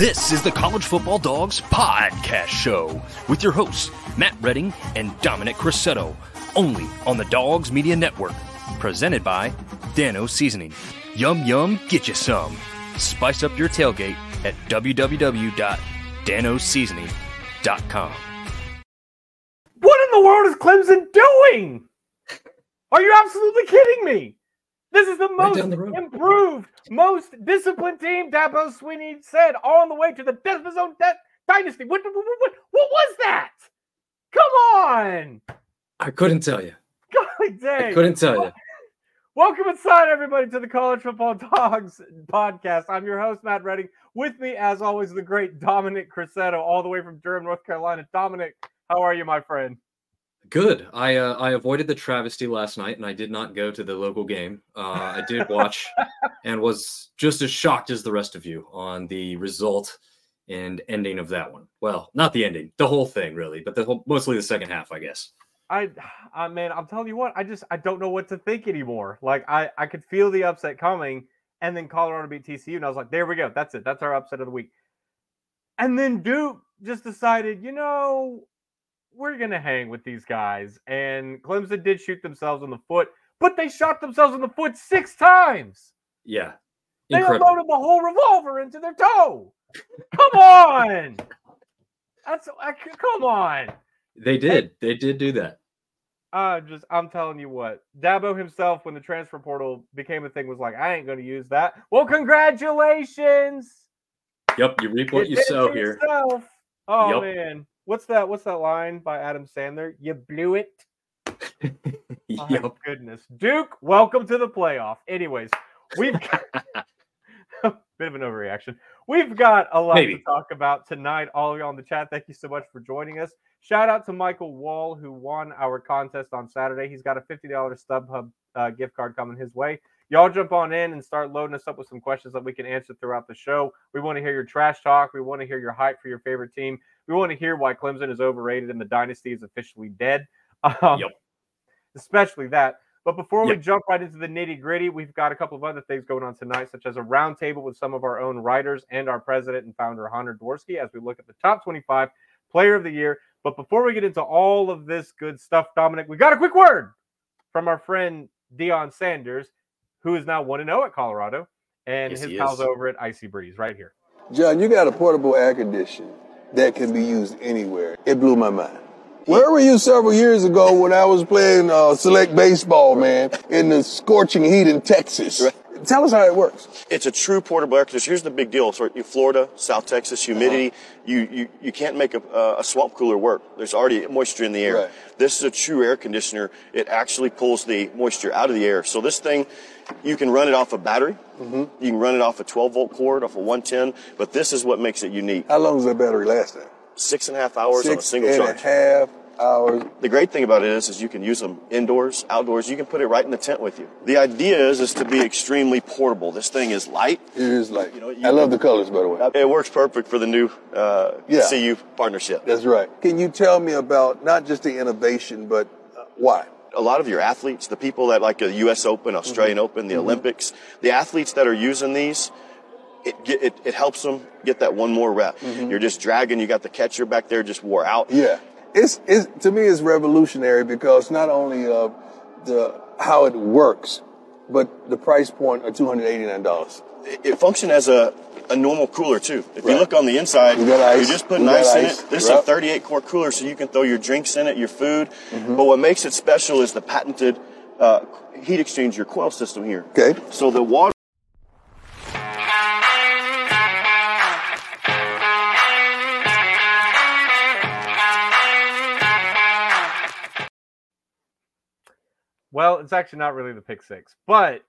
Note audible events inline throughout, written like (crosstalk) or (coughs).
This is the College Football Dawgs Podcast Show with your hosts, Matt Redding and Dominick Cressetto, only on the Dawgs Media Network. Presented by Dano Seasoning. Yum Yum, get you some. Spice up your tailgate at www.danoseasoning.com. What in the world is Clemson doing? Are you absolutely kidding me? This is the Right most the improved, most disciplined team. Dabo Swinney said on the way to the death of his own death dynasty. What, what, what, what, was that? Come on, I couldn't tell you. golly dang! I couldn't tell you. Welcome inside, everybody, to the College Football Dawgs podcast. I'm your host, Matt Redding. With me, as always, the great Dominick Cressetto, all the way from Durham, North Carolina. Dominic, how are you, my friend? Good. I uh, I avoided the travesty last night, and I did not go to the local game. Uh, I did watch, (laughs) and was just as shocked as the rest of you on the result and ending of that one. Well, not the ending, the whole thing, really, but the whole, mostly the second half, I guess. I, I man, I'm telling you what, I just I don't know what to think anymore. Like I I could feel the upset coming, and then Colorado beat TCU, and I was like, there we go, that's it, that's our upset of the week. And then Duke just decided, you know, we're gonna hang with these guys, and Clemson did shoot themselves in the foot, but they shot themselves in the foot six times. Yeah, They incredible. unloaded the whole revolver into their toe. Come on, that's I, come on. They did. They did do that. Uh, just I'm telling you what, Dabo himself, when the transfer portal became a thing, was like, I ain't going to use that. Well, congratulations. Yep, you reap what you it sow to here. yourself. Oh Yup. man, what's that? What's that line by Adam Sandler? You blew it. (laughs) My yep. goodness, Duke, welcome to the playoff. Anyways, we've (laughs) got (laughs) bit of an overreaction. We've got a lot to talk about tonight. All of you on the chat, thank you so much for joining us. Shout out to Michael Wall who won our contest on Saturday. He's got a fifty dollars StubHub uh, gift card coming his way. Y'all jump on in and start loading us up with some questions that we can answer throughout the show. We want to hear your trash talk. We want to hear your hype for your favorite team. We want to hear why Clemson is overrated and the dynasty is officially dead. Um, Yep. Especially that. But before we jump right into the nitty gritty, we've got a couple of other things going on tonight, such as a roundtable with some of our own writers and our president and founder, Hunter Dworsky, as we look at the top 25 player of the year. But before we get into all of this good stuff, Dominic, we got a quick word from our friend Deion Sanders, who is now 1 0 at Colorado, and Yes, his pals is. over at Icy Breeze right here. John, you got a portable air conditioner that can be used anywhere. It blew my mind. Where were you several years ago when I was playing uh, select baseball, man, in the scorching heat in Texas? Tell us how it works. It's a true portable air conditioner. Here's the big deal. So Florida, South Texas, humidity, you, you, you can't make a, a swamp cooler work. There's already moisture in the air. Right. This is a true air conditioner. It actually pulls the moisture out of the air. So this thing, you can run it off a battery. You can run it off a 12 volt cord, off a 110, but this is what makes it unique. How long does that battery last? Then? Six and a half hours on a single and a charge. half hours. The great thing about it is, is you can use them indoors, outdoors. You can put it right in the tent with you. The idea is, is to be extremely portable. This thing is light. It is like, You know, you- I love the colors, by the way. It works perfect for the new uh, Yeah. CU partnership. That's right. Can you tell me about not just the innovation, but uh, why? A lot of your athletes, the people that like the U.S. Open, Australian Open, the Olympics, the athletes that are using these, it, it, it helps them get that one more rep. You're just dragging. You got the catcher back there just wore out. Yeah, it's, it's to me it's revolutionary because not only uh, the how it works, but the price point of two hundred eighty nine dollars. It, it functions as a, a normal cooler too. If you look on the inside, We got ice. you're just put We ice in it. This Yep. is a 38 quart cooler, so you can throw your drinks in it, your food. Mm-hmm. But what makes it special is the patented uh, heat exchanger coil system here. Okay. So the water. Well, it's actually not really the pick six, but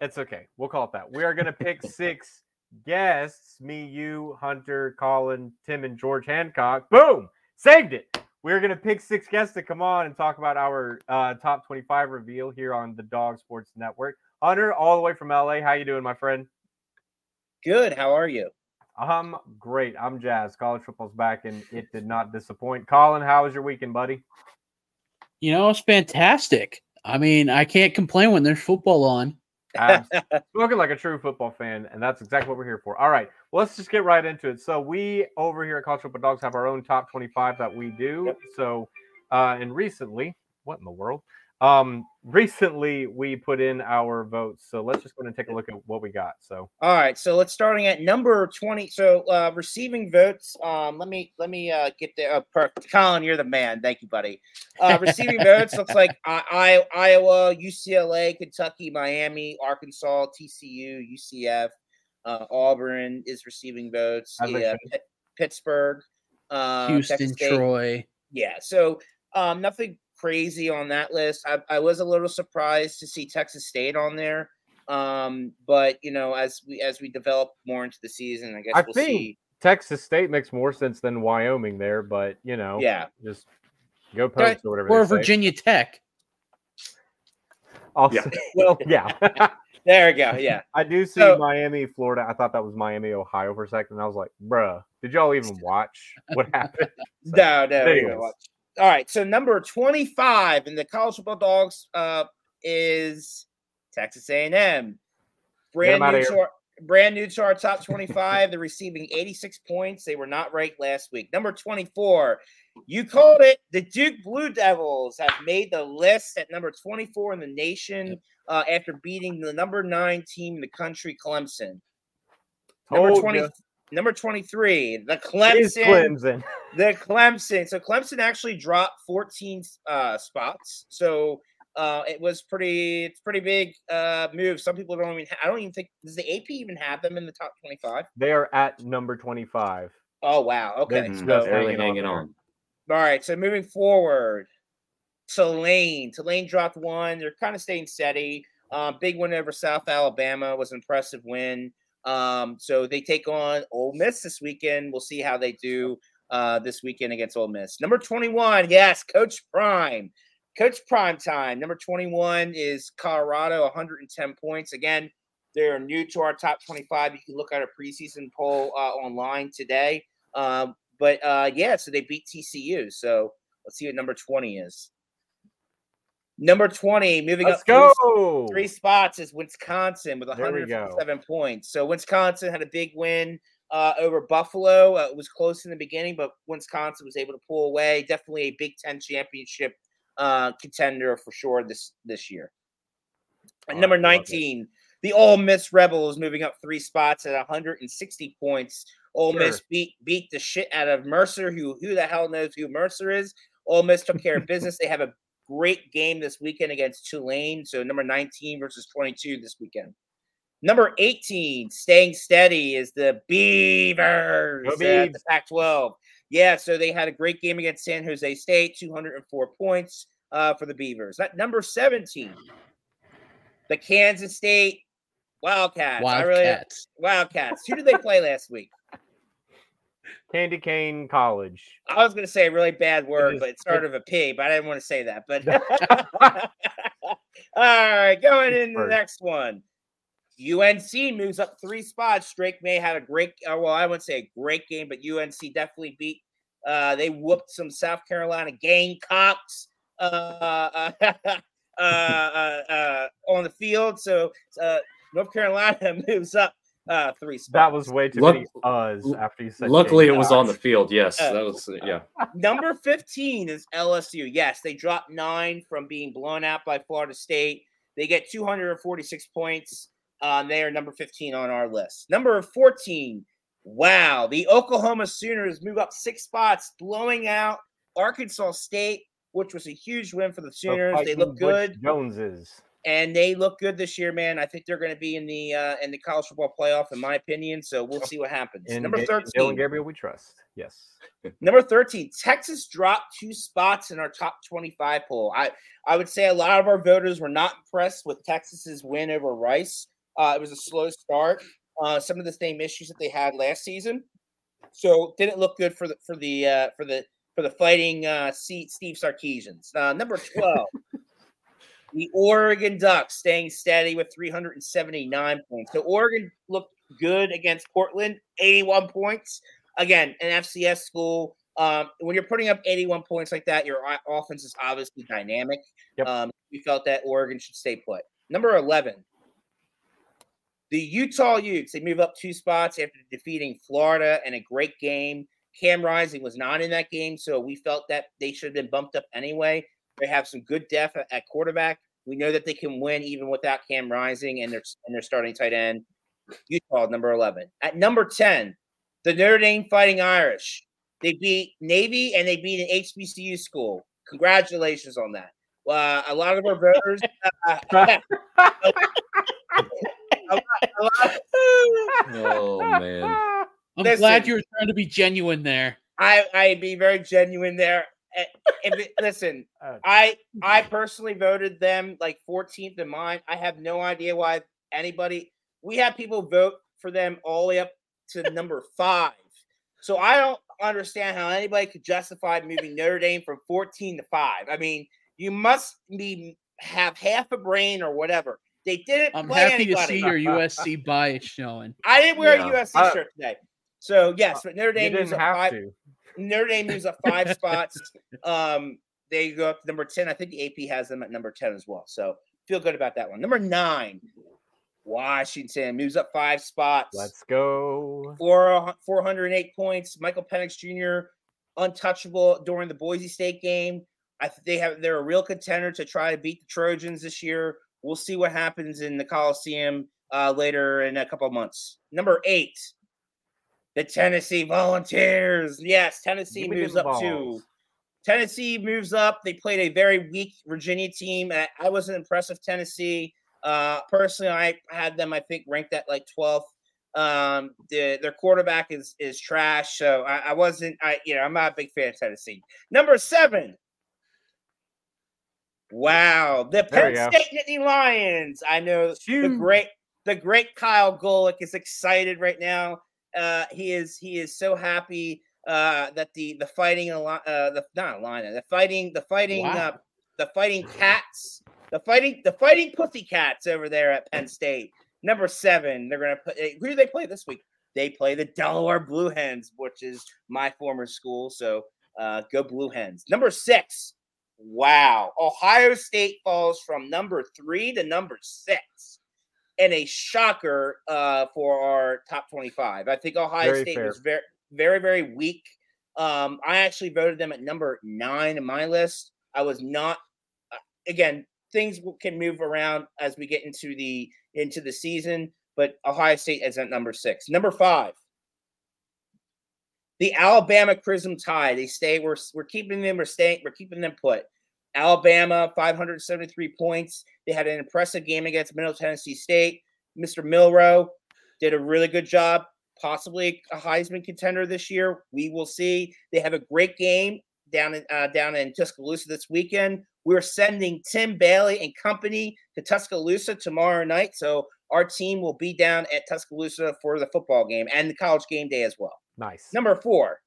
it's okay. We'll call it that. We are going to pick (laughs) six guests me, you, Hunter, Collin, Tim, and George Hancock. Boom! Saved it. We're going to pick six guests to come on and talk about our uh, top 25 reveal here on the Dog Sports Network. Hunter, all the way from LA. How you doing, my friend? Good. How are you? I'm great. I'm jazzed. College football's back, and it did not disappoint. Collin, how was your weekend, buddy? You know, it's fantastic. I mean, I can't complain when there's football on. Abs- (laughs) Spoken like a true football fan, and that's exactly what we're here for. All right, well, let's just get right into it. So we over here at College Football Dawgs have our own top 25 that we do. Yep. So, uh, and recently, what in the world? Um, recently we put in our votes. So let's just go ahead and take a look at what we got. So All right, so let's starting at number twenty. So uh, receiving votes. Um, let me let me uh, get there. Uh, per- Collin, you're the man. Thank you, buddy. Uh, receiving votes looks like (laughs) I, I, Iowa, UCLA, Kentucky, Miami, Arkansas, TCU, UCF, uh, Auburn is receiving votes. As Yeah, should. Pitt- Pittsburgh, uh, Houston, Troy. Yeah, so um, nothing crazy on that list. I, I was a little surprised to see Texas State on there, um, but you know, as we as we develop more into the season, I guess I we'll think- see. Texas State makes more sense than Wyoming there, but you know, Yeah, just go Okay, post or whatever. Or they say. Virginia Tech. Also, Yeah. well, (laughs) yeah. (laughs) there we go. Yeah, I do see So- Miami, Florida. I thought that was Miami, Ohio for a second. And I was like, bruh, did y'all even (laughs) watch what happened? So, no, no. there we you don't watch. All right, so number twenty-five in the college football dawgs uh, is Texas A&M. Brand new, to our, brand new to our top 25. They're receiving 86 points. They were not ranked last week. Number 24, you called it. The Duke Blue Devils have made the list at number 24 in the nation uh, after beating the number nine team in the country, Clemson. Number Told 20, ya. Number 23, the Clemson. Clemson. (laughs) The Clemson. So Clemson actually dropped 14 uh, spots. So uh, it was pretty. It's pretty big uh, move. Some people don't even. Ha- I don't even think does the AP even have them in the top 25. They are at number 25. Oh wow. Okay. They're Mm, So, just barely hanging on on. all right. So moving forward, Tulane. Tulane dropped one. They're kind of staying steady. Um, big win over South Alabama was an impressive win. Um, so they take on Ole Miss this weekend. We'll see how they do uh, this weekend against Ole Miss. Number 21, yes, Coach Prime. Coach Prime time. Number 21 is Colorado, 110 points. Again, they're new to our top 25. You can look at a preseason poll uh, online today. Um, but uh, yeah, so they beat TCU. So let's see what number 20 is. Number 20, moving Let's up three go. Three spots is Wisconsin with There we go. 157 points. So Wisconsin had a big win uh, over Buffalo. Uh, it was close in the beginning, but Wisconsin was able to pull away. Definitely a Big Ten championship uh, contender for sure this this year. And Oh, number I love it. 19, the Ole Miss Rebels moving up three spots at 160 points. Ole Miss beat beat the shit out of Mercer. Who who the hell knows who Mercer is? Ole Miss took care of business. They have a great game this weekend against Tulane. So number 19 versus 22 this weekend. Number 18, staying steady, is the Beavers Go at the Pac 12. Yeah, so they had a great game against San Jose State, 204 points uh, for the Beavers. That number 17, the Kansas State Wildcats. I really Wildcats. Wildcats. Who did they play last week? Candy Cane College. I was going to say a really bad word, is- but it started with a P, but I didn't want to say that. But (laughs) all right, going into the next one. UNC moves up three spots. Drake Maye had a great, uh, well, I wouldn't say a great game, but UNC definitely beat. Uh, they whooped some South Carolina Gamecocks uh, uh, (laughs) uh, uh, uh, on the field. So uh, North Carolina (laughs) moves up uh, three spots. That was way too Luck- many uhs after you said. Luckily, it was on the field. Yes, Uh, that was yeah. (laughs) Number 15 is LSU. Yes, they dropped nine from being blown out by Florida State. They get 246 points. Um, they are number 15 on our list. Number 14. Wow. The Oklahoma Sooners move up six spots, blowing out Arkansas State, which was a huge win for the The Sooners. They look Butch good Joneses. And they look good this year, man. I think they're going to be in the uh, in the college football playoff, in my opinion. So we'll see what happens. In Number 13. Dillon Gabriel, we trust. Yes. (laughs) Number 13, Texas dropped two spots in our top 25 poll. I, I would say a lot of our voters were not impressed with Texas's win over Rice. Uh, it was a slow start. Uh, some of the same issues that they had last season. So didn't look good for the for the uh, for the for the fighting uh, Steve Sarkisians. Uh, number 12, (laughs) the Oregon Ducks staying steady with 379 points. So Oregon looked good against Portland, 81 points again, an FCS school. Um, when you're putting up 81 points like that, your offense is obviously dynamic. Yep. Um, we felt that Oregon should stay put. Number 11, The Utah Utes, they move up two spots after defeating Florida in a great game. Cam Rising was not in that game, so we felt that they should have been bumped up anyway. They have some good depth at, at quarterback. We know that they can win even without Cam Rising and their and their starting tight end. Utah, number 11. At number 10, the Notre Dame Fighting Irish. They beat Navy and they beat an HBCU school. Congratulations on that. Uh, a lot of our voters. (laughs) Uh, (laughs) a lot- a lot- Oh man. (laughs) I'm Listen. glad you were trying to be genuine there. I I be very genuine there. Eh, If it, listen, Uh, (laughs) I I (laughs) personally voted them like 14th in mine. I have no idea why anybody. We have people vote for them all the way up to (laughs) number five. So I don't understand how anybody could justify moving Notre Dame from 14 to five. I mean, you must be have half a brain or whatever. They didn't I'm play happy to see your USC bias showing. I didn't wear Yeah. a USC Uh, shirt today. So yes, but Notre you Dame moves didn't up have five. to. Notre Dame moves up five (laughs) spots. Um, they go up to number 10. I think the AP has them at number 10 as well. So feel good about that one. Number nine, Washington moves up five spots. Let's go. Four, 408 points. Michael Penix Jr. untouchable during the Boise State game. I think they have they're a real contender to try to beat the Trojans this year. We'll see what happens in the Coliseum uh, later in a couple of months. Number eight, the Tennessee Volunteers. Yes, Tennessee moves up balls. Tennessee moves up. They played a very weak Virginia team. I I wasn't impressed with Tennessee. Uh, personally, I had them, I think, ranked at like 12th. Um, the, their quarterback is is trash. So I, I wasn't, I you know, I'm not a big fan of Tennessee. Number seven. Wow, the There Penn. State Nittany Lions. I know the great the great Kyle Golik is excited right now. Uh, he is he is so happy uh, that the the fighting uh, the not Alina, the fighting the fighting uh, the fighting cats the fighting the fighting pussy cats over there at Penn State. Number seven, they're gonna put. Who do they play this week? They play the Delaware Blue Hens, which is my former school. So uh, go Blue Hens. Number six. Wow, Ohio State falls from number three to number six and a shocker uh, for our top 25. I think Ohio Very State fair. was very, very, very weak. Um, I actually voted them at number nine in my list. I was not. uh, Again, things can move around as we get into the into the season, but Ohio State is at number six. Number five, the Alabama Crimson Tide. They stay. We're we're keeping them. We're staying. We're keeping them put. Alabama, 573 points. They had an impressive game against Middle Tennessee State. Mr. Milrow did a really good job, possibly a Heisman contender this year. We will see. They have a great game down in uh, down in Tuscaloosa this weekend. We're sending Tim Bailey and company to Tuscaloosa tomorrow night, so our team will be down at Tuscaloosa for the football game and the college game day as well. Nice. Number four,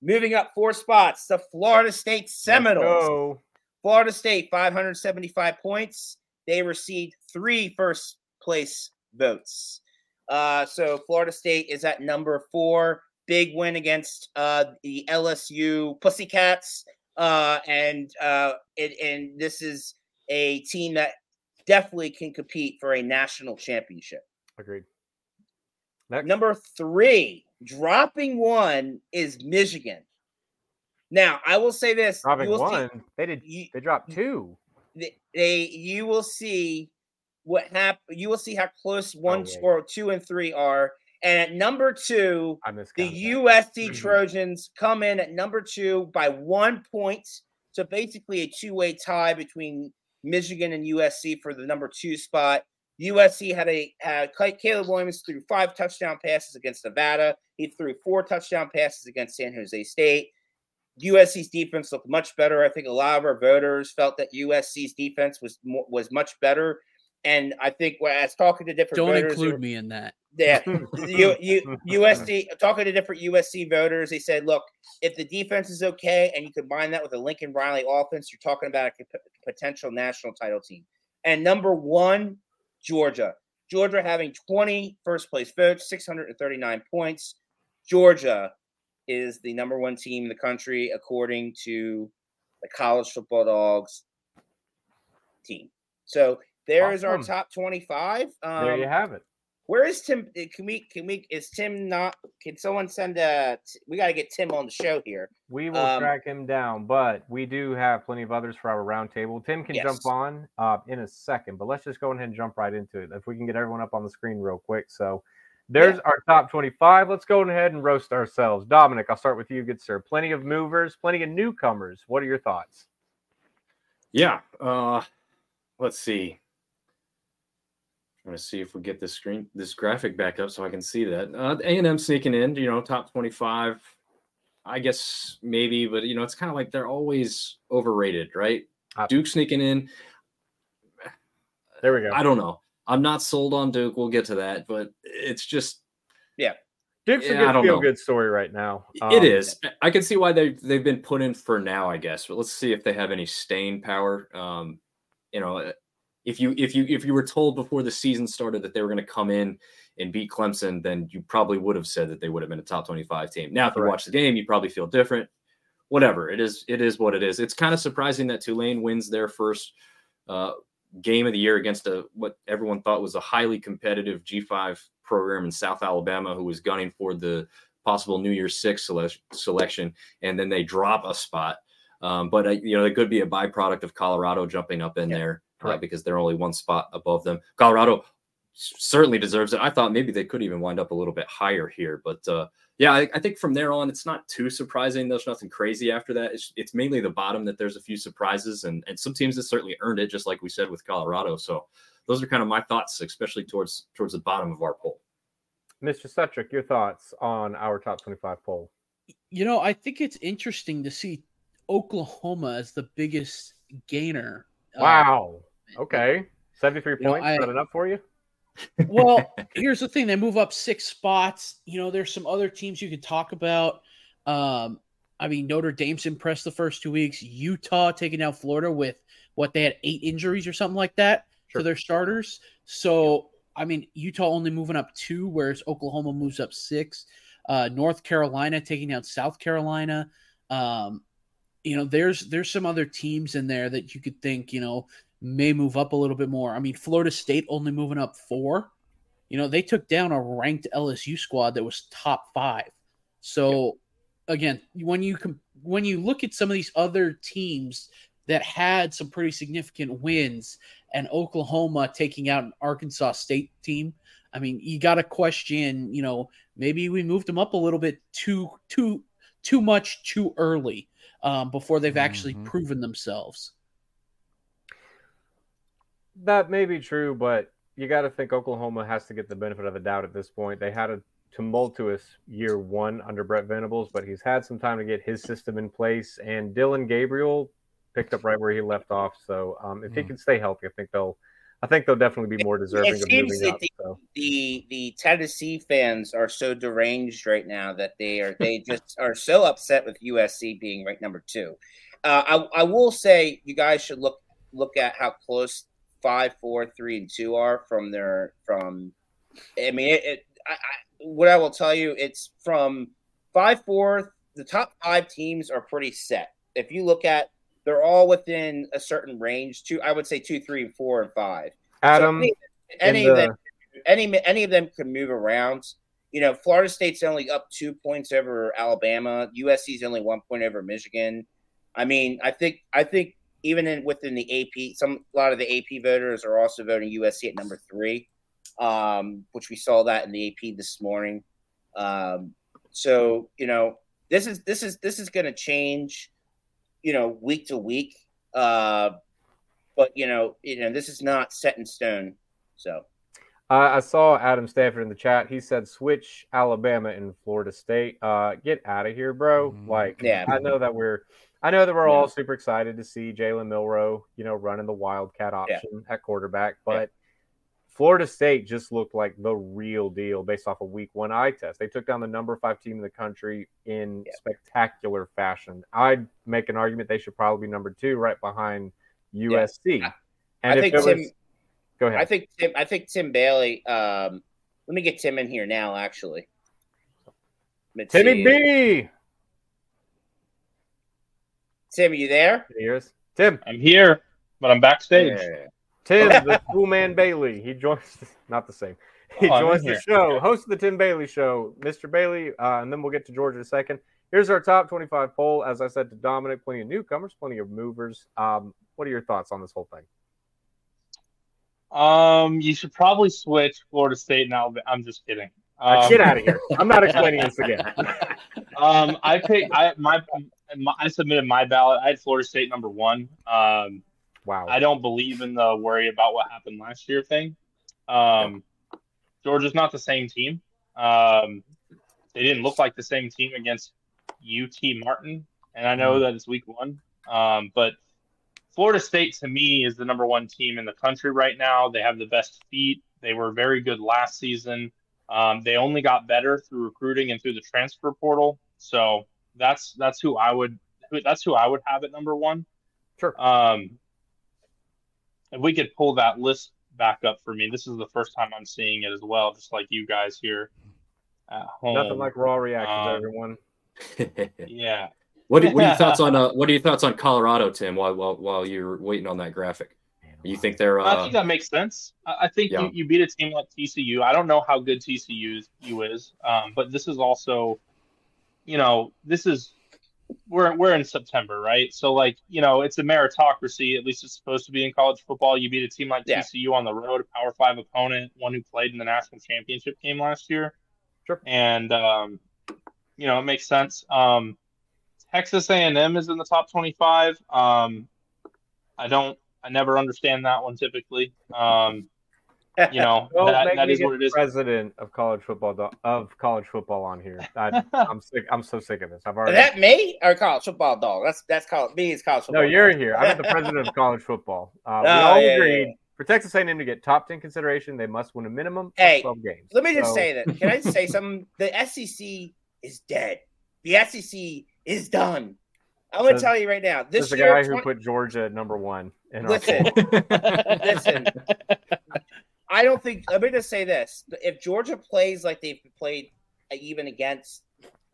moving up four spots, the Florida State Seminoles. Florida State, 575 points. They received three first place votes. Uh, so Florida State is at number four. Big win against uh, the LSU Pussycats. Uh, and uh, it, and this is a team that definitely can compete for a national championship. Agreed. Next. Number three, dropping one is Michigan. Now, I will say this: you Dropping will see- one. They did. you- They dropped two. th- they you will see what happen. You will see how close one Oh, wait. or two and three are. And at number two, the USC Mhm. Trojans come in at number two by one point. So basically, a two-way tie between Michigan and USC for the number two spot. USC had a Caleb Williams threw five touchdown passes against Nevada. He threw four touchdown passes against San Jose State. USC's defense looked much better. I think a lot of our voters felt that USC's defense was mo- was much better. And I think when I was talking to different Don't voters, include were- me in that. (laughs) yeah, you, you, (laughs) USC talking to different USC voters, they said, look, if the defense is okay and you combine that with a Lincoln Riley offense, you're talking about a p- potential national title team. And number one, Georgia. Georgia having 20 first place votes, 639 points. Georgia is the number one team in the country according to the college football dawgs team. So there's our top 25. Um, there you have it. Where is Tim? uh, Can we? Can we? Is Tim not? Can someone send a? We got to get Tim on the show here. We will Um, track him down, but we do have plenty of others for our roundtable. Tim can jump on uh, in a second, but let's just go ahead and jump right into it. If we can get everyone up on the screen real quick. So there's our top 25. Let's go ahead and roast ourselves. Dominic, I'll start with you, good sir. Plenty of movers, plenty of newcomers. What are your thoughts? Yeah. Uh, let's see. I'm gonna see if we get this screen, this graphic back up, so I can see that. Uh, A and M sneaking in, you know, top 25. I guess maybe, but you know, it's kind of like they're always overrated, right? Uh, Duke sneaking in. There we go. I don't know. I'm not sold on Duke. We'll get to that, but it's just yeah. Duke's a yeah, good feel know. good story right now. it Um, is. I can see why they they've been put in for now, I guess. But let's see if they have any staying power. Um, you know, uh, if you if you if you were told before the season started that they were going to come in and beat Clemson, then you probably would have said that they would have been a top 25 team. Now, if you watch the game, you probably feel different. Whatever. It is it is what it is. It's kind of surprising that Tulane wins their first uh, game of the year against a what everyone thought was a highly competitive G5 program in South Alabama who was gunning for the possible New Year's Six sele- selection, and then they drop a spot. Um, but uh, you know, it could be a byproduct of Colorado jumping up in Yeah, there uh, because they're only one spot above them. Colorado certainly deserves it. I thought maybe they could even wind up a little bit higher here, but uh, yeah, I, I think from there on, it's not too surprising. There's nothing crazy after that. It's, it's mainly the bottom that there's a few surprises, and and some teams that certainly earned it, just like we said with Colorado. So those are kind of my thoughts, especially towards towards the bottom of our poll. Mr. Sutrick, your thoughts on our top 25 poll? You know, I think it's interesting to see Oklahoma as the biggest gainer. uh, Wow. Okay. 73 You know, points. I- Is that enough for you? Well, (laughs) here's the thing: they move up six spots. You know, there's some other teams you could talk about. Um, I mean, Notre Dame's impressed the first two weeks. Utah taking out Florida with what they had eight injuries or something like that Sure. to their starters. So, I mean, Utah only moving up two, whereas Oklahoma moves up six. Uh, North Carolina taking out South Carolina. Um, you know, there's there's some other teams in there that you could think, you know, may move up a little bit more. I mean, Florida State only moving up four. You know, they took down a ranked LSU squad that was top five. So again, when you com- when you look at some of these other teams that had some pretty significant wins, and Oklahoma taking out an Arkansas State team, I mean, you got to question. You know, maybe we moved them up a little bit too too too much too early um, before they've actually Mhm. proven themselves. That may be true, but you got to think Oklahoma has to get the benefit of the doubt at this point. They had a tumultuous year one under Brent Venables, but he's had some time to get his system in place. And Dillon Gabriel picked up right where he left off. So um, if he Mhm. can stay healthy, I think they'll, I think they'll definitely be more deserving of seems moving that up. the- So the the Tennessee fans are so deranged right now that they are they (laughs) just are so upset with USC being ranked number two. Uh, I I will say you guys should look look at how close five, four, three, and two are from their from. I mean, it, it I, I, what I will tell you, it's from five, four. The top five teams are pretty set. If you look at, they're all within a certain range. Two, I would say two, three, and four, and five. So any, any of the- them, any any of them could move around. You know, Florida State's only up two points over Alabama. USC's only one point over Michigan. I mean, I think I think even in within the AP, some a lot of the AP voters are also voting USC at number three, um, which we saw that in the AP this morning. Um, so you know, this is this is this is going to change, you know, week to week. Uh, but you know, you know, this is not set in stone. So I I saw Adam Stafford in the chat. He said switch Alabama and Florida State. Uh, get out of here, bro. Mhm. Like, Yeah. I know that we're, I know that we're all super excited to see Jalen Milrow, you know, running the Wildcat option at quarterback, but Florida State just looked like the real deal based off a week one eye test. They took down the number five team in the country in Yeah. spectacular fashion. I'd make an argument they should probably be number two, right behind USC. I- And I think Tim- was, go ahead. I think Tim, I think Tim Bailey. Um, let me get Tim in here now. Actually, Let's Timmy see. B. Tim, are you there? Here's Tim. I'm here, but I'm backstage. Yeah. Tim, (laughs) the cool man Bailey. He joins. Not the same. He Oh, joins the here. show. Host of the Tim Bailey Show, Mr. Bailey, uh, and then we'll get to Georgia in a second. Here's our top 25 poll. As I said to Dominic, plenty of newcomers, plenty of movers. Um, what are your thoughts on this whole thing? Um, you should probably switch Florida State and Alabama. I'm just kidding. Uh, Um, get out of here. I'm not explaining this again. (laughs) um, I pick I my, my I submitted my ballot. I had Florida State number one. Um, Wow. I don't believe in the worry about what happened last year thing. Um, Georgia's not the same team. Um, they didn't look like the same team against UT Martin, and I know that it's week one. Um, but Florida State to me is the number one team in the country right now. They have the best feet. They were very good last season. Um, they only got better through recruiting and through the transfer portal. So that's that's who I would that's who I would have at number one. Sure. Um, if we could pull that list back up for me, this is the first time I'm seeing it as well, just like you guys here at home. Nothing like raw reactions, Um, everyone. (laughs) yeah. what, are, what are your thoughts (laughs) on uh, what are your thoughts on Colorado, Tim? While while while you're waiting on that graphic, you think they're I uh, think that makes sense. I I think yeah. you, you beat a team like TCU. I don't know how good TCU is, you is, um, but this is also, you know, this is we're we're in September, right? So like, you know, it's a meritocracy. At least it's supposed to be in college football. You beat a team like Yeah. TCU on the road, a Power Five opponent, one who played in the national championship game last year. Sure. And um, you know, it makes sense. Um, Texas A&M is in the top twenty-five. Um, I don't. I never understand that one typically. Um, you know, (laughs) Don't that, make that me is get what it is. president of college football of college football on here. I, (laughs) I'm sick. I'm so sick of this. I've Is already. that me or college football dog? That's that's college. Me is college Football no, you're dog. here. I'm the president of (laughs) college football. Uh, we Oh, all yeah, yeah, agreed yeah. for Texas A&M to get top ten consideration, they must win a minimum of Hey, 12 games. Let me just So, say that. Can I just say something? The SEC is dead. The SEC is done. I'm going to Says- tell you right now. This This is a year, guy who 20 put Georgia at number one in our Listen. poll. Listen. I don't think. Let me just say this: if Georgia plays like they've played, uh, even against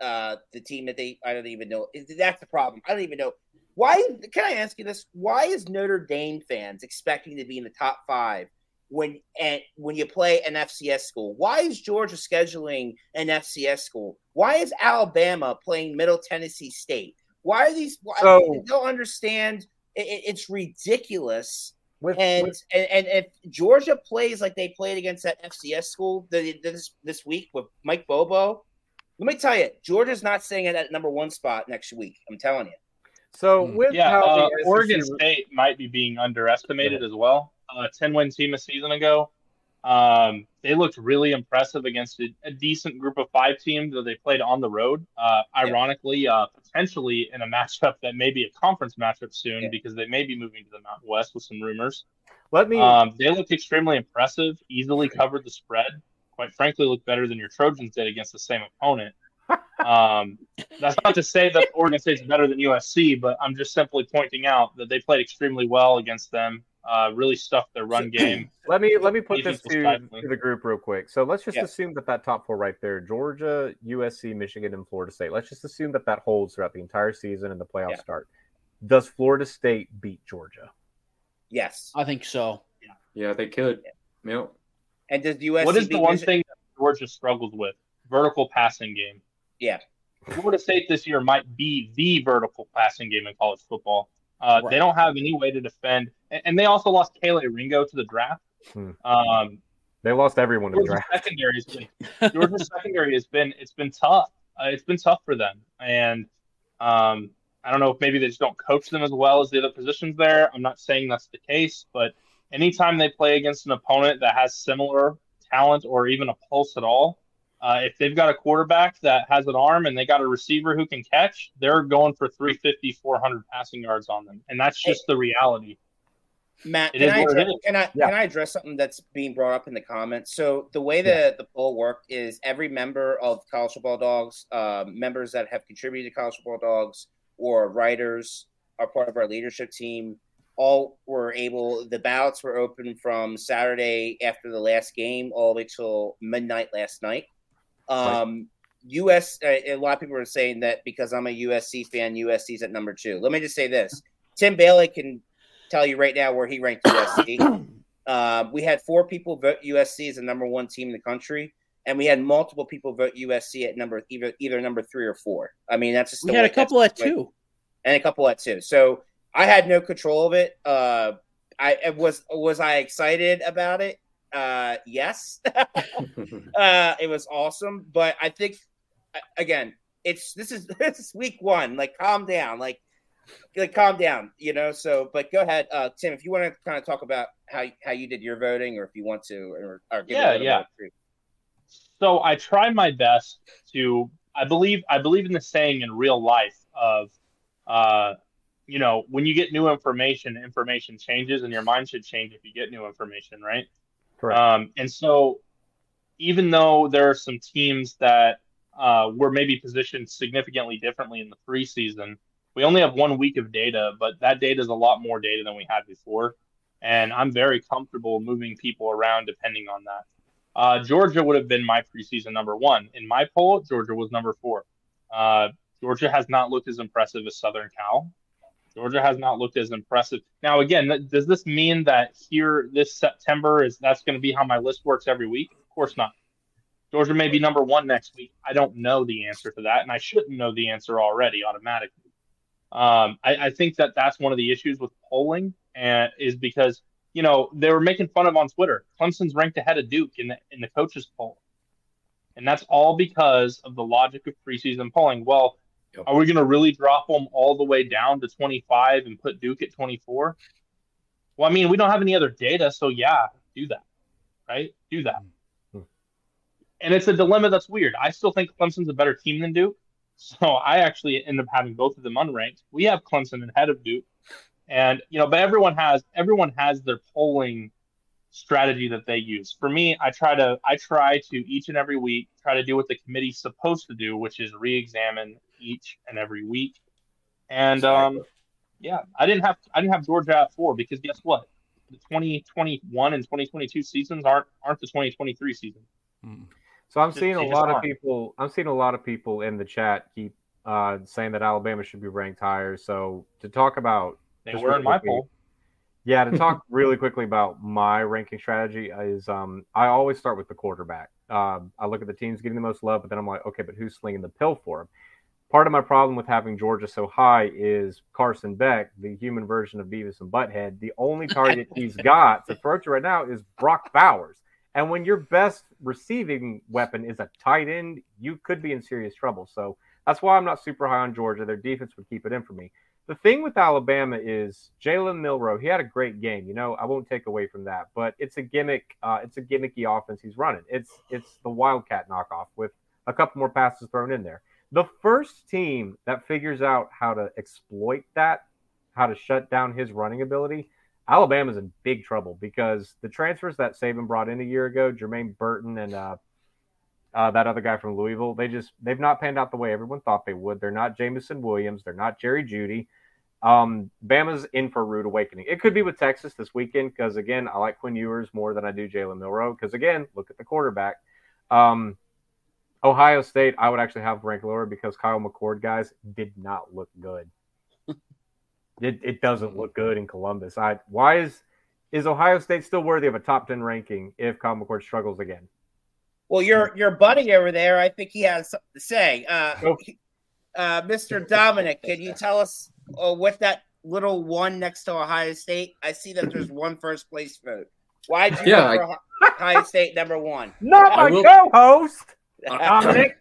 uh, the team that they, I don't even know. That's the problem. I don't even know why. Can I ask you this? Why is Notre Dame fans expecting to be in the top five when and when you play an FCS school? Why is Georgia scheduling an FCS school? Why is Alabama playing Middle Tennessee State? Why are these? Why, So- I don't understand. It, it- it's ridiculous. With, And, with- and and if Georgia plays like they played against that FCS school this this week with Mike Bobo, let me tell you, Georgia's not staying at that number one spot next week. I'm telling you. so with Yeah, how uh, Oregon State might be being underestimated as well. A 10 win team a season ago. Um, they looked really impressive against a, a decent group of five teams that they played on the road. Uh, ironically, uh, potentially in a matchup that may be a conference matchup soon Yeah. because they may be moving to the Mountain West with some rumors. Let me. Um, they looked extremely impressive, easily covered the spread. Quite frankly, looked better than your Trojans did against the same opponent. Um, that's not to say that Oregon State's better than USC, but I'm just simply pointing out that they played extremely well against them. Uh, really stuffed their run game. (clears throat) Let me let me put this to, to the group real quick. So let's just Yeah. assume that that top four right there, Georgia, USC, Michigan, and Florida State. Let's just assume that that holds throughout the entire season and the playoffs Yeah. start. Does Florida State beat Georgia? Yes. I think so. yeah, they could. Yep. And does USC what is the one Michi- thing that Georgia struggles with? Vertical passing game. Yeah. Florida State this year might be the vertical passing game in college football. Uh, Right. They don't have any way to defend, and, and they also lost Kelee Ringo to the draft. Hmm. Um, They lost everyone in the draft. secondary has been Georgia's (laughs) secondary has been it's been tough. Uh, it's been tough for them, and um, I don't know if maybe they just don't coach them as well as the other positions there. I'm not saying that's the case, but anytime they play against an opponent that has similar talent or even a pulse at all, uh, if they've got a quarterback that has an arm and they got a receiver who can catch, they're going for 350, 400 passing yards on them, and that's just the reality. Matt, It can I, address, can I Yeah. can I address something that's being brought up in the comments? So the way the the poll worked is every member of College Football Dawgs, uh, members that have contributed to College Football Dawgs or writers are part of our leadership team. All were able. The ballots were open from Saturday after the last game all the way till midnight last night. Um, US. Uh, a lot of people are saying that because I'm a USC fan, USC's at number two. Let me just say this: Tim Bailey can tell you right now where he ranked USC. (coughs) Uh, we had four people vote USC as the number one team in the country, and we had multiple people vote USC at number either either number three or four. I mean, that's just We had way- a couple at way- two. and a couple at two. So I had no control of it. Uh, I it was was I excited about it? Uh, yes. (laughs) (laughs) uh, it was awesome, but I think again, it's this is (laughs) this is week one. Like, calm down. Like, like calm down. You know. So, but go ahead, uh, Tim, if you want to kind of talk about how how you did your voting, or if you want to, or, or give Yeah, a yeah. so I try my best to I believe I believe in the saying in real life of uh you know when you get new information information changes and your mind should change if you get new information right Correct. um and so even though there are some teams that uh were maybe positioned significantly differently in the preseason we only have one week of data but that data is a lot more data than we had before and I'm very comfortable moving people around depending on that uh, Georgia would have been my preseason number one. In my poll, Georgia was number four. Uh, Georgia has not looked as impressive as Southern Cal. Georgia has not looked as impressive. Now, again, th- does this mean that here this September is that's going to be how my list works every week? Of course not. Georgia may be number one next week. I don't know the answer to that, and I shouldn't know the answer already automatically. Um, I, I think that that's one of the issues with polling, and is because you know, they were making fun of on Twitter. Clemson's ranked ahead of Duke in the in the coaches poll, and that's all because of the logic of preseason polling. Well, Yep. are we going to really drop them all the way down to 25 and put Duke at 24? Well, I mean, we don't have any other data, so yeah, do that, right? Do that. Hmm. And it's a dilemma that's weird. I still think Clemson's a better team than Duke, so I actually end up having both of them unranked. We have Clemson ahead of Duke. And you know but everyone has everyone has their polling strategy that they use. For me i try to i try to each and every week try to do what the committee's supposed to do which is re-examine each and every week. And um yeah i didn't have i didn't have georgia at four because guess what? The 2021 and 2022 seasons aren't aren't the 2023 season So I'm Just- seeing a lot of people. I'm seeing a lot of people in the chat keep uh, saying that Alabama should be ranked higher. So to talk about, they were in my poll yeah, to talk (laughs) really quickly about my ranking strategy is um, I always start with the quarterback. Um, I look at the teams getting the most love, but then I'm like, okay, but who's slinging the pill for him? Part of my problem with having Georgia so high is Carson Beck, the human version of Beavis and Butthead. The only (laughs) target he's got to throw to right now is Brock Bowers. And when your best receiving weapon is a tight end, you could be in serious trouble. So that's why I'm not super high on Georgia. Their defense would keep it in for me. The thing with Alabama is Jalen Milrow. He had a great game. You know, I won't take away from that, but it's a gimmick. Uh, it's a gimmicky offense he's running. It's it's the Wildcat knockoff with a couple more passes thrown in there. The first team that figures out how to exploit that, how to shut down his running ability, Alabama's in big trouble because the transfers that Saban brought in a year ago, Jermaine Burton and uh, uh, that other guy from Louisville, they just they've not panned out the way everyone thought they would. They're not Jameson Williams. They're not Jerry Jeudy. Um, Bama's in for a rude awakening. It could be with Texas this weekend because again, I like Quinn Ewers more than I do Jalen Milrow because again, look at the quarterback. Um, Ohio State, I would actually have ranked lower because Kyle McCord guys did not look good. (laughs) it, it doesn't look good in Columbus. I why is is Ohio State still worthy of a top ten ranking if Kyle McCord struggles again? Well, your your buddy over there, I think he has something to say. Uh, Go. uh, Mr. Dominick, can you tell us uh, what that little one next to Ohio State? I see that there's one first place vote. Why did you Yeah, vote for Ohio State number one? Not I my will- co-host, Dominick.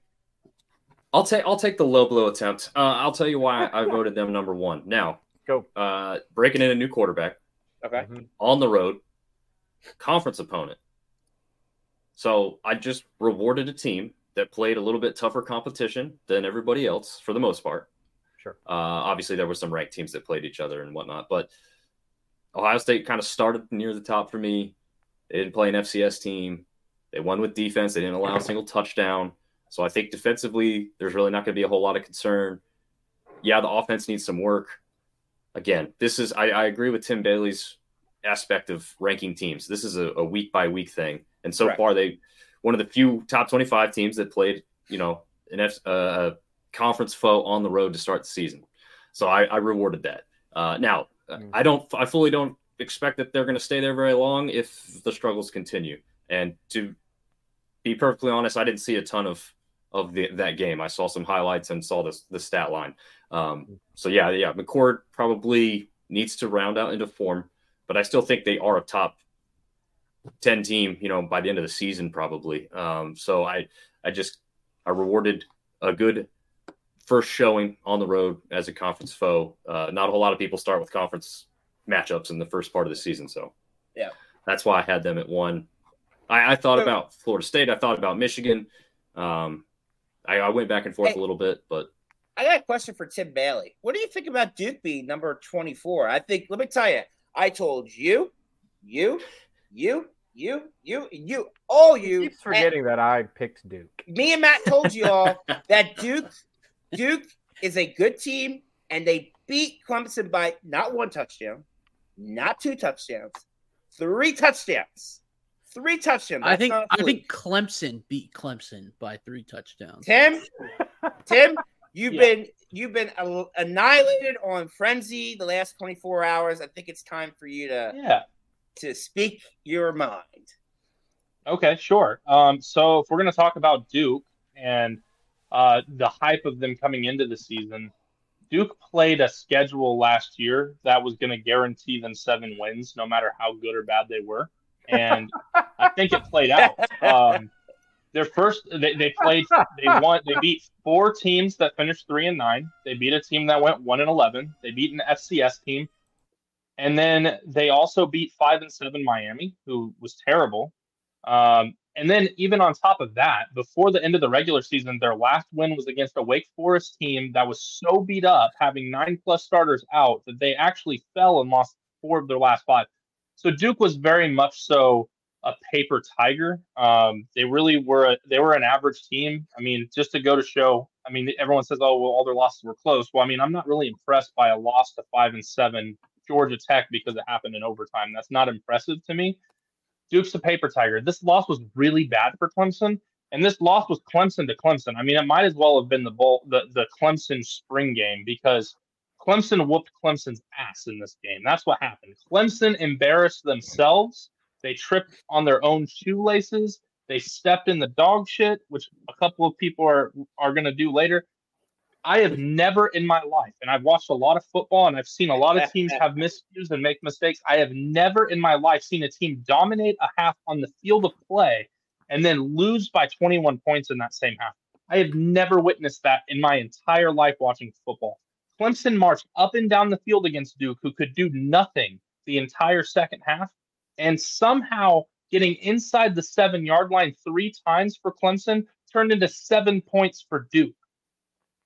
I'll take I'll take the low blow attempt. Uh, I'll tell you why I voted them number one. Now, Go. uh, breaking in a new quarterback okay. on the road, conference opponent. So I just rewarded a team that played a little bit tougher competition than everybody else for the most part. Sure. Uh, obviously, there were some ranked teams that played each other and whatnot, but Ohio State kind of started near the top for me. They didn't play an FCS team. They won with defense. They didn't allow a single touchdown. So I think defensively, there's really not going to be a whole lot of concern. Yeah, the offense needs some work. Again, this is I, I agree with Tim Bailey's aspect of ranking teams. This is a, a week by week thing, and so Right. far they one of the few top 25 teams that played, you know, an F, uh, conference foe on the road to start the season. So I, I rewarded that. Uh, now Mm. I don't, I fully don't expect that they're going to stay there very long if the struggles continue. And to be perfectly honest, I didn't see a ton of of the, that game. I saw some highlights and saw this the stat line. Um, so yeah, yeah, McCord probably needs to round out into form, but I still think they are a top ten team. You know, by the end of the season, probably. Um, so I I just I rewarded a good first showing on the road as a conference foe. Uh, not a whole lot of people start with conference matchups in the first part of the season, so yeah, that's why I had them at one. I, I thought about Florida State. I thought about Michigan. Um, I, I, went back and forth hey, a little bit, but I got a question for Tim Bailey. What do you think about Duke being number twenty-four? I think. Let me tell you. I told you, you, you, you, you, you, all you. He keeps forgetting that I picked Duke. Me and Matt told you all (laughs) that Duke, Duke is a good team, and they beat Clemson by not one touchdown, not two touchdowns, three touchdowns. Three touchdowns. I think I think Clemson beat Clemson by three touchdowns. Tim, Tim, you've yeah. been you've been annihilated on frenzy the last 24 hours. I think it's time for you to yeah to speak your mind. Okay, sure. Um, so if we're going to talk about Duke and uh, the hype of them coming into the season, Duke played a schedule last year that was going to guarantee them seven wins, no matter how good or bad they were, and (laughs) I think it played out. Um, their first, they, they played, they (laughs) won, they beat four teams that finished three and nine. They beat a team that went one and eleven. They beat an FCS team, and then they also beat five and seven Miami, who was terrible. Um, and then even on top of that, before the end of the regular season, their last win was against a Wake Forest team that was so beat up, having nine plus starters out, that they actually fell and lost four of their last five. So Duke was very much so a paper tiger. Um, they really were a, they were an average team. I mean, just to go to show, I mean, everyone says, oh, well, all their losses were close. Well, I mean, I'm not really impressed by a loss to five and seven Georgia Tech because it happened in overtime. That's not impressive to me. Duke's a paper tiger. This loss was really bad for Clemson, and this loss was Clemson to Clemson. I mean, it might as well have been the bowl, the the Clemson spring game because Clemson whooped Clemson's ass in this game. That's what happened. Clemson embarrassed themselves. They tripped on their own shoelaces. They stepped in the dog shit, which a couple of people are are going to do later. I have never in my life, and I've watched a lot of football and I've seen a lot of (laughs) teams have miscues and make mistakes. I have never in my life seen a team dominate a half on the field of play and then lose by 21 points in that same half. I have never witnessed that in my entire life watching football. Clemson marched up and down the field against Duke, who could do nothing the entire second half, and somehow getting inside the seven yard line three times for Clemson turned into seven points for Duke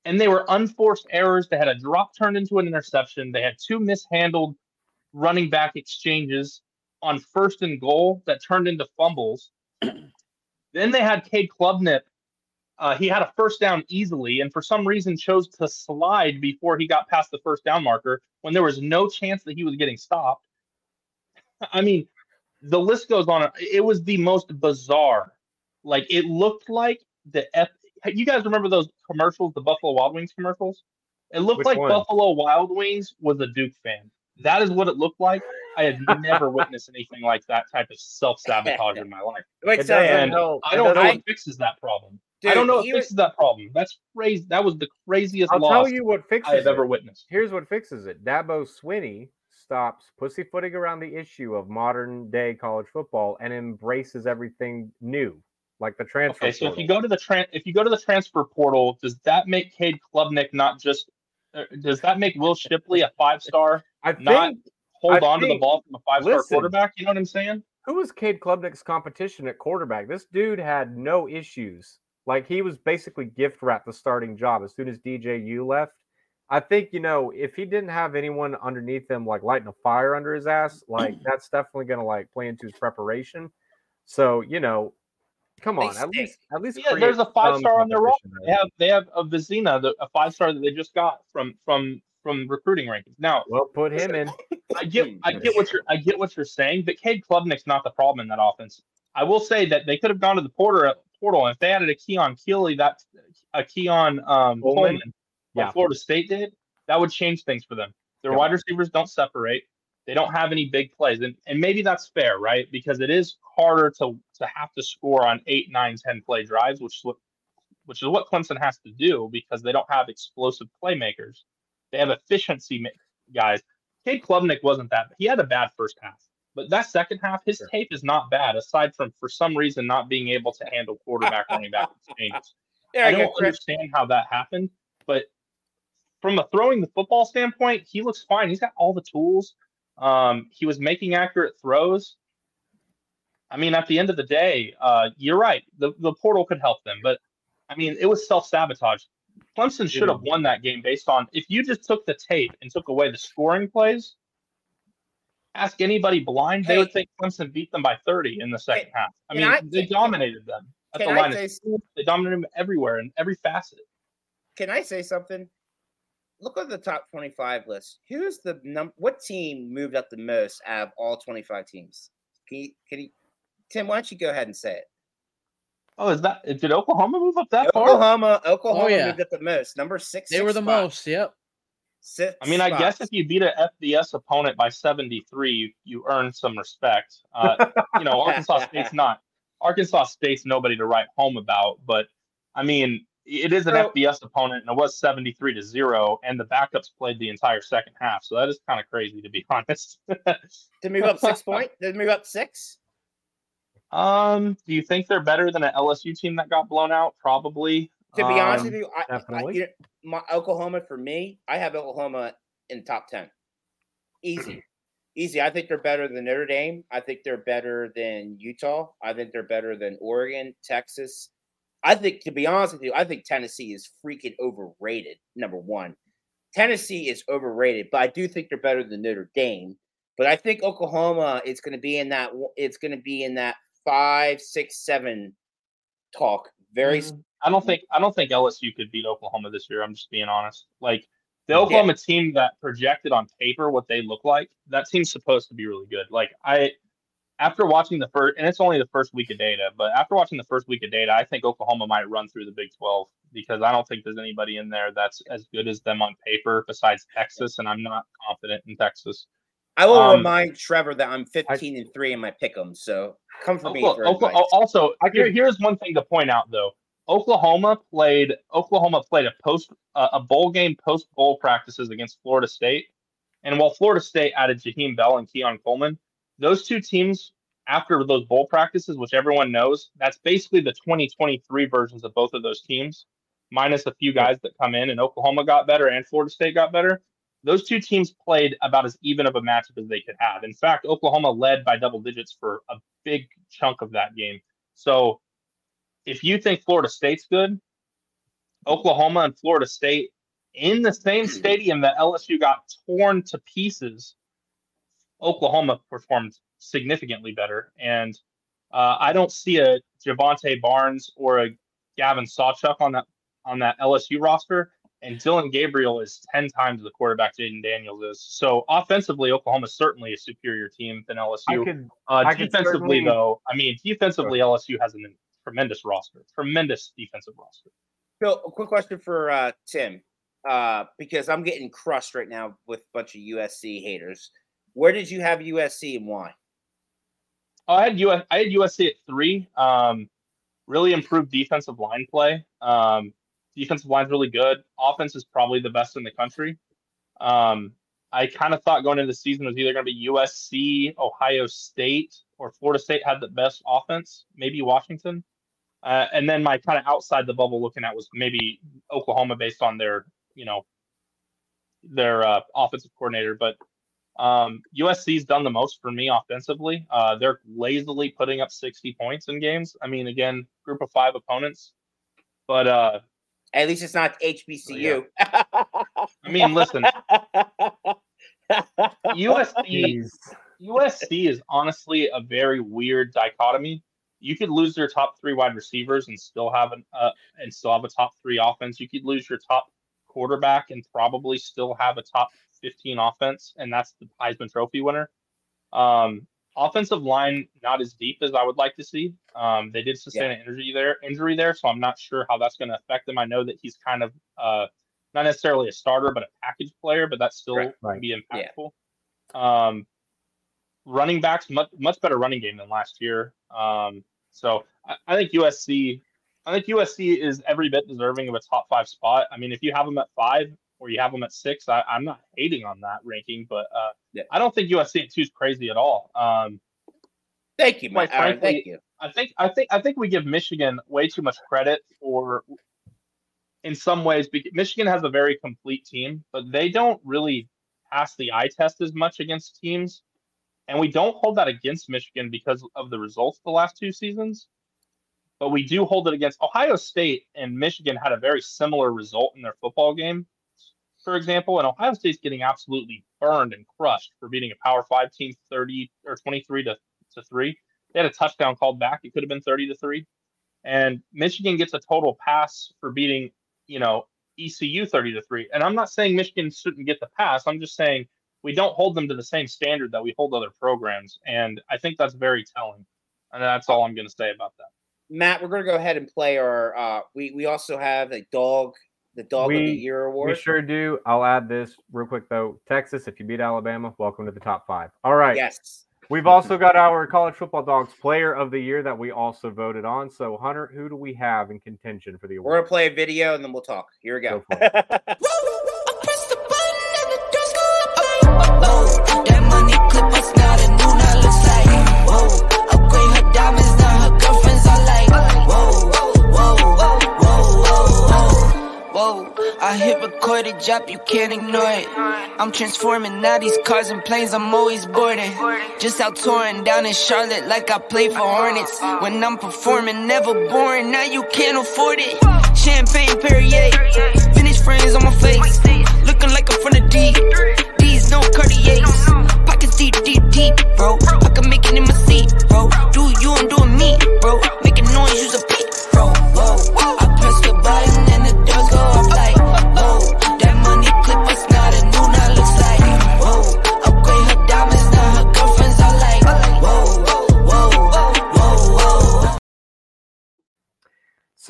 and they were unforced errors. They had a drop turned into an interception. They had two mishandled running back exchanges on first and goal that turned into fumbles. (clears throat) then they had Cade Klubnik. Uh, he had a first down easily, and for some reason chose to slide before he got past the first down marker when there was no chance that he was getting stopped. (laughs) I mean, the list goes on. It was the most bizarre. Like it looked like the F- you guys remember those commercials, the Buffalo Wild Wings commercials? It looked Which like one? Buffalo Wild Wings was a Duke fan. That is what it looked like. I had never (laughs) witnessed anything like that type of self sabotage in my life. Wait, so, and I don't know what fixes that problem. Dude, I don't know what fixes that problem. That's crazy. That was the craziest I'll loss tell you what fixes I have it. ever witnessed. Here's what fixes it. Dabo Swinney stops pussyfooting around the issue of modern day college football and embraces everything new like the transfer. Okay, so portal. if you go to the tran- if you go to the transfer portal, does that make Cade Klubnik not just? Uh, does that make Will Shipley a five star? I think, not hold I on think, to the ball from a five star quarterback. You know what I'm saying? Who was Cade Klubnik's competition at quarterback? This dude had no issues. Like he was basically gift wrapped the starting job as soon as DJU left. I think you know if he didn't have anyone underneath him like lighting a fire under his ass, like (clears throat) that's definitely going to like play into his preparation. So you know Come on, at least at least yeah. There's a five star on their roster. They have they have a Vizzina, the, a five star that they just got from from from recruiting rankings. Now, well, put him in. I get I (laughs) get what you're I get what you're saying, but Cade Klubnik's not the problem in that offense. I will say that they could have gone to the porter portal and if they added a Keon Keeley, that a Keon um, Coleman, yeah. Florida State did, that would change things for them. Their wide receivers don't separate. They don't have any big plays, and, and maybe that's fair, right? Because it is harder to to have to score on eight, nine, ten play drives, which is what which is what Clemson has to do because they don't have explosive playmakers. They have efficiency guys. Cade Klubnik wasn't that. He had a bad first half, but that second half, his sure. tape is not bad. Aside from for some reason not being able to handle quarterback running back (laughs) exchanges. Yeah, I don't understand how that happened, but from a throwing the football standpoint, he looks fine. He's got all the tools. Um, he was making accurate throws. I mean, at the end of the day, uh, you're right. The the portal could help them, but I mean, it was self sabotage. Clemson should have won that game based on if you just took the tape and took away the scoring plays. Ask anybody blind, hey, they would think Clemson beat them by 30 in the second hey, half. I mean, I, they dominated them at the line. Of, they dominated them everywhere in every facet. Can I say something? Look at the top 25 list. Who's the number? What team moved up the most out of all 25 teams? Can you, can you, Tim? Why don't you go ahead and say it? Oh, is that did Oklahoma move up that Oklahoma, far? Oklahoma oh, yeah. moved up the most. Number six. They were the spot. most. Yep. Six I mean, spots. I guess if you beat an FBS opponent by 73, you, you earn some respect. Uh, you know, Arkansas State's (laughs) not Arkansas State's nobody to write home about, but I mean, it is an so, FBS opponent, and it was 73 to zero, and the backups played the entire second half. So that is kind of crazy, to be (laughs) honest. to move up six (laughs) point, did they move up six? Um, do you think they're better than an LSU team that got blown out? Probably. To be um, honest with you, I, definitely. I, you know, my Oklahoma for me, I have Oklahoma in top ten. Easy, easy. I think they're better than Notre Dame. I think they're better than Utah. I think they're better than Oregon, Texas. I think, to be honest with you, I think Tennessee is freaking overrated. Number one, Tennessee is overrated, but I do think they're better than Notre Dame. But I think Oklahoma is going to be in that. It's going to be in that five, six, seven talk. Very. Mm-hmm. I don't think I don't think LSU could beat Oklahoma this year. I'm just being honest. Like the Oklahoma yeah. team that projected on paper what they look like, that team's supposed to be really good. Like I, after watching the first, and it's only the first week of data, but after watching the first week of data, I think Oklahoma might run through the Big 12 because I don't think there's anybody in there that's as good as them on paper besides Texas, and I'm not confident in Texas. I will um, remind Trevor that I'm 15 I, and three in my pick'em, so come for me. For Oklahoma, also, here, here's one thing to point out though. Oklahoma played Oklahoma played a post uh, a bowl game post bowl practices against Florida State, and while Florida State added Jaheim Bell and Keon Coleman, those two teams after those bowl practices, which everyone knows, that's basically the 2023 versions of both of those teams, minus a few guys that come in, and Oklahoma got better and Florida State got better those two teams played about as even of a matchup as they could have. In fact, Oklahoma led by double digits for a big chunk of that game. So if you think Florida State's good, Oklahoma and Florida State in the same stadium that LSU got torn to pieces, Oklahoma performed significantly better. And uh, I don't see a Jovantae Barnes or a Gavin Sawchuk on that on that LSU roster and Dillon Gabriel is 10 times the quarterback Jayden Daniels is. So offensively, Oklahoma is certainly a superior team than LSU. Could, uh, defensively, though, I mean, defensively, sure. LSU has a tremendous roster, tremendous defensive roster. So, a quick question for uh, Tim, uh, because I'm getting crushed right now with a bunch of USC haters. Where did you have USC and why? Oh, I had US, I had USC at three. Um, really improved defensive line play. Um, defensive line's really good. Offense is probably the best in the country. Um, I kind of thought going into the season was either going to be USC, Ohio State, or Florida State had the best offense, maybe Washington. Uh, and then my kind of outside the bubble looking at was maybe Oklahoma based on their, you know, their uh, offensive coordinator. But um, USC's done the most for me offensively. Uh, they're lazily putting up 60 points in games. I mean, again, group of five opponents. But uh, at least it's not HBCU. Yeah. I mean, listen, (laughs) USC USC is honestly a very weird dichotomy. You could lose your top three wide receivers and still have an uh, and still have a top three offense. You could lose your top quarterback and probably still have a top 15 offense, and that's the Heisman Trophy winner. Um, offensive line not as deep as I would like to see. Um, they did sustain yeah. an injury there, injury there, so I'm not sure how that's going to affect them. I know that he's kind of uh, not necessarily a starter, but a package player, but that still right. be impactful. Yeah. Um, running backs, much much better running game than last year. Um, so I, I think USC, I think USC is every bit deserving of a top five spot. I mean, if you have them at five or you have them at six, I, I'm not hating on that ranking, but uh, Yeah. I don't think USC at two is crazy at all. Um, Thank you, Mike. Thank you. I think I think I think we give Michigan way too much credit for in some ways because Michigan has a very complete team, but they don't really pass the eye test as much against teams. And we don't hold that against Michigan because of the results the last two seasons. But we do hold it against Ohio State and Michigan had a very similar result in their football game, for example. And Ohio State's getting absolutely burned and crushed for beating a Power Five team 30 or 23 to, to 3. They had a touchdown called back. It could have been 30 to 3. And Michigan gets a total pass for beating, you know, ECU 30 to 3. And I'm not saying Michigan shouldn't get the pass. I'm just saying we don't hold them to the same standard that we hold other programs. And I think that's very telling. And that's all I'm going to say about that. Matt, we're going to go ahead and play our. Uh, we we also have a dog, the dog of the We- award. We sure do. I'll add this real quick though. Texas, if you beat Alabama, welcome to the top five. All right. Yes. We've also got our college football dawgs player of the year that we also voted on. So Hunter, who do we have in contention for the award? We're gonna play a video and then we'll talk. Here we go. Go (laughs) I hit record a drop, you can't ignore it. I'm transforming now these cars and planes, I'm always boarding. Just out touring down in Charlotte like I play for Hornets. When I'm performing, never boring, now you can't afford it. Champagne Perrier, vintage frames on my face. Looking like I'm from the deep These no Cartiers. Pockets deep, deep, deep, bro. I can make it in my seat, bro. Do you, I'm doing me, bro. Making noise, use a beat, bro. Whoa,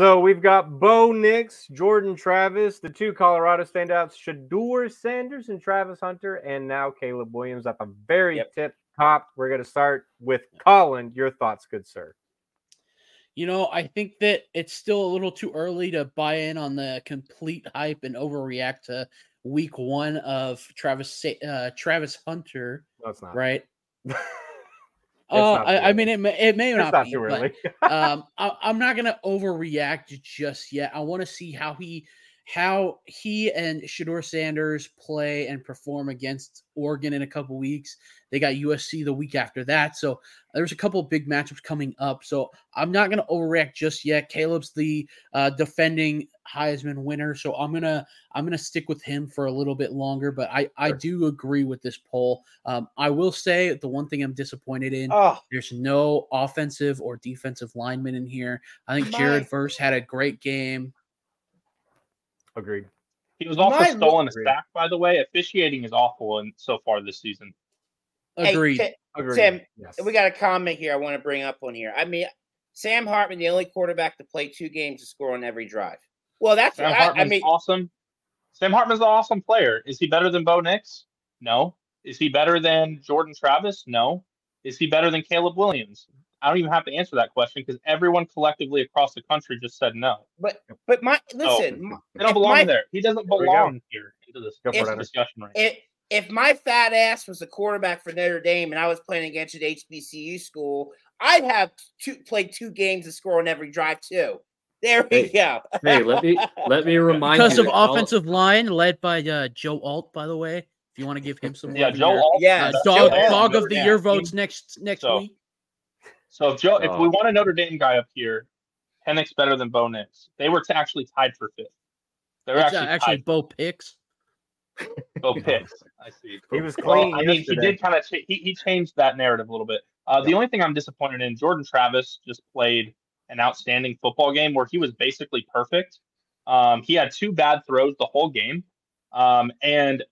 So we've got Bo Nix, Jordan Travis, the two Colorado standouts, Shedeur Sanders and Travis Hunter, and now Caleb Williams at the very Yep. tip top. We're going to start with Collin. Your thoughts, good sir. You know, I think that it's still a little too early to buy in on the complete hype and overreact to week one of Travis uh, Travis Hunter, No, it's not. right? (laughs) Uh, I, I mean, it may, it may not, not be, too but, early. (laughs) um, I, I'm not gonna overreact just yet. I want to see how he how he and Shedeur Sanders play and perform against Oregon in a couple weeks. They got USC the week after that, so there's a couple big matchups coming up. So I'm not gonna overreact just yet. Caleb's the uh, defending Heisman winner, so I'm gonna I'm gonna stick with him for a little bit longer. But I I do agree with this poll. Um, I will say the one thing I'm disappointed in. Oh, There's no offensive or defensive lineman in here. I think My- Jared Verse had a great game. Agreed. He was also My stolen a Agreed. sack, by the way. Officiating is awful and so far this season. hey, Agreed. Agreed. Tim, yes. we got a comment here I want to bring up on here. I mean, Sam Hartman, the only quarterback to play two games to score on every drive. Well, that's Sam I, I Hartman's mean, awesome. Sam Hartman's an awesome player. Is he better than Bo Nix? No. Is he better than Jordan Travis? No. Is he better than Caleb Williams? I don't even have to answer that question because everyone collectively across the country just said no. but but my listen, my- (laughs) They don't belong my- there. He doesn't belong here into this, Go for this it, Hunter. discussion right if if my fat ass was the quarterback for Notre Dame and I was playing against an HBCU school, I'd have two played two games to score on every drive too. There we Hey, go. Hey, let me let me (laughs) remind Because you of that all- offensive line led by uh, Joe Alt, by the way. If you want to give him some, Yeah, love Joe. Alt- Yeah, Uh, dog Joe Alt, dog of the year votes next next So- week. So if Joe, if we Oh. want a Notre Dame guy up here, Penix better than Bo Nix. They were t- actually tied for fifth. They were It's, uh, actually, actually tied Bo Picks. for Bo (laughs) Picks. I see. He was Well, clean. I mean, he did kind of he, he changed that narrative a little bit. Uh, The only thing I'm disappointed in, Jordan Travis just played an outstanding football game where he was basically perfect. Um, he had two bad throws the whole game, um, and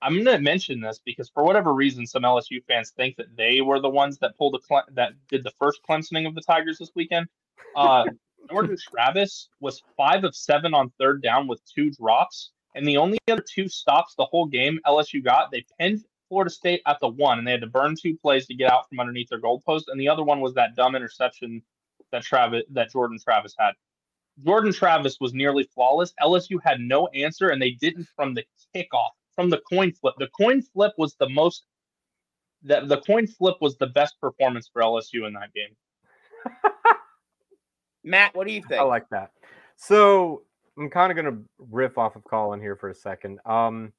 I'm going to mention this because for whatever reason, some LSU fans think that they were the ones that pulled the Cle- that did the first Clemsoning of the Tigers this weekend. Uh, (laughs) Jordan Travis was five of seven on third down with two drops, and the only other two stops the whole game LSU got, they pinned Florida State at the one, and they had to burn two plays to get out from underneath their goalpost, and the other one was that dumb interception that Travis that Jordan Travis had. Jordan Travis was nearly flawless. LSU had no answer, and they didn't from the kickoff, from the coin flip. The coin flip was the most. The, the coin flip was the best performance for LSU in that game. (laughs) Matt, what do you think? I like that. So I'm kind of going to riff off of Collin here for a second. Um,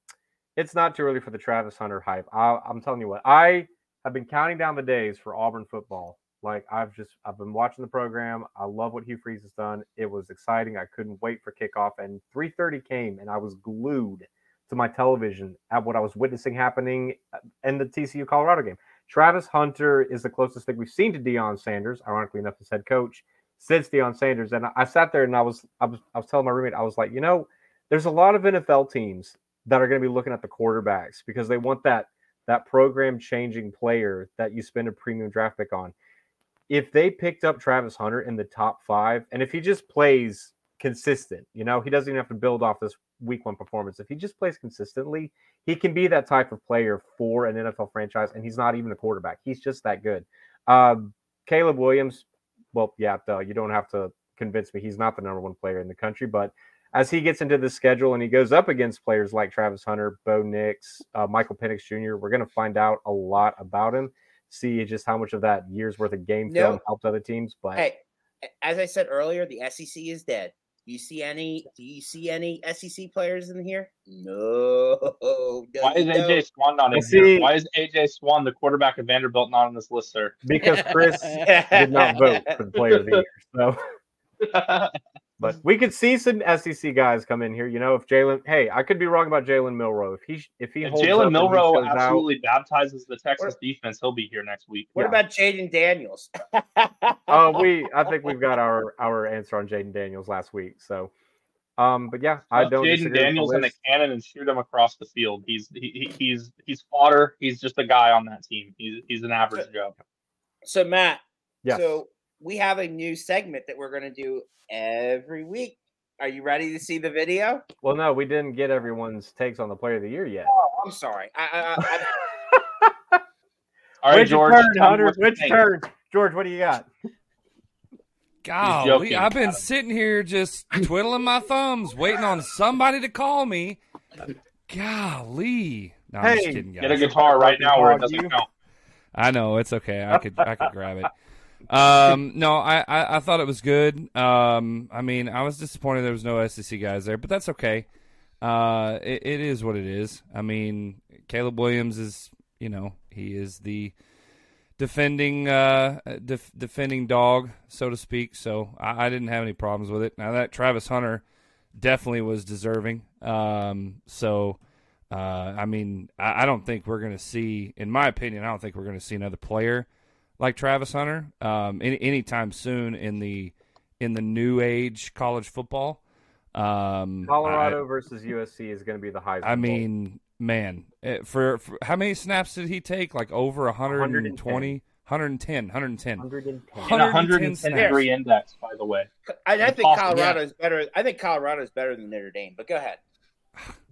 it's not too early for the Travis Hunter hype. I, I'm telling you what, I have been counting down the days for Auburn football. Like I've just I've been watching the program. I love what Hugh Freeze has done. It was exciting. I couldn't wait for kickoff, and 3:30 came, and I was glued to my television at what I was witnessing happening uh, in the TCU Colorado game. Travis Hunter is the closest thing we've seen to Deion Sanders, ironically enough, as head coach since Deion Sanders. And I sat there and I was I was I was telling my roommate, I was like, you know, there's a lot of NFL teams that are going to be looking at the quarterbacks because they want that that program changing player that you spend a premium draft pick on. If they picked up Travis Hunter in the top five, and if he just plays consistent, you know, he doesn't even have to build off this week one performance. If he just plays consistently, he can be that type of player for an NFL franchise, and he's not even a quarterback. He's just that good. Um, Caleb Williams, well, yeah, duh, you don't have to convince me he's not the number one player in the country, but as he gets into the schedule and he goes up against players like Travis Hunter, Bo Nix, uh, Michael Penix Jr., we're going to find out a lot about him, see just how much of that year's worth of game film No. helped other teams. But Hey, as I said earlier, the SEC is dead. Do you see any? Do you see any SEC players in here? No. (laughs) no Why is AJ don't. Swann not in Well, here? Why is AJ Swann, the quarterback of Vanderbilt, not on this list, sir? because Chris (laughs) did not vote for the player of the year. So, (laughs) but we could see some SEC guys come in here. You know, if Jalen, hey, I could be wrong about Jalen Milrow. If he if he If holds Jalen up and he Milrow shows out- absolutely baptizes the Texas defense, he'll be here next week. What Yeah. about Jayden Daniels? Oh, we (laughs) I think we've got our our answer on Jayden Daniels last week. So, um, but yeah, I don't. Jayden disagree the Daniels in the cannon and shoot him across the field. He's he, he- he's he's fodder. He's just a guy on that team. He's he's an average Joe. So Matt, Yes. so we have a new segment that we're going to do every week. Are you ready to see the video? Well, no, we didn't get everyone's takes on the player of the year yet. Oh, I'm sorry. I, I, I, (laughs) All right, Which George. turn, Hunter? Which think. turn? George, what do you got? Golly. I've been sitting here just twiddling my thumbs, waiting on somebody to call me. Golly. No, I'm just Hey, kidding, Get a guitar right now where it doesn't you- count. I know it's okay. I could I could grab it. Um, no, I, I I thought it was good. Um, I mean, I was disappointed there was no SEC guys there, but that's okay. Uh, it, it is what it is. I mean, Caleb Williams is you know he is the defending uh def- defending dog, so to speak. So I, I didn't have any problems with it. Now that Travis Hunter definitely was deserving. Um, so. Uh, I mean, I, I don't think we're going to see, in my opinion, I don't think we're going to see another player like Travis Hunter um, any anytime soon in the in the new age college football. Um, Colorado versus USC is going to be the Heisman. I, I Bowl. mean, man, eh, for, for how many snaps did he take? Like over 120, 110, 110. 110. And 110 110 snaps. degree index, by the way. I, I think Colorado is better. I think Colorado is better than Notre Dame. But go ahead. (sighs) (laughs)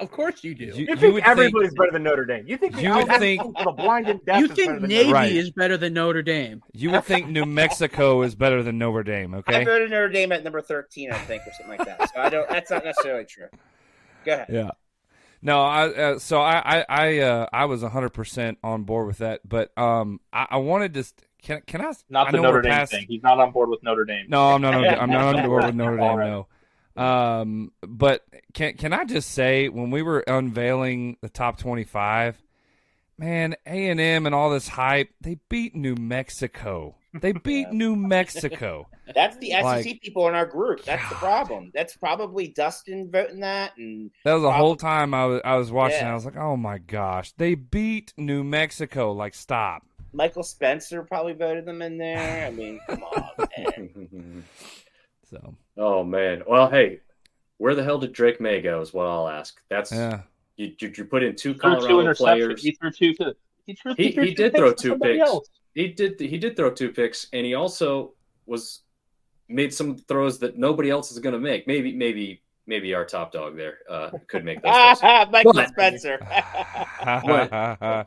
Of course you do. You- You you think everybody's think- better than Notre Dame? You think the You would Alabama think- School for the blind and deaf You is think Navy Notre Right. is better than Notre Dame? You would think New Mexico is better than Notre Dame, okay? I okay? voted Notre Dame at number thirteen, I think, or something like that. So I don't. That's not necessarily true. Go ahead. Yeah. No, I uh, so I I I, uh, I was hundred percent on board with that, but um I, I wanted to st- can can I Not I the Notre Dame past- thing. He's not on board with Notre Dame. No, I'm not. On, I'm not on board with (laughs) Notre Dame. All right. No. Um, but can can I just say when we were unveiling the top 25, man, A and M and all this hype, they beat New Mexico. They (laughs) beat New Mexico. That's the SEC Like- people in our group. That's the problem. That's probably Dustin voting that, and That was the Probably- whole time I was I was watching. Yeah. I was like, oh my gosh, they beat New Mexico. Like, stop. Michael Spencer probably voted them in there. I mean, come on, (laughs) man. (laughs) So Oh man. Well, hey, where the hell did Drake Maye go? Is what I'll ask. That's yeah, you. You, you put in two He threw two interceptions. players. He threw two. To, he, threw, He, threw he two did throw two picks. else. He did he did throw two picks, and he also was made some throws that nobody else is going to make. Maybe maybe maybe our top dog there uh, could make those. throws. (laughs) Michael But- Spencer. (laughs)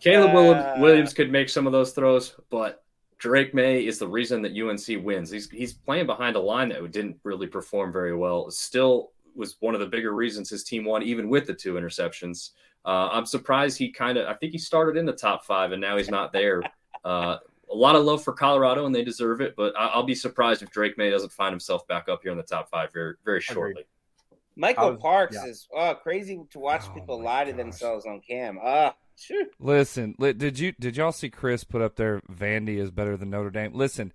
Caleb Williams, Uh, Williams could make some of those throws, but Drake Maye is the reason that UNC wins. He's he's playing behind a line that didn't really perform very well. Still was one of the bigger reasons his team won, even with the two interceptions. Uh, I'm surprised he kind of. I think he started in the top five, and now he's not there. Uh, a lot of love for Colorado, and they deserve it. But I- I'll be surprised if Drake Maye doesn't find himself back up here in the top five very very shortly. Michael was- Parks yeah. is oh crazy to watch Oh people my lie to themselves on cam. Ah, phew. Listen, did you did y'all see Chris put up there? Vandy is better than Notre Dame. Listen,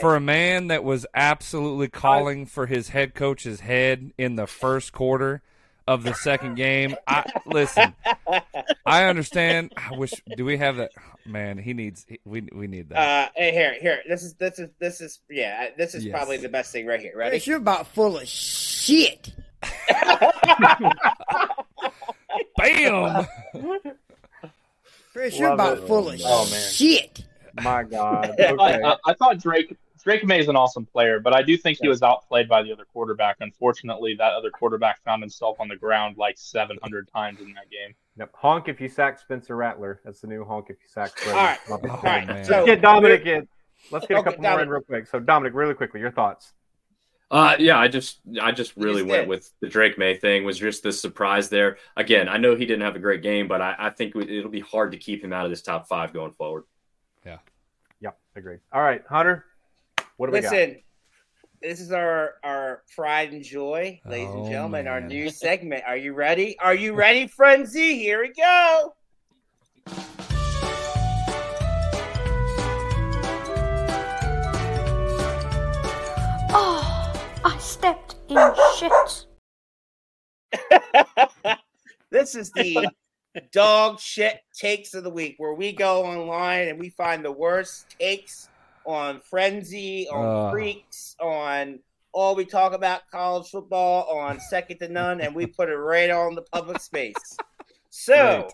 for a man that was absolutely calling for his head coach's head in the first quarter of the second (laughs) game, I listen. I understand. I wish. Do we have that? Man, he needs. We we need that. Uh, hey, here, here. This is this is this is yeah. This is Yes. probably the best thing right here. Ready? Chris, you're about full of shit. (laughs) Bam! (laughs) Chris, you're about it. full of Oh, man. shit. My (laughs) God. (laughs) I, Okay. I, I thought Drake Drake Maye is an awesome player, but I do think he was outplayed by the other quarterback. Unfortunately, that other quarterback found himself on the ground like 700 times in that game. Yep. Honk if you sack Spencer Rattler. That's the new honk if you sack. Spencer. All right. Love it. Oh, All right. Oh, so Let's get Dominick in. Let's get a Okay, couple more in real quick. So Dominick, really quickly, your thoughts. Uh, yeah, I just, I just really went did. with the Drake Maye thing. Was just the surprise there. Again, I know he didn't have a great game, but I, I think it'll be hard to keep him out of this top five going forward. Yeah, yeah, agreed. All right, Hunter, what do we got? Listen, this is our our pride and joy, ladies Oh, and gentlemen. Our new segment. Are you ready? Are you ready, Frenzy? Here we go. I stepped in shit. (laughs) this is the dog shit takes of the week, where we go online and we find the worst takes on Frenzy, on Ugh. Freaks, on all we talk about college football, on Second to None, and we (laughs) put it right on the public space. (laughs) So, Great.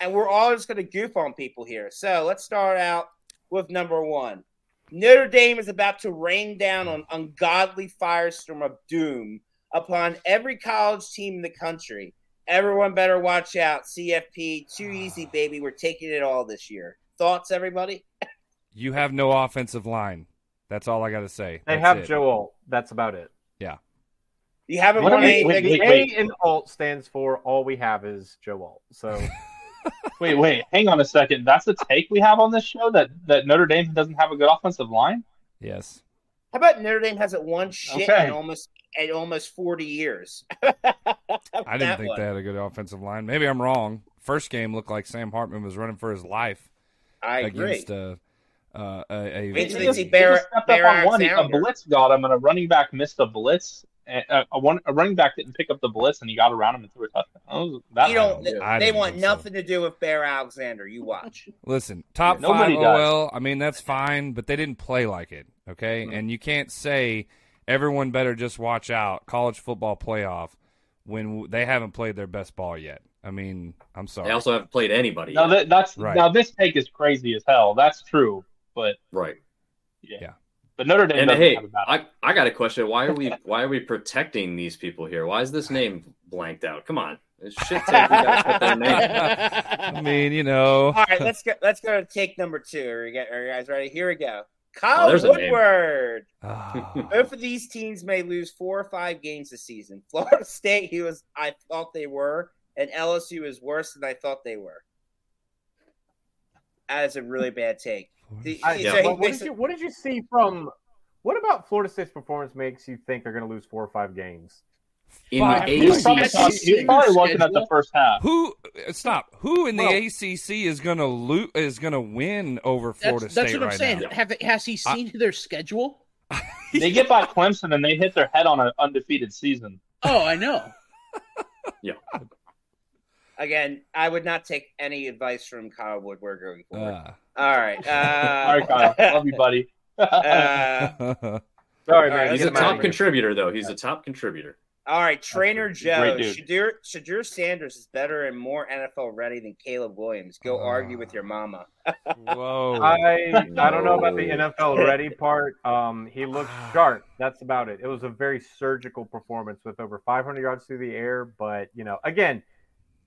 and we're all just going to goof on people here. So let's start out with number one. Notre Dame is about to rain down hmm. an ungodly firestorm of doom upon every college team in the country. Everyone better watch out. CFP, too easy, (sighs) baby. We're taking it all this year. Thoughts, everybody? You have no offensive line. That's all I got to say. They That's have it. Joe Alt. That's about it. Yeah. You haven't What won are we- anything. wait, The wait. A in Alt stands for all we have is Joe Alt. So (laughs) Wait, wait, hang on a second. That's the take we have on this show that that Notre Dame doesn't have a good offensive line. Yes. How about Notre Dame hasn't won shit Okay. in almost in almost forty years? (laughs) I didn't think they had a good offensive line. Maybe I'm wrong. First game looked like Sam Hartman was running for his life I agree. against uh, uh, a, a Wait till He they see he Bear- Bear on one. A Sounder. blitz got him, and a running back missed a blitz. A, a one a running back didn't pick up the blitz, and he got around him and threw a touchdown. That was- that You don't. was good. I they want think so. nothing to do with Bear Alexander. You watch. (laughs) Listen, top Nobody five does. OL. I mean, that's fine, but they didn't play like it. Okay, Mm-hmm. and you can't say everyone better just watch out college football playoff when w- they haven't played their best ball yet. I mean, I'm sorry. They also haven't played anybody. Now yet. that, that's Right. now this take is crazy as hell. That's true, but right. yeah. Yeah. But Notre Dame And hey, have. I, I got a question. Why are we why are we protecting these people here? Why is this name blanked out? Come on, it's shit take. We gotta put their name. (laughs) I mean, you know. All right, let's go. Let's go to take number two. Are you, get- are you guys ready? Here we go. Oh, Kyle there's a name. Woodward. Ah, (laughs) Both of these teams may lose four or five games this season. (laughs) Florida State, he was I thought they were, and LSU is worse than I thought they were. That is a really bad take. The- I, Yeah. he what, did you, what did you see from? What about Florida State's performance makes you think they're going to lose four or five games? In Fuck. the He was probably, ACC, talking- he probably looking at the first half. who? Stop. Who in the Well- ACC is gonna lo- is gonna win over Florida That's, State that's what I'm right saying. now? Have, has he seen their schedule? (laughs) They get by Clemson and they hit their head on an undefeated season. Oh, I know. (laughs) Yeah. Again. I would not take any advice from Kyle Woodward going forward. Ah. All right. Uh, All right, Kyle. Love you, buddy. (laughs) uh, (laughs) Sorry, man. right, he's a top of here. contributor, though. He's a top contributor. All right, Trainer Joe. dude. Shedeur, Shedeur Sanders is better and more NFL ready than Caleb Williams. Go argue with your mama. (laughs) Whoa. I I don't know about the NFL ready part. Um, he looked (sighs) sharp. That's about it. It was a very surgical performance with over 500 yards through the air. But you know, again,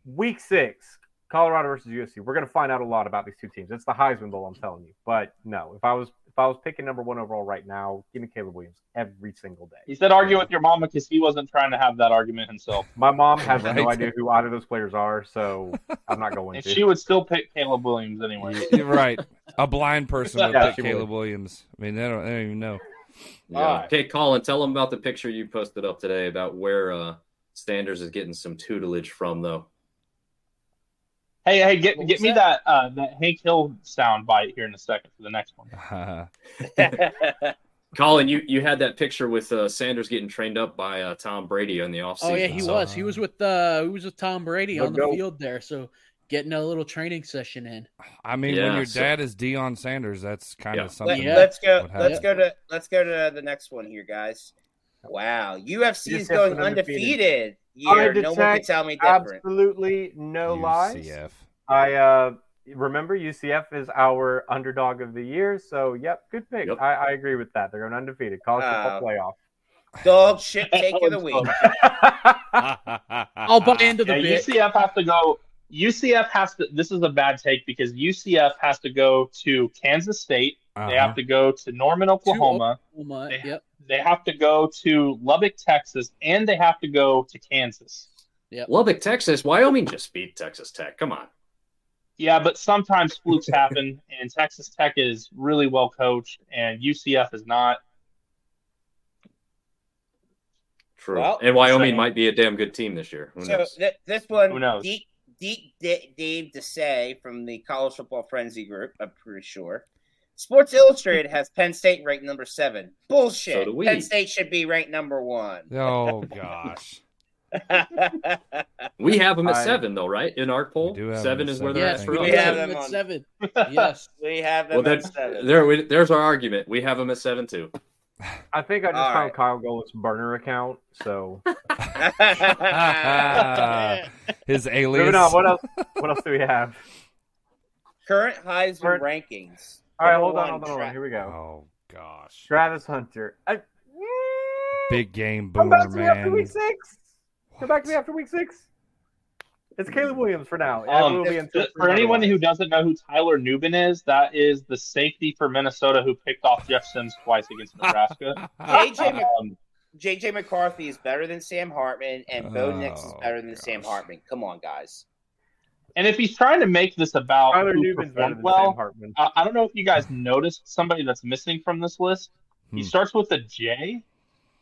week six, Colorado versus USC. We're gonna find out a lot about these two teams. It's the Heisman Bowl, I'm telling you. But no, if I was if I was picking number one overall right now, give me Caleb Williams every single day. He said argue with your mama because he wasn't trying to have that argument himself. My mom has (laughs) no idea who either of those players are, so I'm not going (laughs) And to. she would still pick Caleb Williams anyway. (laughs) You're right. A blind person would Yeah, pick she would. Caleb Williams. I mean, they don't, they don't even know. Yeah. Alright. Okay, Collin, tell them about the picture you posted up today about where uh, Sanders is getting some tutelage from, though. Hey, hey, get What get me that? that uh, that Hank Hill sound bite here in a second for the next one. (laughs) Collin, you, you had that picture with uh, Sanders getting trained up by uh, Tom Brady on the offseason. Oh yeah, he so- was. He was with uh he was with Tom Brady The on the goat. field there, so getting a little training session in. I mean, Yeah, when your so- dad is Deion Sanders, that's kind Yeah. of Let, something. Yeah. Let's go. Let's go to let's go to the next one here, guys. Wow, UFC is going undefeated. undefeated. I Year. No one can detect tell me different. Absolutely no lies. UCF. I uh remember UCF is our underdog of the year, so yep, good pick. Yep. I, I agree with that. They're going undefeated. College Uh, football playoff. Dog shit (laughs) take of the week. I'll buy into the Yeah, bit. UCF has to go. UCF has to. This is a bad take because UCF has to go to Kansas State. They Uh-huh. have to go to Norman, Oklahoma. Oklahoma, They- Yep. They have to go to Lubbock, Texas, and they have to go to Kansas. Yeah, Lubbock, Texas. Wyoming just beat Texas Tech. Come on. Yeah, but sometimes flukes happen, (laughs) and Texas Tech is really well coached, and UCF is not. True. Well, and Wyoming so- might be a damn good team this year. Who So knows? th- this one, Who knows? Deep, Deep D- Dave Desai from the College Football Frenzy Group, I'm pretty sure. Sports Illustrated has Penn State ranked number seven. Bullshit. So do we. Penn State should be ranked number one. (laughs) Oh gosh. (laughs) we have them at I- seven, though, right? In our poll, We do seven is where they're I at Yes, for we We us. have have them them at seven. (laughs) Yes. we have them Well, at seven. there, we- there's our argument. We have them at seven too. I think I just All found right. Kyle Golik's burner account. So His alias. moving on. What else? What else do we have? Current Heisman Current- rankings. All right, hold on, hold on, hold on. Here we go. Oh gosh. Travis Hunter. I, Big game Come boomer, back to me after man. week six. Come back to me after week six. It's Caleb Williams for now. Um, will be if- until for anyone otherwise. who doesn't know who Tyler Nubin is, that is the safety for Minnesota who picked off Jeff Sims twice against Nebraska. JJ, (laughs) Um, JJ McCarthy is better than Sam Hartman, and Bo Nix is Oh, better than gosh. Sam Hartman. Come on, guys. And if he's trying to make this about Tyler who Nubin's better performed than well, Sam Hartman. I, I don't know if you guys noticed somebody that's missing from this list. He Hmm. starts with a J,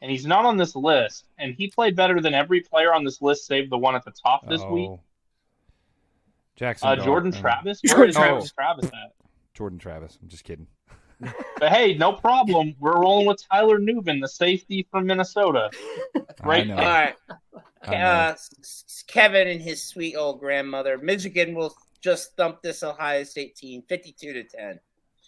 and he's not on this list. And he played better than every player on this list, save the one at the top this week. Oh. Jackson. Uh, Jordan uh, Travis. (laughs) Where is Jordan Jordan Travis at? Jordan Travis. I'm just kidding. But hey, no problem. We're rolling with Tyler Nubin, the safety from Minnesota. I Right. All right. Uh, S- S- Kevin and his sweet old grandmother. Michigan will just thump this Ohio State team 52 to 10.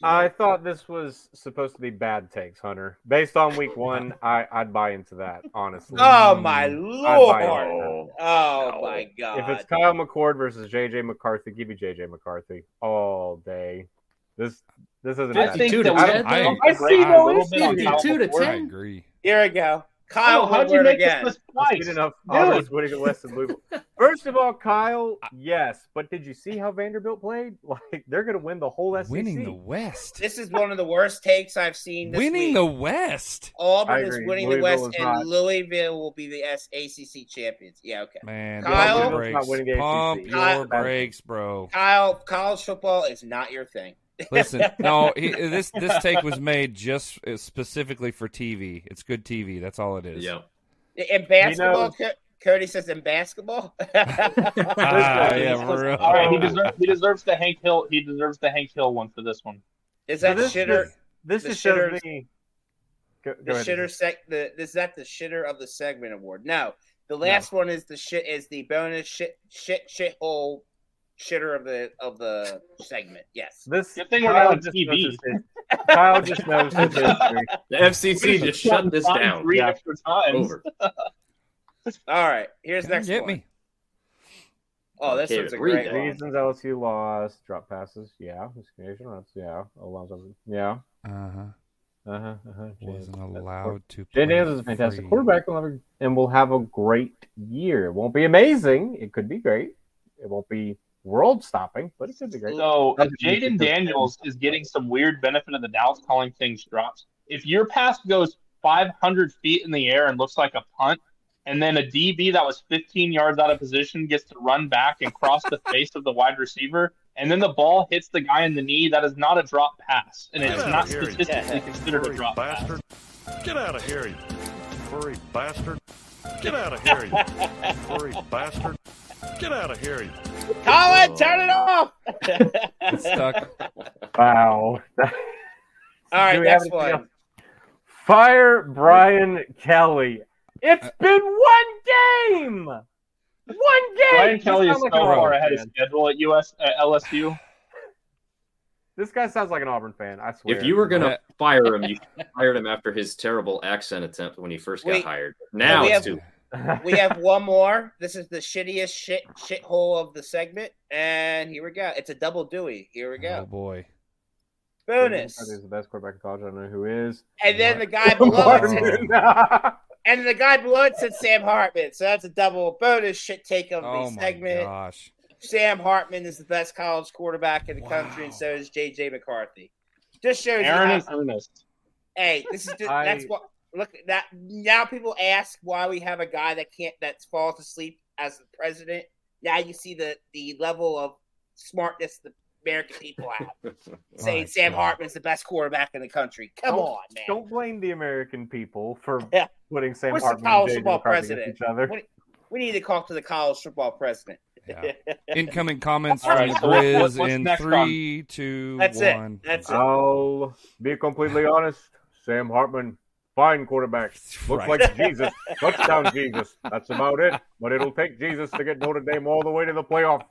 I thought this was supposed to be bad takes, Hunter. Based on week one, (laughs) I, I'd buy into that, honestly. Oh, my Lord. into Oh, my God. if it's Kyle McCord versus JJ McCarthy, give me JJ McCarthy all day. This this isn't I bad. think 52 that to we 10. I I see see no no little issue. 52 to McCord. I agree. Here we go. Kyle Oh, how'd you make again. this list twice? good enough. Dude. Almost winning at Western Louisville. First of all, Kyle, yes, but did you see how Vanderbilt played? (laughs) Like they're going to win the whole SEC. Winning the West. This is one of the worst takes I've seen this Winning week. the West. Auburn is winning Louisville the West, and not. Louisville will be the S- ACC champions. Yeah, okay. Man, Kyle- pump your Louisville's not brakes. winning the ACC. Pump Kyle- your brakes, bro. Kyle, college football is not your thing. Listen, (laughs) no, he, this this take was made just uh, specifically for TV. It's good TV. That's all it is. Yeah. In basketball, knows- Co- Cody says in basketball. (laughs) Ah, yeah, for real. All right, he deserves he deserves the Hank Hill he deserves the Hank Hill one for this one. is So that this, shitter? This, this the just shows me. Go, The ahead. shitter sec. The is that the shitter of the segment award? No, the last one is the shit is the bonus shit shit shit hole shitter of the of the segment. Yes. This Good thing we're not on just TV. knows his his- Kyle just knows his (laughs) history. The FCC just shut this down. Three Yeah. extra times. Over. (laughs) All right, here's Come next get one. me. Oh, this Okay, one's a great one. Reasons LSU lost, drop passes. Yeah, discrimination. That's yeah. Alonzo. Yeah. Uh huh. Uh huh. Uh-huh. Wasn't allowed to. Jay play Daniels is a fantastic free. quarterback and and will have a great year. It won't be amazing. It could be great. It won't be world stopping, but it could be great. So Doesn't Jayden Daniels is getting some weird benefit of the doubt calling things drops. If your pass goes 500 feet in the air and looks like a punt, and then a DB that was 15 yards out of position gets to run back and cross the face of the wide receiver, and then the ball hits the guy in the knee, that is not a drop pass, and it's not outta here, you statistically considered a furry drop pass. Get out of here, you furry bastard. Get out of here, you furry bastard. Get out of here, you. Collin, turn it off. (laughs) It's stuck. Wow. (laughs) All right, Do we next one. else? Fire Brian Kelly. It's Uh, been one game. One game. Brian You Kelly is so like far Auburn ahead of schedule at US at LSU. (laughs) This guy sounds like an Auburn fan. I swear. If you were gonna fire him, you fired him after his terrible accent attempt when he first got Wait. hired. Now we it's have- too. (laughs) we have one more. This is the shittiest shit shithole of the segment, and here we go. It's a double Dewey. Here we go. Oh boy. Bonus. Is the best quarterback in college. I don't know who is. And then the guy below it said, (laughs) and the guy below it said Sam Hartman. So that's a double bonus shit take of Oh the my segment. gosh. Sam Hartman is the best college quarterback in the country, and so is JJ McCarthy. Just shows you Aaron how and Ernest. Hey, this is just, (laughs) I- that's what look that now people ask why we have a guy that can't that falls asleep as the president. Now you see the the level of smartness the American people have. (laughs) Oh, Saying My Sam God. Hartman's the best quarterback in the country. Come Don't- on, man. Don't blame the American people for (laughs) Yeah. putting Sam What's the Hartman college and football president? each other. What- We need to talk to the college football president. Yeah. (laughs) Incoming comments All from right, the so what- Grizz what's- what's in next on? three, two, That's it. That's it. I'll be completely honest. Sam Hartman, fine quarterback. Looks Right. like (laughs) Jesus. Touchdown Jesus. That's about it. But it'll take Jesus to get Notre Dame all the way to the playoff.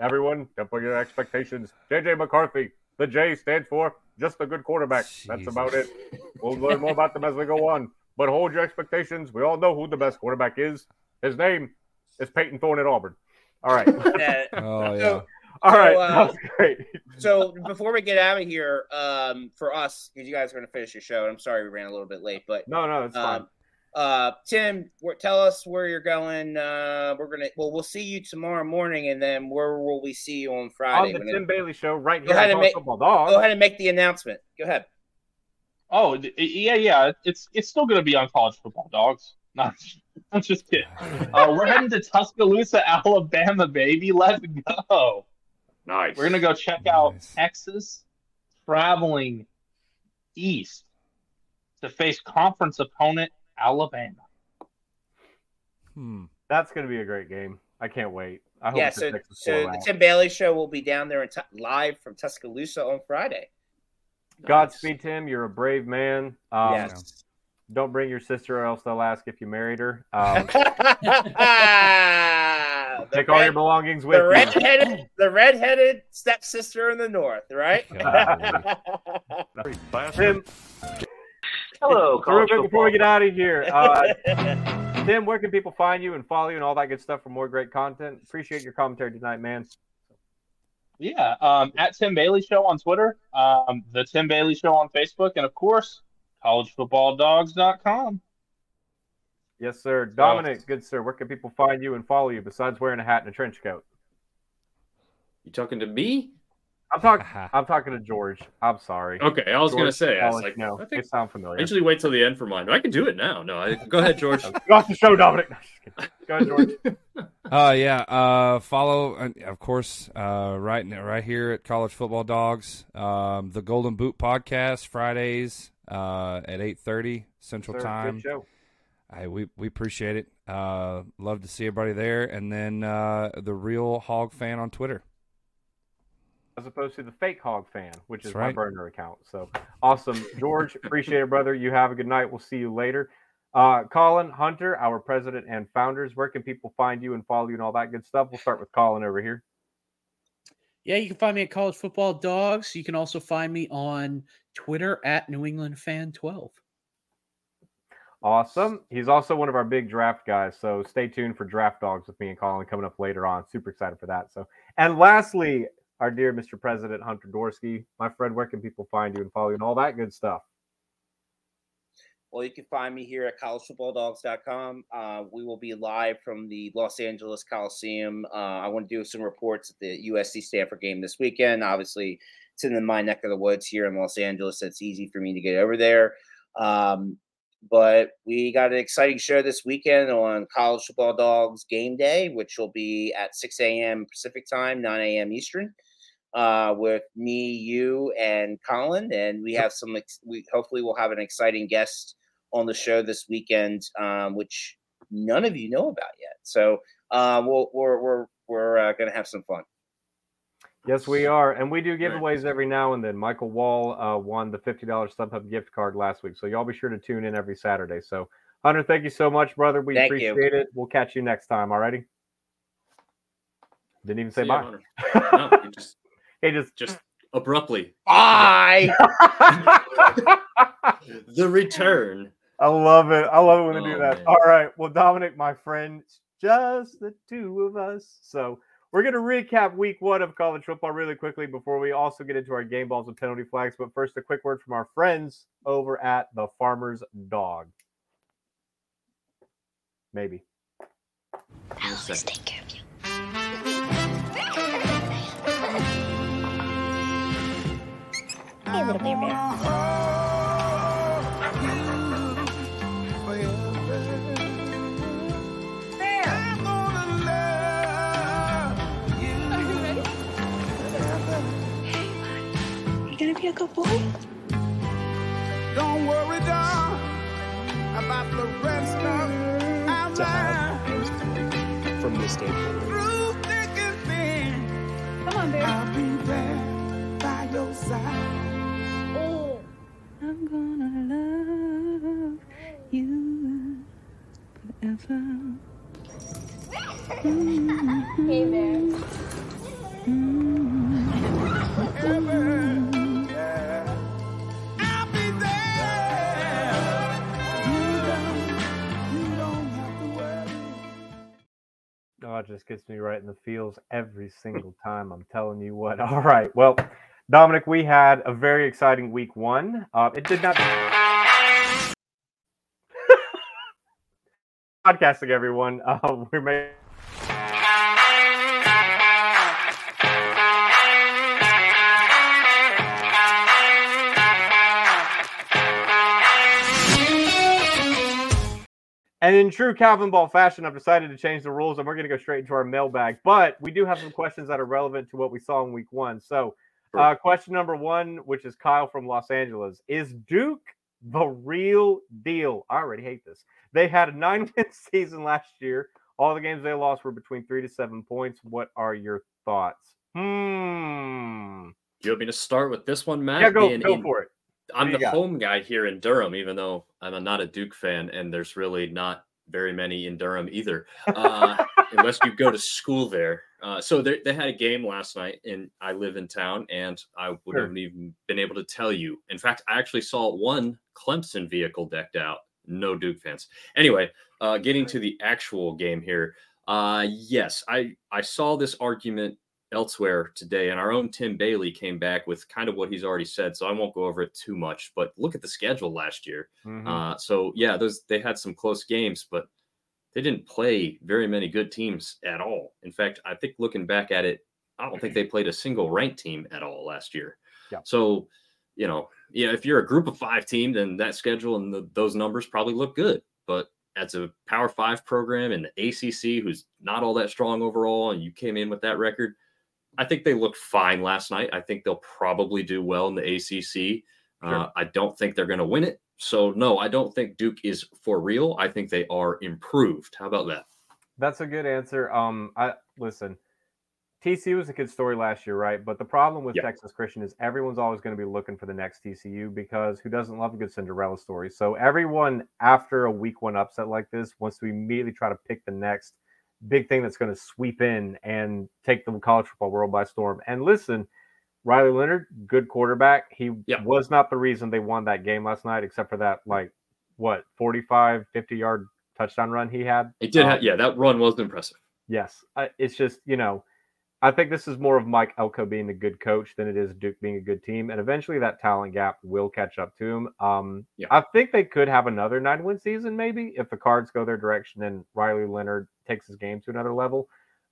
Everyone, temper your expectations. JJ McCarthy. The J stands for just a good quarterback. That's about it. We'll learn more about them as we go on. But hold your expectations. We all know who the best quarterback is. His name is Payton Thorne at Auburn. All right. (laughs) Yeah. Oh yeah. So, All right. So, uh, That's great. so before we get out of here, um, for us, because you guys are going to finish your show, and I'm sorry we ran a little bit late, but No, no, it's fine. Um, uh, Tim, where, tell us where you're going. Uh, we're gonna. Well, we'll see you tomorrow morning, and then where will we see you on Friday? on the When it- Tim Bailey Show right Go here ahead on and make- Football Dawg. go ahead and make the announcement. Go ahead. Oh yeah, yeah. It's it's still going to be on college football dawgs. (laughs) Not, I'm just kidding. Uh, we're heading to Tuscaloosa, Alabama, baby. Let's go. Nice. We're gonna go check out Texas, traveling east to face conference opponent Alabama. Hmm. That's going to be a great game. I can't wait. I hope Yeah. So, so the out. Tim Bailey show will be down there in Tu- live from Tuscaloosa on Friday. Godspeed, Tim. You're a brave man. Um, yes. Don't bring your sister, or else they'll ask if you married her. (laughs) Um, (laughs) The take all your red- belongings the with you. redheaded, the redheaded stepsister in the north, right? (laughs) Tim, Hello, real college quick before we get out of here, uh, (laughs) Tim, where can people find you and follow you and all that good stuff for more great content? Appreciate your commentary tonight, man. Yeah, um, at Tim Bailey Show on Twitter, um, the Tim Bailey Show on Facebook, and of course, collegefootballdawgs.com. Yes, sir. Dominick, good sir. Where can people find you and follow you besides wearing a hat and a trench coat? You talking to me? I'm talking. (laughs) I'm talking to George. I'm sorry. Okay, I was gonna say, I was Alex, like, no, I they think sound I familiar. usually wait till the end for mine. I can do it now. No, I, go ahead, George. (laughs) Get off the show, Dominick. No. Go ahead, George. (laughs) Uh, yeah. Uh, follow, of course, uh, right n- right here at College Football Dawgs, um, the Golden Boot podcast Fridays uh, at eight thirty Central Sir, Time. Good show. I, we we appreciate it. Uh, love to see everybody there, and then uh, the real Hog fan on Twitter. As opposed to the fake hog fan, which is That's my burner account. So awesome, George. (laughs) appreciate it, brother. You have a good night. We'll see you later. Uh, Collin Hunter, our president and founders. Where can people find you and follow you and all that good stuff? We'll start with Collin over here. Yeah, you can find me at College Football Dawgs. You can also find me on Twitter at New England Fan 12. Awesome. He's also one of our big draft guys. So stay tuned for draft dawgs with me and Collin coming up later on. Super excited for that. So, and lastly, our dear Mr. President Hunter Dworsky, my friend, where can people find you and follow you and all that good stuff? Well, you can find me here at collegefootballdawgs.com. Uh, we will be live from the Los Angeles Coliseum. Uh, I want to do some reports at the USC Stanford game this weekend. Obviously, it's in my neck of the woods here in Los Angeles. It's easy for me to get over there. Um, but we got an exciting show this weekend on College Football Dawgs Game Day, which will be at 6 a.m. Pacific Time, 9 a.m. Eastern, uh, with me, you, and Collin. And we have some. Ex- we hopefully we'll have an exciting guest on the show this weekend, um, which none of you know about yet. So uh, we'll, we're we're we're uh, going to have some fun. Yes, we are, and we do giveaways every now and then. Michael Wall uh, won the fifty dollars StubHub gift card last week, so y'all be sure to tune in every Saturday. So, Hunter, thank you so much, brother. We Thank you. appreciate it. We'll catch you next time. Alrighty. Didn't even say See bye. Hunter. No, you just (laughs) Hey, just just abruptly. Bye. (laughs) the return. I love it. I love it when they do Oh, that. man. All right. Well, Dominick, my friend, just the two of us. So we're going to recap week one of college football really quickly before we also get into our game balls and penalty flags. But first, a quick word from our friends over at the Farmer's Dog. Maybe. In a second. Hey, little bear bear. You gonna be a good boy? Don't worry, darling, about the rest of mm. our to have lives. from this day forward. Thick and thin, Come on, bear. I'll be there by your side. Oh. I'm gonna love you forever. (laughs) Hey, bear. Just gets me right in the feels every single time. I'm telling you what. (laughs) All right. Well, Dominick, we had a very exciting week one. Uh, it did not. (laughs) Podcasting, everyone. Uh, we made. And in true Calvin Ball fashion, I've decided to change the rules and we're going to go straight into our mailbag. But we do have some questions that are relevant to what we saw in week one. So, uh, question number one, which is Kyle from Los Angeles Is Duke the real deal? I already hate this. They had a nine (laughs) win season last year. All the games they lost were between three to seven points. What are your thoughts? Hmm. Do you want me to start with this one, Matt? Yeah, go, Being go in- for it. I'm the got? home guy here in Durham, even though I'm not a Duke fan, and there's really not very many in Durham either, uh, (laughs) unless you go to school there. Uh, so they, they had a game last night, and I live in town, and I wouldn't Sure. even been able to tell you. In fact, I actually saw one Clemson vehicle decked out. No Duke fans. Anyway, uh, getting to the actual game here. Uh, yes, I I saw this argument elsewhere today, and our own Tim Bailey came back with kind of what he's already said. So I won't go over it too much. But look at the schedule last year. Mhm. Uh, so yeah, those they had some close games, but they didn't play very many good teams at all. In fact, I think looking back at it, I don't think they played a single ranked team at all last year. Yeah. So, you know, yeah, if you're a group of five team, then that schedule and the, those numbers probably look good. But as a Power Five program in the ACC, who's not all that strong overall, and you came in with that record, I think they looked fine last night. I think they'll probably do well in the ACC. Uh, I don't think they're going to win it. So no, I don't think Duke is for real. I think they are improved. How about that? That's a good answer. Um, I listen. TCU was a good story last year, right? But the problem with Yeah. Texas Christian is everyone's always going to be looking for the next TCU because who doesn't love a good Cinderella story? So everyone after a week one upset like this wants to immediately try to pick the next big thing that's going to sweep in and take the college football world by storm. And listen, Riley Leonard, good quarterback. He Yeah. was not the reason they won that game last night, except for that like what 45, 50 yard touchdown run he had. It did. Um, have, yeah, that run was impressive. Yes, I, it's just you know, I think this is more of Mike Elko being a good coach than it is Duke being a good team, and eventually that talent gap will catch up to him. Um, Yeah. I think they could have another nine win season maybe if the Cards go their direction and Riley Leonard takes his game to another level.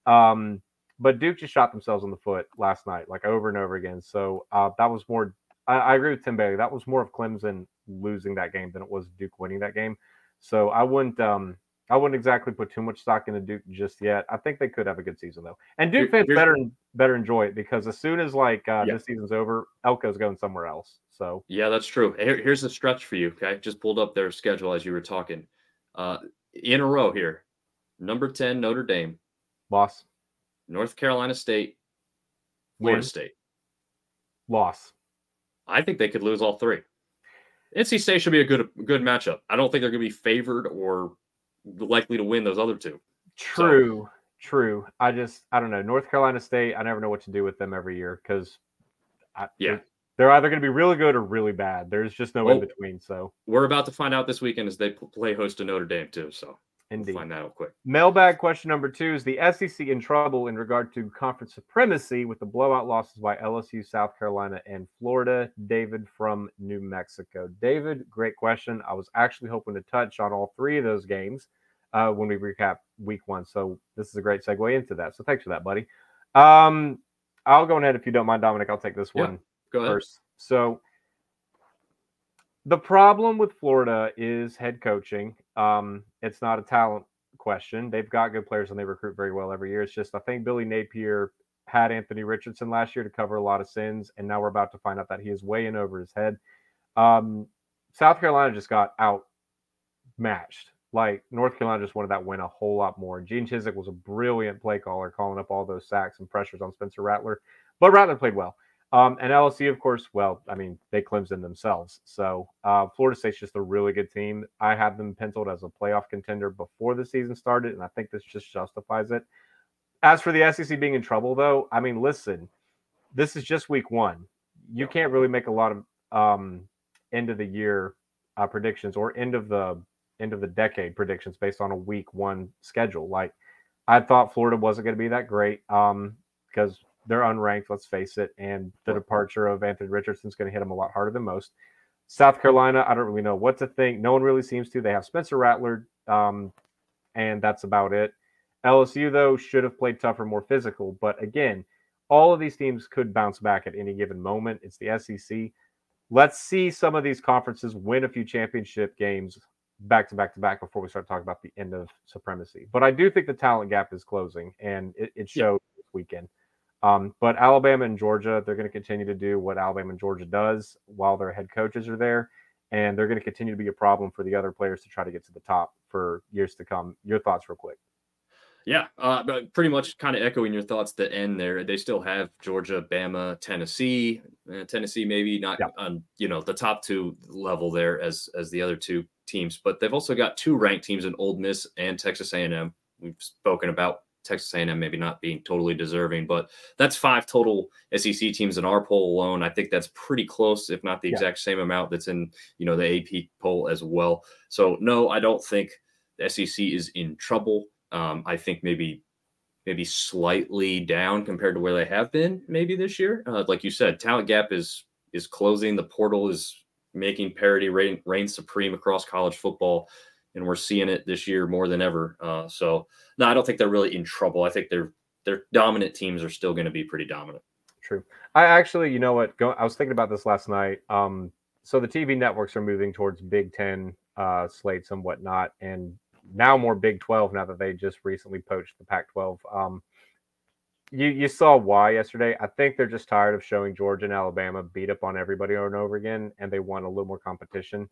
Um, but Duke just shot themselves in the foot last night, like over and over again. So uh, that was more. I, I agree with Tim Bailey. That was more of Clemson losing that game than it was Duke winning that game. So I wouldn't. Um, I wouldn't exactly put too much stock into Duke just yet. I think they could have a good season though, and Duke Here- fans better better enjoy it because as soon as like uh, Yeah. this season's over, Elko's going somewhere else. So Yeah, that's true. Here, here's a stretch for you. Okay, just pulled up their schedule as you were talking. Uh, in a row here: number ten Notre Dame, loss, North Carolina State, Florida Win. State. loss. I think they could lose all three. NC State should be a good good matchup. I don't think they're going to be favored or likely to win those other two. True, true. I just I don't know. North Carolina State. I never know what to do with them every year because Yeah. they're either going to be really good or really bad. There's just no in between. So We're about to find out this weekend as they play host to Notre Dame too. So Indeed. we'll find that out quick. Mailbag question number two is the SEC in trouble in regard to conference supremacy with the blowout losses by LSU, South Carolina, and Florida. David from New Mexico. David, great question. I was actually hoping to touch on all three of those games uh, when we recap week one. So this is a great segue into that. So thanks for that, buddy. Um, I'll go ahead if you don't mind, Dominick. I'll take this Yeah, one first. So the problem with Florida is head coaching. Um, it's not a talent question. They've got good players and they recruit very well every year. It's just I think Billy Napier had Anthony Richardson last year to cover a lot of sins, and now we're about to find out that he is way in over his head. Um, South Carolina just got outmatched. Like North Carolina just wanted that win a whole lot more. Gene Chizik was a brilliant play caller, calling up all those sacks and pressures on Spencer Rattler, but Rattler played well. Um, and LSU, of course, well, I mean, they Clemson themselves. So uh, Florida State's just a really good team. I have them penciled as a playoff contender before the season started, and I think this just justifies it. As for the SEC being in trouble, though, I mean, listen, this is just week one. You can't really make a lot of um, end of the year uh, predictions or end of the end of the decade predictions based on a week one schedule. Like, I thought Florida wasn't going to be that great um, because they're unranked, let's face it, and the departure of Anthony Richardson is going to hit them a lot harder than most. South Carolina, I don't really know what to think. No one really seems to. They have Spencer Rattler, um, and that's about it. LSU, though, should have played tougher, more physical. But again, all of these teams could bounce back at any given moment. It's the SEC. Let's see some of these conferences win a few championship games back to back to back before we start talking about the end of supremacy. But I do think the talent gap is closing, and it, it showed this weekend. Um, but Alabama and Georgia, they're going to continue to do what Alabama and Georgia does while their head coaches are there, and they're going to continue to be a problem for the other players to try to get to the top for years to come. Your thoughts, real quick. Yeah, uh, but pretty much kind of echoing your thoughts to end there. They still have Georgia, Bama, Tennessee. Uh, Tennessee maybe not on you know the top two level there as as the other two teams, but they've also got two ranked teams in Ole Miss and Texas A&M. We've spoken about Texas A&M maybe not being totally deserving, but that's five total SEC teams in our poll alone. I think that's pretty close, if not the Yeah. exact same amount that's in you know the AP poll as well. So no, I don't think the SEC is in trouble. Um, I think maybe maybe slightly down compared to where they have been maybe this year. Uh, like you said, talent gap is is closing. The portal is making parity reign, reign supreme across college football, and we're seeing it this year more than ever. Uh, so no, I don't think they're really in trouble. I think they're their dominant teams are still going to be pretty dominant. True. I actually, you know what? Go, I was thinking about this last night. Um, so the TV networks are moving towards Big Ten uh, slates and whatnot, and now more Big Twelve. Now that they just recently poached the Pac-12. Um, you you saw why yesterday. I think they're just tired of showing Georgia and Alabama beat up on everybody over and over again, and they want a little more competition.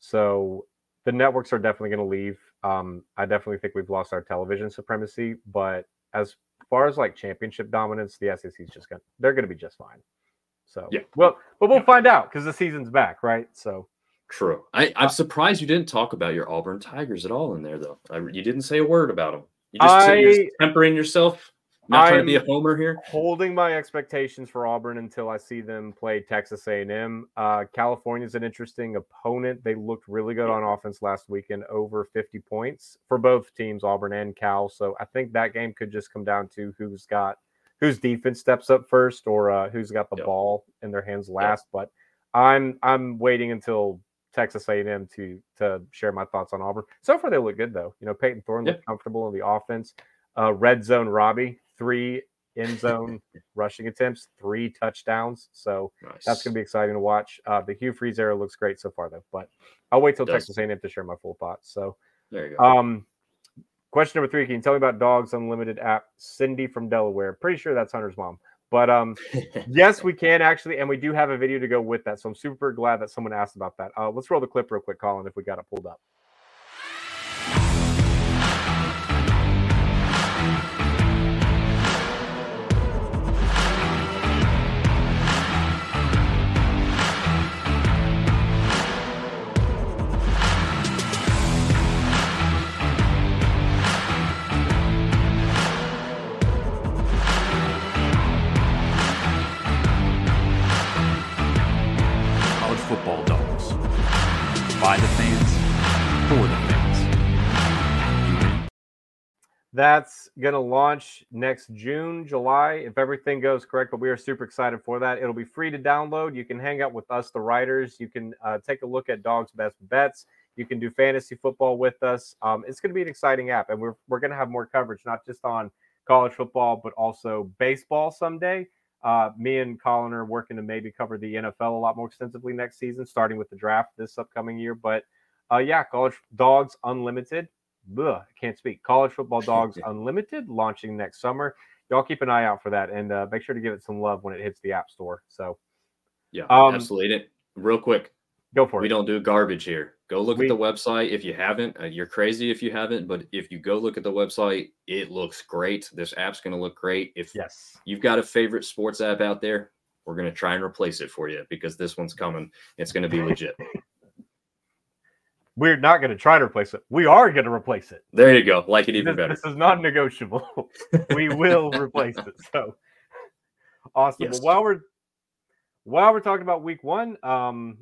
So the networks are definitely going to leave. Um, I definitely think we've lost our television supremacy, but as far as like championship dominance, the SEC is just gonna they're gonna be just fine. So Yeah. well, but we'll find out because the season's back, right? So True. I, I'm surprised you didn't talk about your Auburn Tigers at all in there, though. I, you didn't say a word about them. You just said you're I- tempering yourself. Not trying to be a I'm homer here. Holding my expectations for Auburn until I see them play Texas A&M. Uh, California's an interesting opponent. They looked really good on offense last weekend, over 50 points for both teams, Auburn and Cal. So I think that game could just come down to who's got whose defense steps up first or uh, who's got the ball in their hands last. But I'm I'm waiting until Texas A&M to to share my thoughts on Auburn. So far, they look good though. You know, Payton Thorne looked comfortable in the offense. Uh, red zone Robbie, three end (laughs) zone rushing attempts, three touchdowns. So that's going to be exciting to watch. Uh, the Hugh Freeze era looks great so far though, but I'll wait till Texas A&M to share my full thoughts. So There you go. um, question number three: Can you tell me about Dawgs Unlimited app? Cindy from Delaware. Pretty sure that's Hunter's mom. But um, (laughs) yes, we can actually, and we do have a video to go with that. So I'm super glad that someone asked about that. Uh, let's roll the clip real quick, Collin, if we got it pulled up. That's going to launch next June, July, if everything goes correct. But we are super excited for that. It'll be free to download. You can hang out with us, the writers. You can uh, take a look at Dawgs Best Bets. You can do fantasy football with us. Um, it's going to be an exciting app, and we're, we're going to have more coverage, not just on college football, but also baseball someday. Uh, me and Collin are working to maybe cover the NFL a lot more extensively next season, starting with the draft this upcoming year. But uh, yeah, College Dawgs Unlimited. Ugh, can't speak. College Football (laughs) Dawgs Unlimited launching next summer. Y'all keep an eye out for that and uh, make sure to give it some love when it hits the App Store. So Yeah, Um, absolutely. And Real quick, go for it. we don't do garbage here. Go look We- at the website if you haven't. Uh, you're crazy if you haven't, but if you go look at the website, it looks great. This app's going to look great. If yes, you've got a favorite sports app out there, we're going to try and replace it for you because this one's coming. It's going to be legit. (laughs) We're not going to try to replace it. We are going to replace it. There you go. Like it even this, better. This is non negotiable. (laughs) we will replace it. So awesome. Yes. Well, while we're while we're talking about week one, um,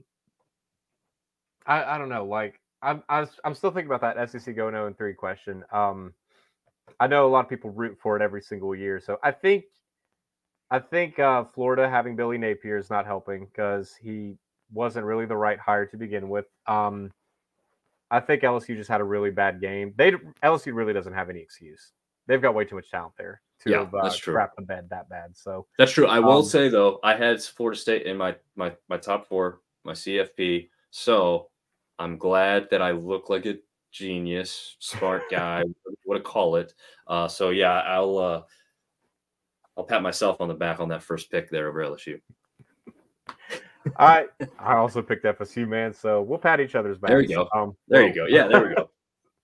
I, I don't know. Like I'm I was, I'm still thinking about that SEC go 0 and three question. Um, I know a lot of people root for it every single year, so I think I think uh, Florida having Billy Napier is not helping because he wasn't really the right hire to begin with. Um, I think LSU just had a really bad game. They LSU really doesn't have any excuse. They've got way too much talent there to Yeah, have uh, that's true. crap the bed that bad. So That's true. I will Um, say though, I had Florida State in my my my top four, my CFP. So I'm glad that I look like a genius, smart (laughs) guy, what to call it. Uh, so yeah, I'll uh, I'll pat myself on the back on that first pick there over LSU. I I also picked FSU, man. So we'll pat each other's back. There you go. Um, There you go. Yeah, there we go.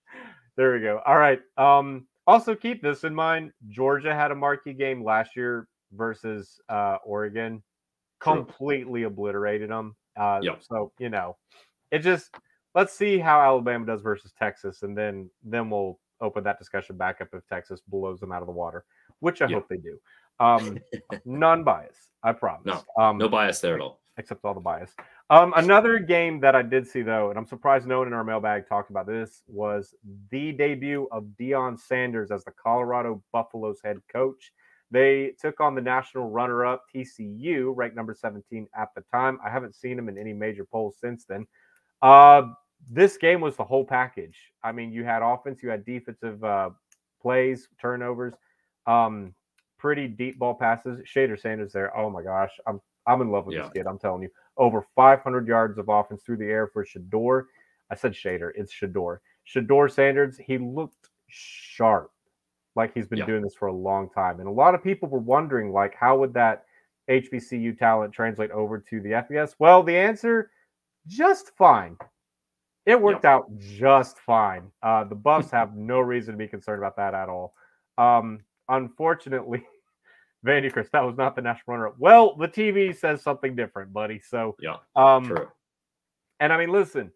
(laughs) there we go. All right. Um, also keep this in mind. Georgia had a marquee game last year versus uh, Oregon, True. completely obliterated them. Uh, Yep. So you know, it just let's see how Alabama does versus Texas, and then then we'll open that discussion back up if Texas blows them out of the water, which I Yeah. hope they do. Um, (laughs) non-bias, I promise. No, um, no bias there at all. Except all the bias. Um, another game that I did see though, and I'm surprised no one in our mailbag talked about this, was the debut of Deion Sanders as the Colorado Buffaloes head coach. They took on the national runner-up TCU, ranked number 17 at the time. I haven't seen them in any major polls since then. Uh, this game was the whole package. I mean, you had offense, you had defensive uh, plays, turnovers, um, pretty deep ball passes. Shader Sanders there. Oh my gosh, I'm I'm in love with Yeah. this kid. I'm telling you, over 500 yards of offense through the air for Shedeur. I said Shader. It's Shedeur. Shedeur Sanders. He looked sharp, like he's been Yeah. doing this for a long time. And a lot of people were wondering, like, how would that HBCU talent translate over to the FBS? Well, the answer, just fine. It worked out just fine. Uh, the Buffs have no reason to be concerned about that at all. Um, unfortunately, (laughs) Vandy Chris, that was not the national runner. Up. Well, the TV says something different, buddy. So Yeah, um, true. and I mean, listen,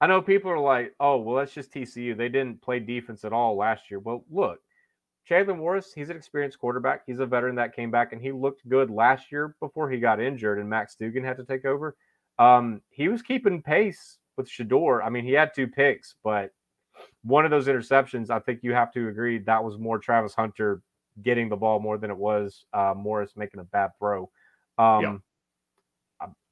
I know people are like, "Oh, well, that's just TCU. They didn't play defense at all last year." Well, look, Jalen Morris, he's an experienced quarterback. He's a veteran that came back and he looked good last year before he got injured and Max Duggan had to take over. Um, he was keeping pace with Shedeur. I mean, he had two picks, but one of those interceptions, I think you have to agree that was more Travis Hunter getting the ball more than it was uh, Morris making a bad throw. Um, Yeah.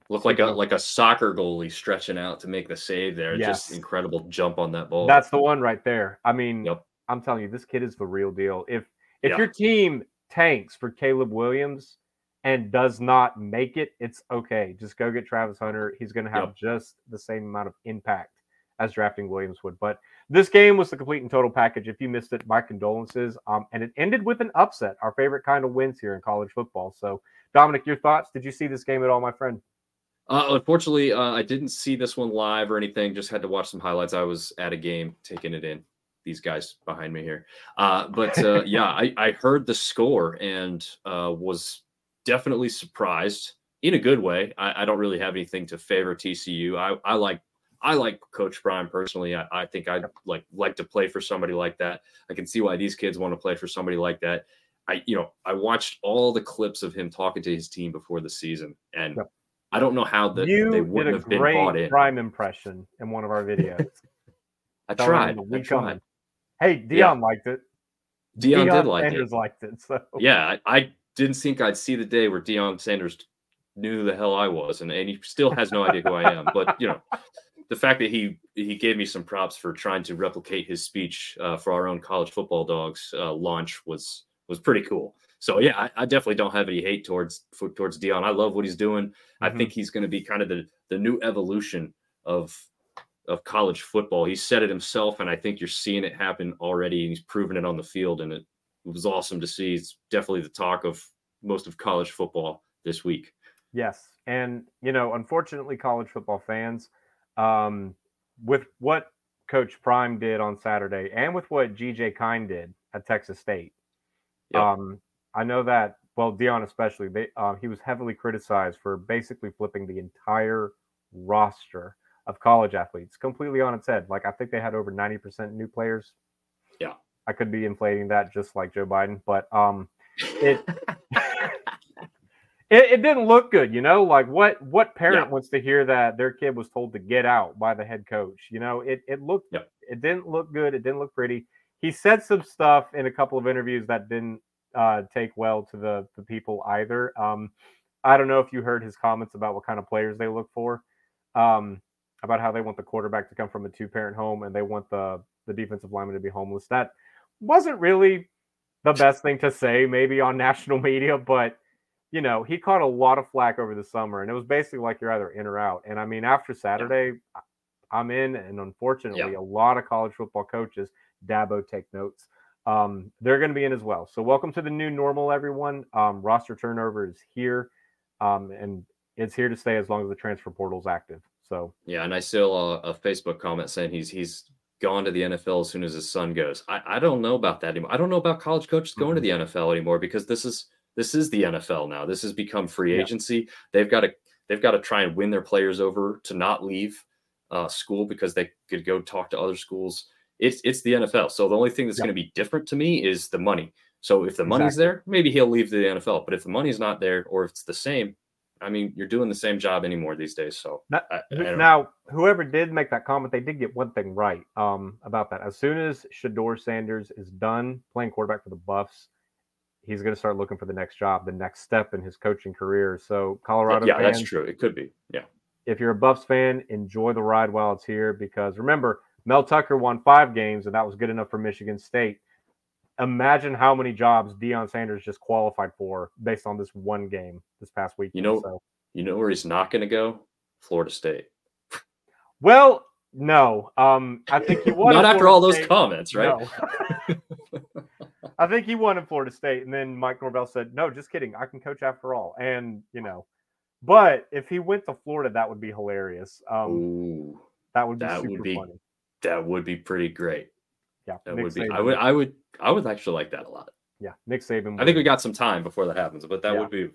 Looked like a like a soccer goalie stretching out to make the save there. Just incredible jump on that ball. That's the one right there. I mean, Yep. I'm telling you, this kid is the real deal. If if Yeah. your team tanks for Caleb Williams and does not make it, it's okay. Just go get Travis Hunter. He's going to have Yep. just the same amount of impact as drafting Williams would. But this game was the complete and total package. If you missed it, my condolences. Um, and it ended with an upset, our favorite kind of wins here in college football. So, Dominick, your thoughts? Did you see this game at all, my friend? Uh, unfortunately, uh, I didn't see this one live or anything. Just had to watch some highlights. I was at a game taking it in. These guys behind me here, uh, but uh, (laughs) yeah, I, I heard the score and uh, was definitely surprised in a good way. I, I don't really have anything to favor TCU. I, I like I like Coach Prime personally. I, I think I'd like like to play for somebody like that. I can see why these kids want to play for somebody like that. I you know I watched all the clips of him talking to his team before the season, and I don't know how that you they wouldn't have been bought great in. prime impression in one of our videos. (laughs) I tried. I tried. Hey, Deion liked it. Deion did like Sanders it. liked it. So Yeah, I, I didn't think I'd see the day where Deion Sanders knew who the hell I was, and, and he still has no idea who I am. But you know, the fact that he he gave me some props for trying to replicate his speech uh, for our own college football dawgs uh, launch was was pretty cool. So yeah, I, I definitely don't have any hate towards towards Deion. I love what he's doing. I Mhm. think he's going to be kind of the the new evolution of of college football. He said it himself, and I think you're seeing it happen already. And he's proven it on the field, and it, it was awesome to see. It's definitely the talk of most of college football this week. Yes, and you know, unfortunately, college football fans, um, with what Coach Prime did on Saturday, and with what GJ Kinne did at Texas State, Yep. um, I know that. Well, Deion especially, they, uh, he was heavily criticized for basically flipping the entire roster of college athletes completely on its head. Like I think they had over ninety percent new players. Yeah. I could be inflating that just like Joe Biden, but um, it (laughs) (laughs) it, it didn't look good, you know. Like what what parent Yeah. wants to hear that their kid was told to get out by the head coach? You know, it it looked Yep. it didn't look good. It didn't look pretty. He said some stuff in a couple of interviews that didn't uh, take well to the the people either. Um, I don't know if you heard his comments about what kind of players they look for, um, about how they want the quarterback to come from a two parent home and they want the the defensive lineman to be homeless. That wasn't really the best thing to say, maybe on (laughs) national media, but you know, he caught a lot of flack over the summer, and it was basically like you're either in or out. And I mean, after Saturday, I- I'm in, and unfortunately, a lot of college football coaches, Dabo, take notes. Um, they're going to be in as well. So, welcome to the new normal, everyone. Um, roster turnover is here, um, and it's here to stay as long as the transfer portal is active. So, Yeah, and I saw a, a Facebook comment saying he's he's gone to the NFL as soon as his son goes. I, I don't know about that anymore. I don't know about college coaches going to the NFL anymore because this is this is the NFL now. This has become free Yeah. agency. They've got to they've got to try and win their players over to not leave uh, school because they could go talk to other schools. It's it's the NFL. So the only thing that's Yeah. going to be different to me is the money. So if the money's Exactly. there, maybe he'll leave the NFL. But if the money's not there, or if it's the same, I mean, you're doing the same job anymore these days. So Now, I- I now, whoever did make that comment, they did get one thing right um, about that. As soon as Shedeur Sanders is done playing quarterback for the Buffs, he's going to start looking for the next job, the next step in his coaching career. So, Colorado yeah, that's true. It could be. Yeah. if you're a Buffs fan, enjoy the ride while it's here because remember, Mel Tucker won five games, and that was good enough for Michigan State. Imagine how many jobs Deion Sanders just qualified for based on this one game this past week. You know, so. you know where he's not going to go? Florida State. Well, no. Um, I think he (laughs) won. Not after Florida all those State. comments, right? No. (laughs) (laughs) I think he won in Florida State, and then Mike Norvell said, "No, just kidding. I can coach after all." And you know, but if he went to Florida, that would be hilarious. Um, Ooh, that would be that would be funny. that would be pretty great. Yeah, That Nick would be. I would. I would. I would actually like that a lot. Yeah, Nick Saban. I think we got some time before that happens, but that Yeah. would be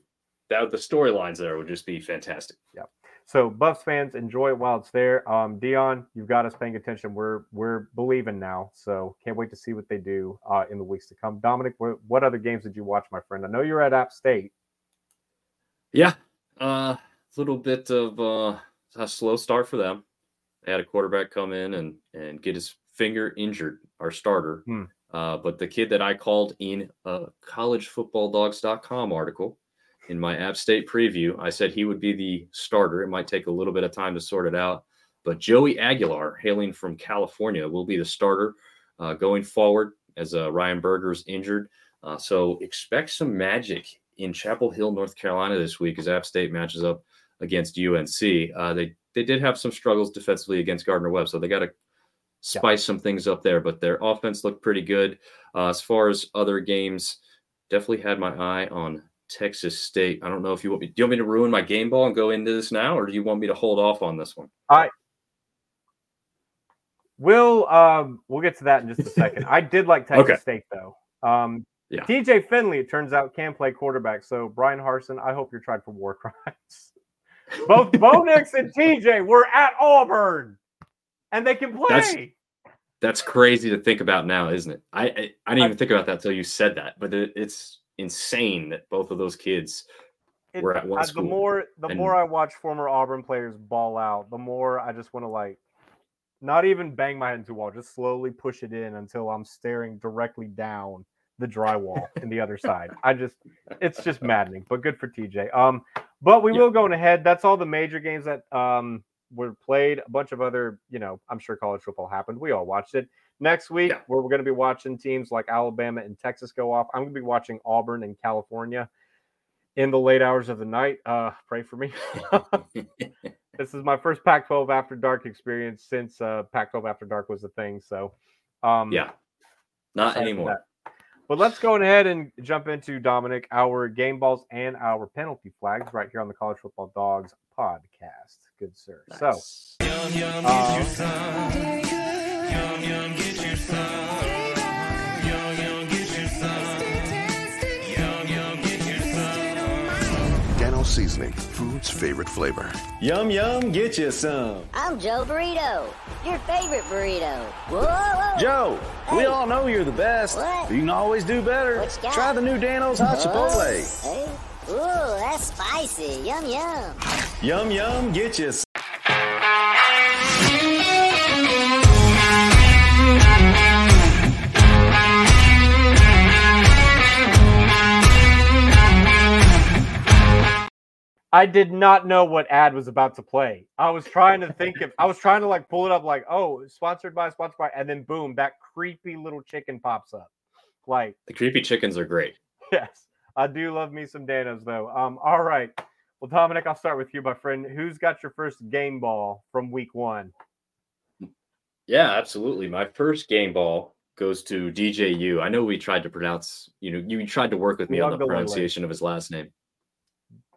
that. The storylines there would just be fantastic. Yeah. So Buffs fans, enjoy it while it's there. Um, Deion, you've got us paying attention. We're we're believing now. So can't wait to see what they do uh, in the weeks to come. Dominick, what, what other games did you watch, my friend? I know you're at App State. Yeah, uh, a little bit of uh, a slow start for them. They had a quarterback come in and and get his finger injured, our starter. Hmm. Uh, but the kid that I called in a collegefootballdawgs.com article in my App State preview, I said he would be the starter. It might take a little bit of time to sort it out, but Joey Aguilar, hailing from California, will be the starter uh, going forward as uh, Ryan Burger's injured. Uh, so expect some magic in Chapel Hill, North Carolina this week as App State matches up against UNC. Uh, they they did have some struggles defensively against Gardner Webb, so they got to spice some things up there. But their offense looked pretty good. Uh, as far as other games, definitely had my eye on Texas State. I don't know if you want me. Do you want me to ruin my game ball and go into this now, or do you want me to hold off on this one? I will. Um, we'll get to that in just a second. I did like (laughs) Texas Okay. State though. Um, Yeah. TJ Finley, it turns out, can play quarterback. So Bryan Harsin, I hope you're tried for war crimes. (laughs) Both Bo Nix and TJ were at Auburn, and they can play. That's- That's crazy to think about now, isn't it? I I, I didn't even think about that until you said that. But it, it's insane that both of those kids It- were at one uh, school. The more the and- more I watch former Auburn players ball out, the more I just want to like not even bang my head into a wall, just slowly push it in until I'm staring directly down the drywall (laughs) in the other side. I just it's just maddening, but good for TJ. Um, but we will go on ahead. That's all the major games that um were played. A bunch of other, you know, I'm sure college football happened. We all watched it. Next week, where we're going to be watching teams like Alabama and Texas go off. I'm going to be watching Auburn and California in the late hours of the night. Uh, pray for me. (laughs) (laughs) this is my first Pac-12 After Dark experience since uh, Pac-12 After Dark was a thing. So, um, Yeah. Not anymore. But let's go ahead and jump into Dominick, our game balls and our penalty flags right here on the College Football Dawgs podcast. Good sir. So, um, seasoning, food's favorite flavor. Yum yum, get you some. I'm Joe Burrito, your favorite burrito. Whoa, whoa. Joe, we all know you're the best. What? but You can always do better. What you? Try the new Dan O's Hot Chipotle. Hey. Ooh, that's spicy. Yum yum. Yum yum, get you some. I did not know what ad was about to play. I was trying to think of, I was trying to like pull it up, like, oh, sponsored by, sponsored by, and then boom, that creepy little chicken pops up. Like, The creepy chickens are great. (laughs) yes, I do love me some Dan O's though. Um, all right. Well, Dominick, I'll start with you, my friend. Who's got your first game ball from week one? Yeah, absolutely. My first game ball goes to DJU. I know we tried to pronounce, you know, you tried to work with me on the pronunciation of his last name.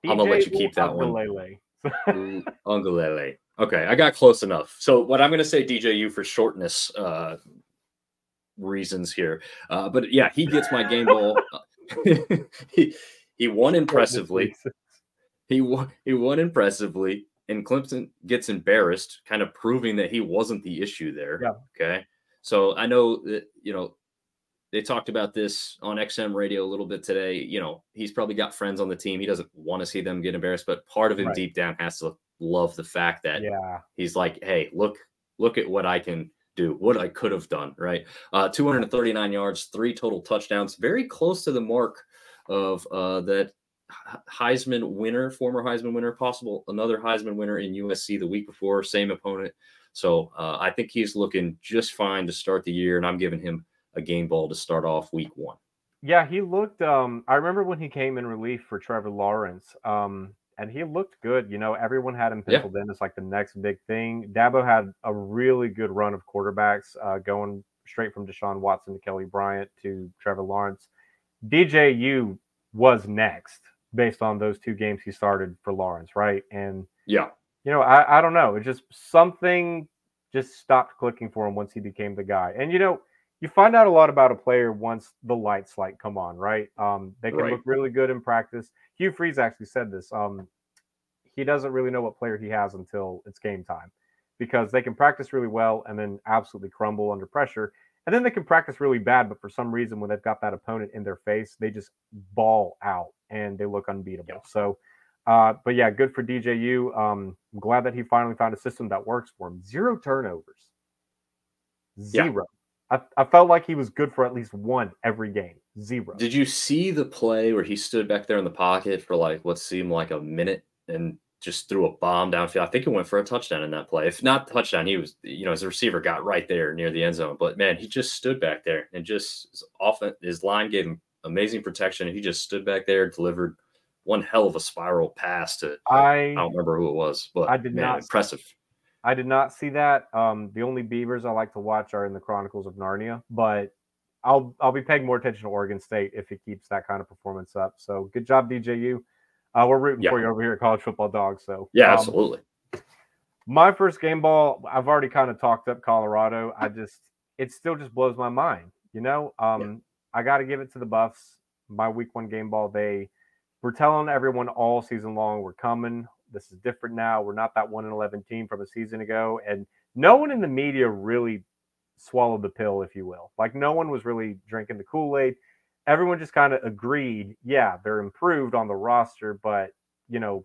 I'm gonna let you keep that one. Ugalele. Ungulele. Okay, I got close enough. So what I'm to say DJU for shortness uh, reasons here, uh, but yeah, he gets my game ball. (laughs) (laughs) he he won impressively. He won. He won impressively, and Clemson gets embarrassed, kind of proving that he wasn't the issue there. Yeah. Okay. So I know that you know they talked about this on XM radio a little bit today. You know, he's probably got friends on the team. He doesn't want to see them get embarrassed, but part of him Right. deep down has to love the fact that Yeah. he's like, hey, look, look at what I can do, what I could have done, right? Uh, 239 yards, three total touchdowns, very close to the mark of uh, that Heisman winner, former Heisman winner, possible another Heisman winner in USC the week before, same opponent. So uh, I think he's looking just fine to start the year, and I'm giving him a game ball to start off week one. Yeah, he looked. Um, I remember when he came in relief for Trevor Lawrence, um, and he looked good. You know, everyone had him Yeah. penciled in as like the next big thing. Dabo had a really good run of quarterbacks, uh, going straight from Deshaun Watson to Kelly Bryant to Trevor Lawrence. DJU was next based on those two games he started for Lawrence, right? And Yeah. you know, I, I don't know. It just something just stopped clicking for him once he became the guy. And you know, you find out a lot about a player once the lights like come on, right? Um, they can Right. look really good in practice. Hugh Freeze actually said this. Um, he doesn't really know what player he has until it's game time because they can practice really well and then absolutely crumble under pressure. And then they can practice really bad, but for some reason, when they've got that opponent in their face, they just ball out and they look unbeatable. So, uh, but yeah, good for DJU. Um, I'm glad that he finally found a system that works for him. Zero turnovers, Yeah. I, I felt like he was good for at least one every game. Zero. Did you see the play where he stood back there in the pocket for like what seemed like a minute and just threw a bomb downfield? I think it went for a touchdown in that play. If not touchdown, he was, you know, his receiver got right there near the end zone. But man, he just stood back there and just his often his line gave him amazing protection. And he just stood back there, delivered one hell of a spiral pass to I I don't remember who it was, but I did man, not- impressive. I did not see that. Um, the only Beavers I like to watch are in the Chronicles of Narnia, but I'll I'll be paying more attention to Oregon State if he keeps that kind of performance up. So good job, DJU. Uh, we're rooting Yeah. for you over here at College Football Dawgs. So Yeah, um, absolutely. my first game ball, I've already kind of talked up Colorado. I just it still just blows my mind. You know, um, I got to give it to the Buffs. My week one game ball, they were telling everyone all season long, we're coming. This is different now. We're not that one and eleven team from a season ago, and no one in the media really swallowed the pill, if you will. Like no one was really drinking the Kool Aid. Everyone just kind of agreed, yeah, they're improved on the roster, but you know,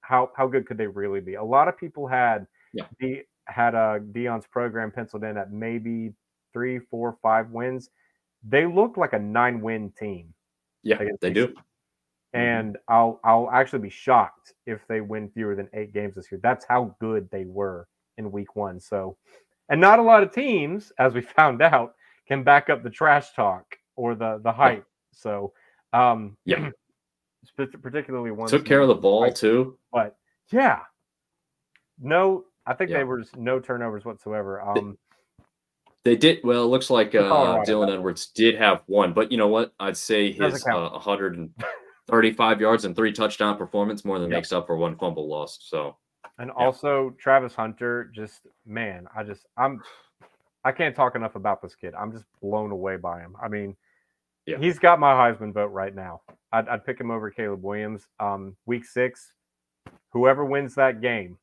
how how good could they really be? A lot of people had Yeah. the had uh Deion's program penciled in at maybe three, four, five wins. They look like a nine win team. Yeah, they do. And I'll I'll actually be shocked if they win fewer than eight games this year. That's how good they were in week one. So and not a lot of teams, as we (laughs) found out, can back up the trash talk or the the hype. So um Yeah. (clears throat) particularly one Took care of the ball like- too. but yeah, no, I think Yeah. they were just no turnovers whatsoever. Um, They did well. It looks like uh. Dylan Edwards did have one, but you know what? I'd say his uh, (laughs) 135 yards and three touchdown performance more than Yep. makes up for one fumble lost. So and also Travis Hunter, just man, I just I'm I can't talk enough about this kid. I'm just blown away by him. I mean, Yeah. he's got my Heisman vote right now. I'd, I'd pick him over Caleb Williams. Um, week six, whoever wins that game,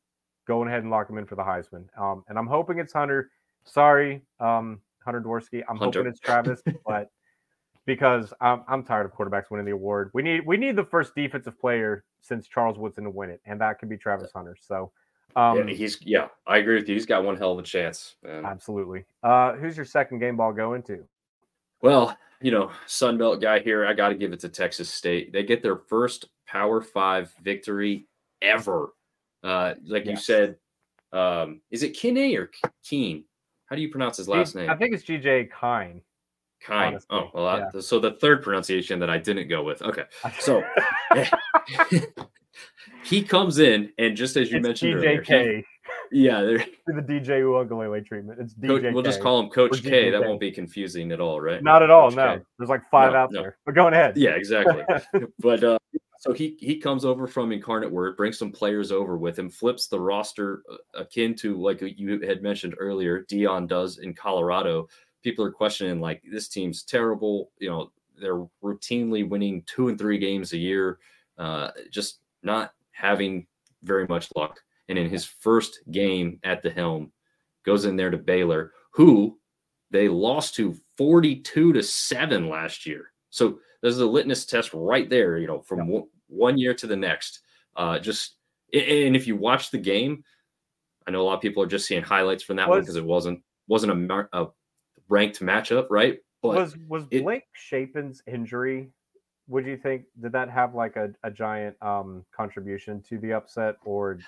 go ahead and lock him in for the Heisman. Um, and I'm hoping it's Hunter. Sorry, um, Hunter Dworsky. I'm Hunter. hoping it's Travis, (laughs) but because I'm, I'm tired of quarterbacks winning the award. We need we need the first defensive player since Charles Woodson to win it, and that could be Travis Hunter. So, um, yeah, he's yeah, I agree with you. He's got one hell of a chance. man. absolutely. Uh, who's your second game ball going to? Well, you know, Sunbelt guy here, I got to give it to Texas State. They get their first Power Five victory ever. Uh, like you said, um, is it Kinney or Keen? How do you pronounce his last name? I think it's GJ Kine. Kind. Oh, honestly, well, I- so the third pronunciation that I didn't go with. Okay, so (laughs) (laughs) he comes in, and just as you It's mentioned earlier, he- DJK. yeah, (laughs) the DJ Uungalele treatment. It's Coach- DJ. we'll just call him Coach or K. That won't be confusing at all, right? Not at all. Coach No, K. there's like five No, out no. there. But going ahead. Yeah, exactly. but uh, so he he comes over from Incarnate Word, brings some players over with him, flips the roster uh, akin to like you had mentioned earlier. Deion does in Colorado. People are questioning like this team's terrible. You know, they're routinely winning two and three games a year, uh, just not having very much luck. And in his first game at the helm, goes in there to Baylor, who they lost to 42 to 7 last year. So there's a litmus test right there, you know, from one, one year to the next. Uh, just and if you watch the game, I know a lot of people are just seeing highlights from that one because it wasn't wasn't a, a ranked matchup, right? But was was it- Blake Shapen's injury? Would you think did that have like a, a giant um contribution to the upset, or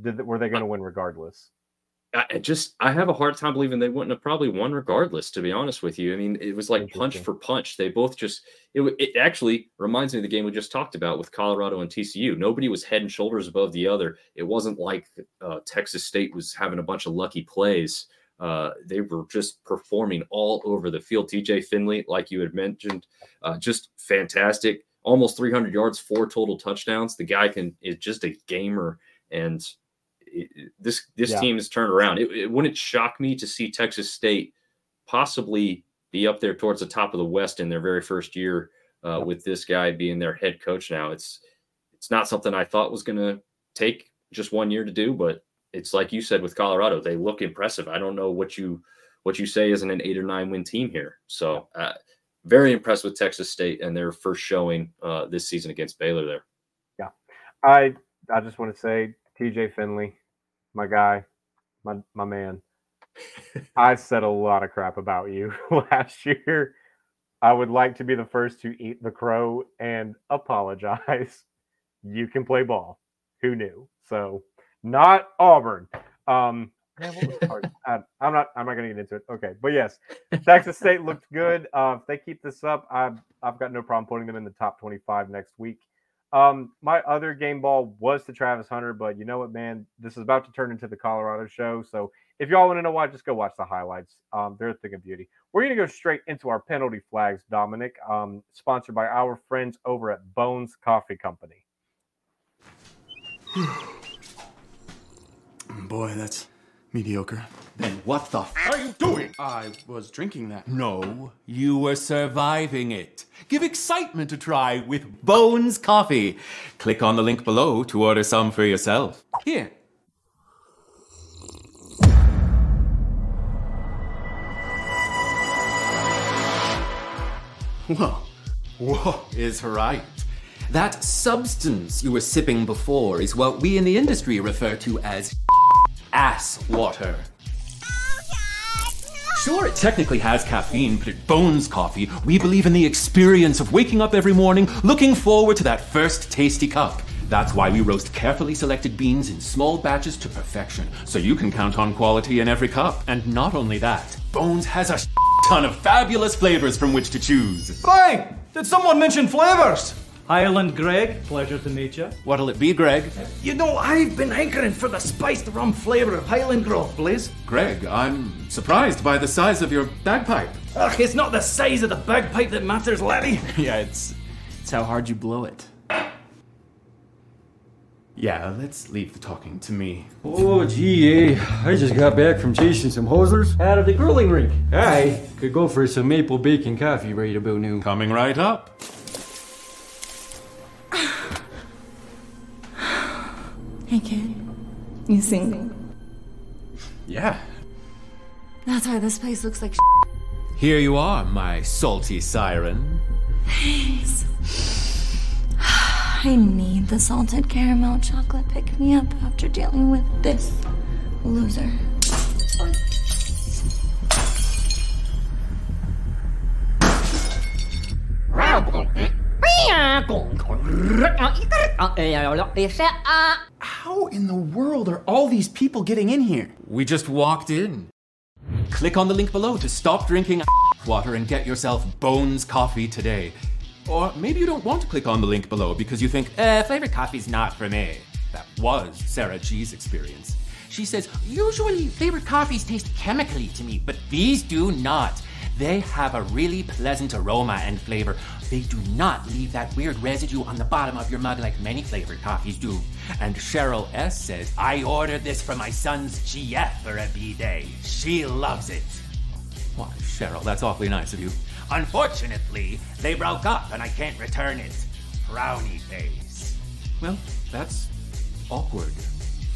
did were they going to win regardless? I I just I have a hard time believing they wouldn't have probably won regardless. To be honest with you, I mean it was like punch for punch. They both just it, it actually reminds me of the game we just talked about with Colorado and TCU. Nobody was head and shoulders above the other. It wasn't like uh, Texas State was having a bunch of lucky plays. Uh, they were just performing all over the field. TJ Finley, like you had mentioned, uh, just fantastic. Almost 300 yards, four total touchdowns. The guy can is just a gamer, and it- this this Yeah. team has turned around. It, it wouldn't shock me to see Texas State possibly be up there towards the top of the West in their very first year uh, with this guy being their head coach. Now it's it's not something I thought was going to take just one year to do, but it's like you said with Colorado, they look impressive. I don't know what you what you say isn't an eight or nine win team here. So uh, very impressed with Texas State and their first showing uh, this season against Baylor. There, Yeah. I I just want to say TJ Finley, my guy, my my man. (laughs) I said a lot of crap about you (laughs) last year. I would like to be the first to eat the crow and apologize. (laughs) You can play ball. Who knew? So not Auburn. Um man, what was the part? (laughs) I, I'm not I'm not gonna get into it. Okay, but yes, Texas State looked good. Uh, if they keep this up, I've I've got no problem putting them in the top 25 next week. Um, my other game ball was to Travis Hunter, but you know what, man? This is about to turn into the Colorado show. So if y'all want to know why, just go watch the highlights. Um, they're a thing of beauty. We're gonna go straight into our penalty flags, Dominick. Um, sponsored by our friends over at Bones Coffee Company. (sighs) (sighs) (sighs) (clears throat) Boy, that's mediocre. Then what the f are you doing? I was drinking that. No, you were surviving it. Give excitement a try with Bones Coffee. Click on the link below to order some for yourself. Here. Whoa, whoa is right. That substance you were sipping before is what we in the industry refer to as ass water. Sure, it technically has caffeine, but at Bones Coffee, we believe in the experience of waking up every morning looking forward to that first tasty cup. That's why we roast carefully selected beans in small batches to perfection, so you can count on quality in every cup. And not only that, Bones has a ton of fabulous flavors from which to choose. Hey, did someone mention flavors? Highland Greg, pleasure to meet you. What'll it be, Greg? You know, I've been hankering for the spiced rum flavor of Highland Grove, please. Greg, I'm surprised by the size of your bagpipe. Ugh, it's not the size of the bagpipe that matters, laddie. (laughs) Yeah, it's it's how hard you blow it. Yeah, let's leave the talking to me. Oh, gee, eh? I just got back from chasing some hosers out of the grilling rink. I could go for some maple bacon coffee right about noon. Coming right up. You single? Yeah. That's why this place looks like Here you are, my salty siren. Thanks. I need the salted caramel chocolate pick me up after dealing with this loser. How in the world are all these people getting in here? We just walked in. Click on the link below to stop drinking water and get yourself Bones Coffee today. Or maybe you don't want to click on the link below because you think, eh, flavored coffee's not for me. That was Sarah G's experience. She says, usually flavored coffees taste chemically to me, but these do not. They have a really pleasant aroma and flavor. They do not leave that weird residue on the bottom of your mug like many flavored coffees do. And Cheryl S says, I ordered this for my son's GF for a B day. She loves it. Why, Cheryl, that's awfully nice of you. Unfortunately, they broke up and I can't return it. Frowny face. Well, that's awkward.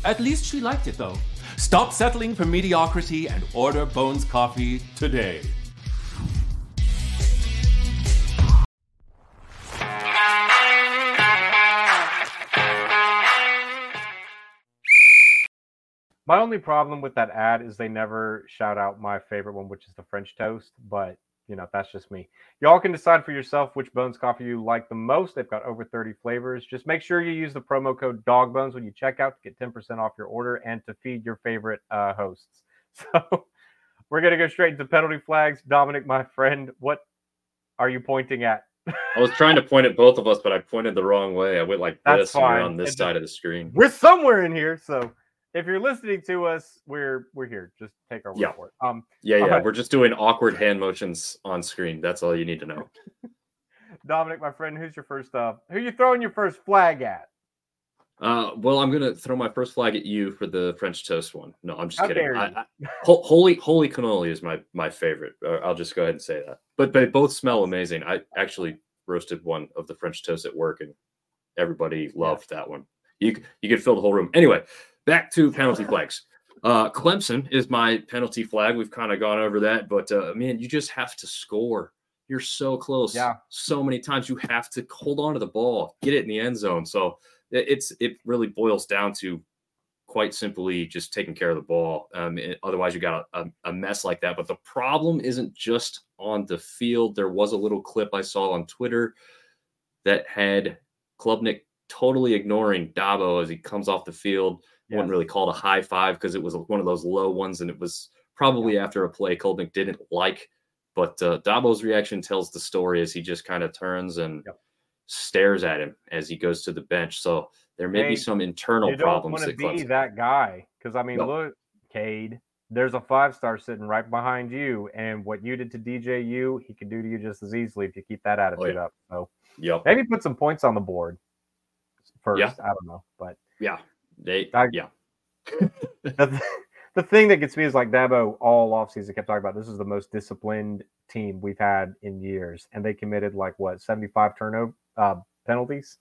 At least she liked it, though. Stop settling for mediocrity and order Bones Coffee today. My only problem with that ad is they never shout out my favorite one, which is the French toast. But you know, that's just me. Y'all can decide for yourself which Bones coffee you like the most. They've got over 30 flavors. Just make sure you use the promo code DOGBONES when you check out to get 10% off your order and to feed your favorite uh, hosts. (laughs) So we're gonna go straight into penalty flags. Dominick, my friend, what are you pointing at? I was trying to point at both of us, but I pointed the wrong way. I went like That's this and we're fine. on this It- side of the screen. We're somewhere in here, so if you're listening to us, we're we're here. Just take our word Yeah. for it. Um, Yeah, yeah. right. We're just doing awkward hand motions on screen. That's all you need to know. (laughs) Dominick, my friend, who's your first uh who are you throwing your first flag at? Uh, well, I'm gonna throw my first flag at you for the French toast one. No, I'm just How kidding. I. I, holy holy cannoli is my my favorite. Uh, I'll just go ahead and say that. But they both smell amazing. I actually roasted one of the French toast at work, and everybody loved that one. you you could fill the whole room. Anyway, back to penalty flags. Uh, Clemson is my penalty flag. We've kind of gone over that, but uh, man, you just have to score. You're so close. Yeah. So many times you have to hold on to the ball, get it in the end zone. So it- it's it really boils down to quite simply just taking care of the ball. Um, it- otherwise, you got a, a, a mess like that. But the problem isn't just on the field. There was a little clip I saw on Twitter that had Klubnik totally ignoring Dabo as he comes off the field. Wouldn't really call it a high five because it was one of those low ones, and it was probably after a play Klubnik didn't like. But uh, Dabo's reaction tells the story as he just kind of turns and stares at him as he goes to the bench. So there may Hey, be some internal you don't problems want to be that guy because I mean, No. look, Cade. There's a five star sitting right behind you, and what you did to DJU, he could do to you just as easily if you keep that attitude up. So Yep. maybe put some points on the board first. Yeah. I don't know, but Yeah. They I- yeah. (laughs) the, the thing that gets me is like Dabo all offseason kept talking about this is the most disciplined team we've had in years, and they committed like what 75 turnover uh, penalties.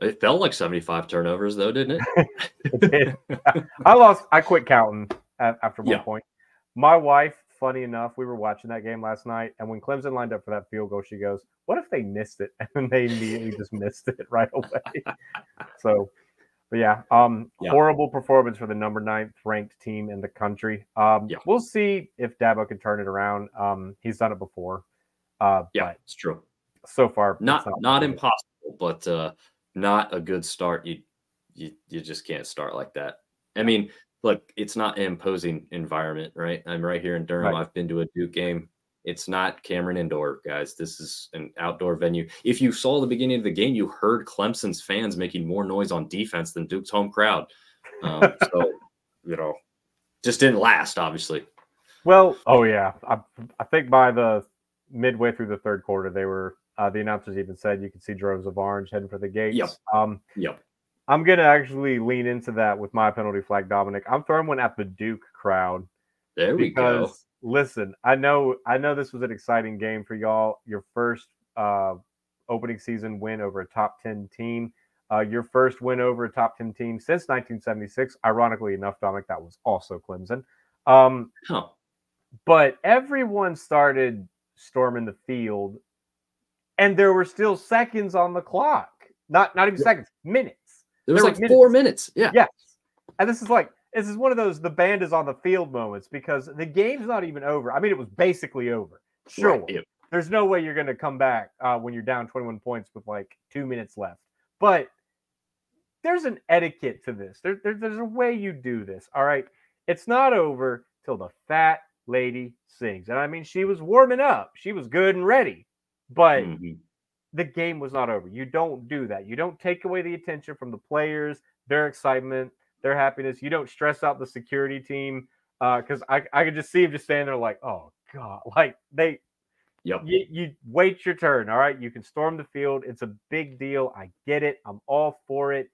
It felt like 75 turnovers though, didn't it? (laughs) It did. (laughs) I lost. I quit counting at, after one Yeah. point. My wife, funny enough, we were watching that game last night, and when Clemson lined up for that field goal, she goes, "What if they missed it?" And they immediately just missed it right away. so, but yeah, um, Yeah. horrible performance for the number ninth ranked team in the country. Um, we'll see if Dabo can turn it around. Um, he's done it before. Uh, Yeah, it's true. so far, it's Not not impossible, but uh not a good start. You you you just can't start like that. I mean, look, it's not an imposing environment, right? I'm right here in Durham. Right. I've been to a Duke game. It's not Cameron Indoor, guys. This is an outdoor venue. If you saw the beginning of the game, you heard Clemson's fans making more noise on defense than Duke's home crowd. Um, (laughs) so, you know, just didn't last, obviously. Well, oh yeah, I, I think by the midway through the third quarter, they were uh, the announcers even said you could see droves of orange heading for the gates. Yep. Um, Yep. I'm gonna actually lean into that with my penalty flag, Dominick. I'm throwing one at the Duke crowd There we go. because listen, I know I know this was an exciting game for y'all. Your first uh, opening season win over a top ten team. Uh, your first win over a top 10 team since 1976. Ironically enough, Dominick, that was also Clemson. Um, Huh. but everyone started storming the field and there were still seconds on the clock not not even seconds minutes There was were like four minutes. Yeah. yes and this is like this is one of those the band is on the field moments because the game's not even over. I mean it was basically over. Sure. Right, yeah. there's no way you're going to come back uh, when you're down 21 points with like two minutes left. But there's an etiquette to this. There, there- there's a way you do this all right? It's not over till the fat lady sings. And i mean she was warming up. She was good and ready. But Mm-hmm. the game was not over. You don't do that. You don't take away the attention from the players their excitement their happiness. You don't stress out the security team uh, because I, I could just see him just standing there like oh god (laughs) like they Yep. you, you wait your turn all right? You can storm the field. It's a big deal. I get it. I'm all for it.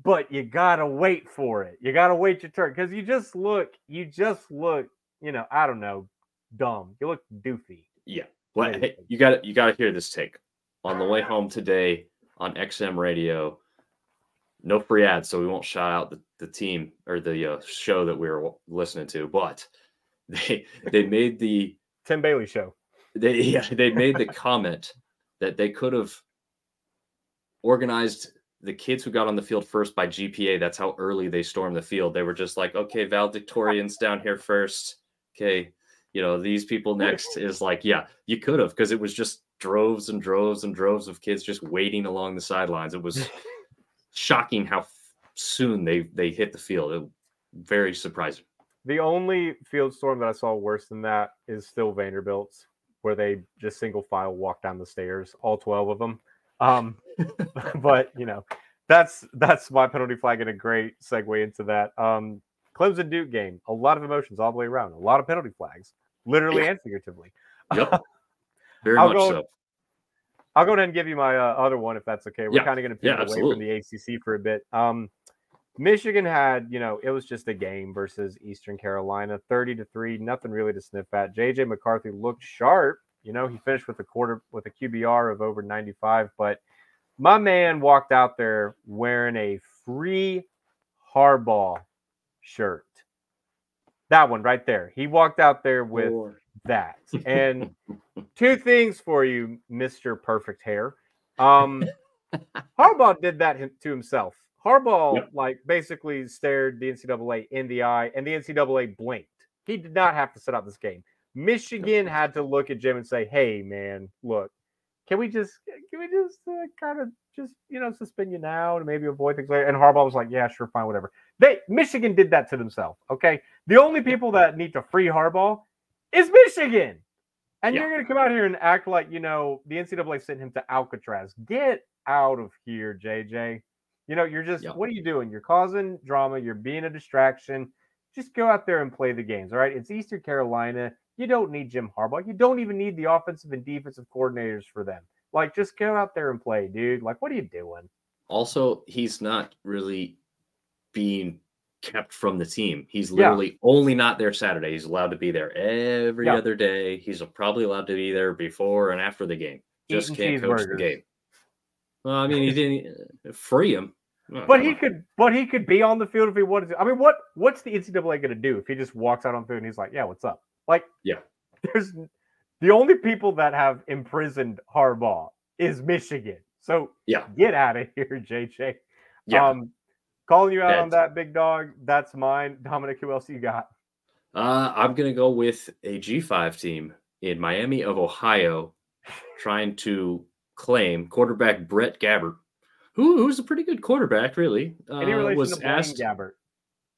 But you gotta wait for it. You gotta wait your turn because you just look you just look you know i don't know dumb. You look doofy. Yeah. Well, hey, you got you got to hear this take. On the way home today on XM radio. No free ads, so we won't shout out the, the team or the uh, show that we were listening to. But (laughs) they they made the tim bailey show they (laughs) yeah, they made the comment that they could have organized the kids who got on the field first by GPA. That's how early they stormed the field. They were just like, okay, valedictorians down here first. Okay, you know these people next is like, yeah, you could have because it was just droves and droves and droves of kids just waiting along the sidelines. It was (laughs) shocking how soon they they hit the field. It, very surprising. The only field storm that I saw worse than that is still Vanderbilt's, where they just single file walk down the stairs, all twelve of them. Um, (laughs) but you know, that's that's my penalty flag and a great segue into that. Um, Clemson Duke game, a lot of emotions all the way around, a lot of penalty flags, literally and figuratively. Yep, (laughs) very I'll much go- so. I'll go ahead and give you my uh, other one if that's okay. We're Yeah. kind of going to Yeah, pivot away from the ACC for a bit. Um, Michigan had, you know, it was just a game versus Eastern Carolina, 30 to 3, nothing really to sniff at. JJ McCarthy looked sharp. You know, he finished with a quarter with a QBR of over 95, but My man walked out there wearing a free Harbaugh shirt. That one right there. He walked out there with that. (laughs) And two things for you, Mr. Perfect Hair. Um, (laughs) Harbaugh did that to himself. Harbaugh, like, basically stared the NCAA in the eye, and the NCAA blinked. He did not have to set up this game. Michigan had to look at Jim and say, "Hey, man, look, can we just can we just uh, kind of just you know suspend you now to maybe avoid things later?" And Harbaugh was like, "Yeah, sure, fine, whatever." They Michigan did that to themselves. Okay, the only people that need to free Harbaugh is Michigan. And you're going to come out here and act like, you know, the NCAA sent him to Alcatraz. Get out of here, JJ. You know, you're just, what are you doing? You're causing drama. You're being a distraction. Just go out there and play the games. All right. It's Eastern Carolina. You don't need Jim Harbaugh. You don't even need the offensive and defensive coordinators for them. Like, just go out there and play, dude. Like, what are you doing? Also, he's not really being kept from the team. He's Yeah. literally only not there Saturday. He's allowed to be there every Yeah. other day. He's probably allowed to be there before and after the game. Just Eating can't coach the game. Well, I mean, he didn't uh, free him. Oh, But he on. could, but he could be on the field if he wanted to. I mean, what what's the NCAA going to do if he just walks out on the field and he's like, "Yeah, what's up?" Like, yeah, there's the only people that have imprisoned Harbaugh is Michigan. So yeah, get out of (laughs) here, JJ. Yeah. Um, calling you out on that big dog. That's mine. Dominick, who else you got? Uh, I'm gonna go with a G5 team in Miami of Ohio, trying to claim quarterback Brett Gabbert, who who's a pretty good quarterback, really. Uh, was asked, Gabbert?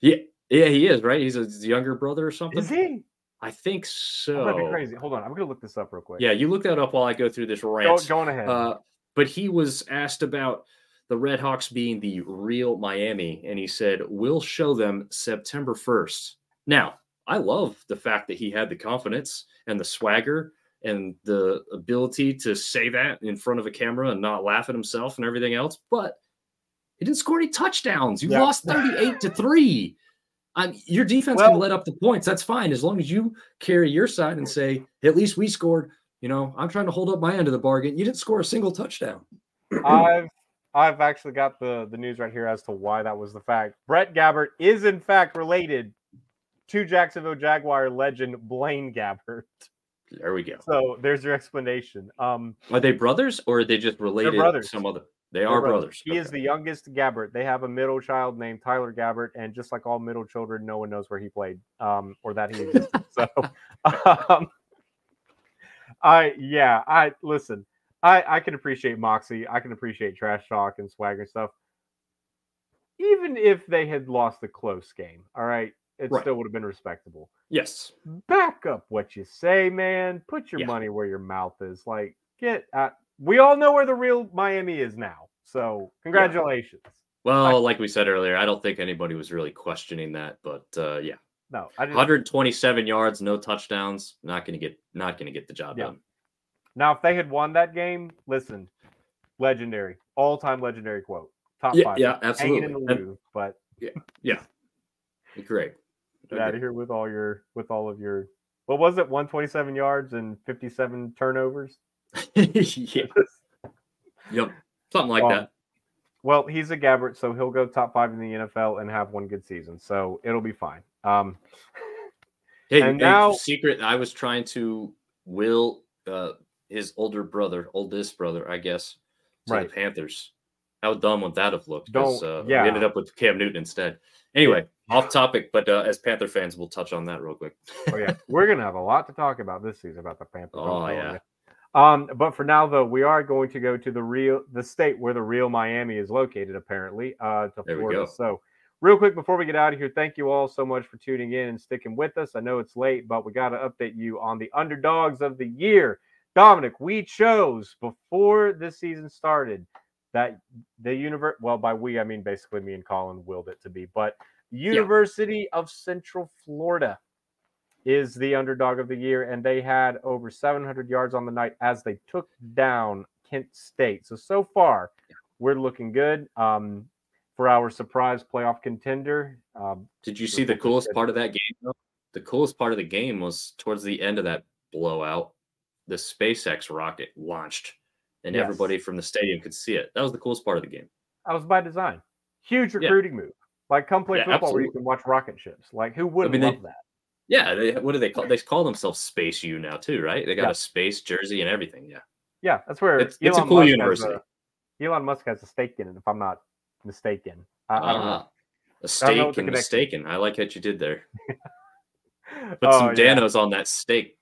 yeah, yeah, he is right. He's a younger brother or something. Is he? I think so. that'd be crazy. Hold on, I'm gonna look this up real quick. Yeah, you look that up while I go through this rant. go on ahead. Uh, but he was asked about the Red Hawks being the real Miami, and he said, "We'll show them September 1st. Now, I love the fact that he had the confidence and the swagger and the ability to say that in front of a camera and not laugh at himself and everything else, but he didn't score any touchdowns. You lost 38 to 3. I'm, your defense Well- can let up the points. That's fine as long as you carry your side and say, at least we scored. You know, I'm trying to hold up my end of the bargain. You didn't score a single touchdown. (clears throat) I've I've actually got the the news right here as to why that was the fact. Brett Gabbert is in fact related to Jacksonville Jaguar legend Blaine Gabbert. There we go. So there's your explanation. Um, Are they brothers or are they just related? brothers. Some other. They they're are brothers. He is the youngest Gabbert. They have a middle child named Tyler Gabbert, and just like all middle children, no one knows where he played um, or that he existed. (laughs) so, um, I yeah, I listen. I I can appreciate moxie. I can appreciate trash talk and swagger stuff. Even if they had lost the close game, all right, it Right. still would have been respectable. Yes. Back up what you say, man. Put your Yeah. money where your mouth is. Like, get at. We all know where the real Miami is now. So, congratulations. Well, like we said earlier, I don't think anybody was really questioning that, but uh, yeah, No, I just 127 yards, no touchdowns, not to get not to get the job Yeah. done. now if they had won that game, listen, legendary, all-time legendary quote, top Yeah, five, yeah, absolutely. And- but Yeah, yeah, great. get out of here with all your with all of your what was it 127 yards and 57 turnovers (laughs) yeah. Yep, something like Um, that. well he's a gabbert so he'll go top five in the nfl and have one good season so it'll be fine um Hey, and hey, now secret. I was trying to will uh, his older brother, oldest brother, I guess, to Right. the Panthers. How dumb would that have looked? Don't- uh, yeah. we ended up with Cam Newton instead. Anyway, off topic, but uh, as Panther fans, we'll touch on that real quick. oh yeah we're gonna have a lot to talk about this season about the panthers (laughs) Oh, yeah. Um, but for now, though, we are going to go to the real, the state where the real Miami is located, apparently, uh, to There Florida. So, real quick before we get out of here, thank you all so much for tuning in and sticking with us. I know it's late, but we got to update you on the underdogs of the year. Dominick, we chose before this season started that the universe. Well, by we, I mean basically me and Collin willed it to be, but University of Central Florida is the underdog of the year, and they had over 700 yards on the night as they took down Kent State. So so far, we're looking good um, for our surprise playoff contender. Um, Did you see the coolest part of that game? Though? The coolest part of the game was towards the end of that blowout. The SpaceX rocket launched and Yes. everybody from the stadium could see it. That was the coolest part of the game. That was by design. Huge Yeah. recruiting move. Like, come play Yeah, football where you can watch rocket ships. Like, who wouldn't mean, they- love that? Yeah, they, what do they call? They call themselves Space U now too, right? They got Yeah. a space jersey and everything. Yeah, Yeah, that's where It's- it's a cool Musk university. A, Elon Musk has a stake in it, if I'm not mistaken. I, I don't know. Ah, a I don't know what steak and mistaken. I like what you did there. (laughs) Put Oh, some yeah. Dan O's on that steak.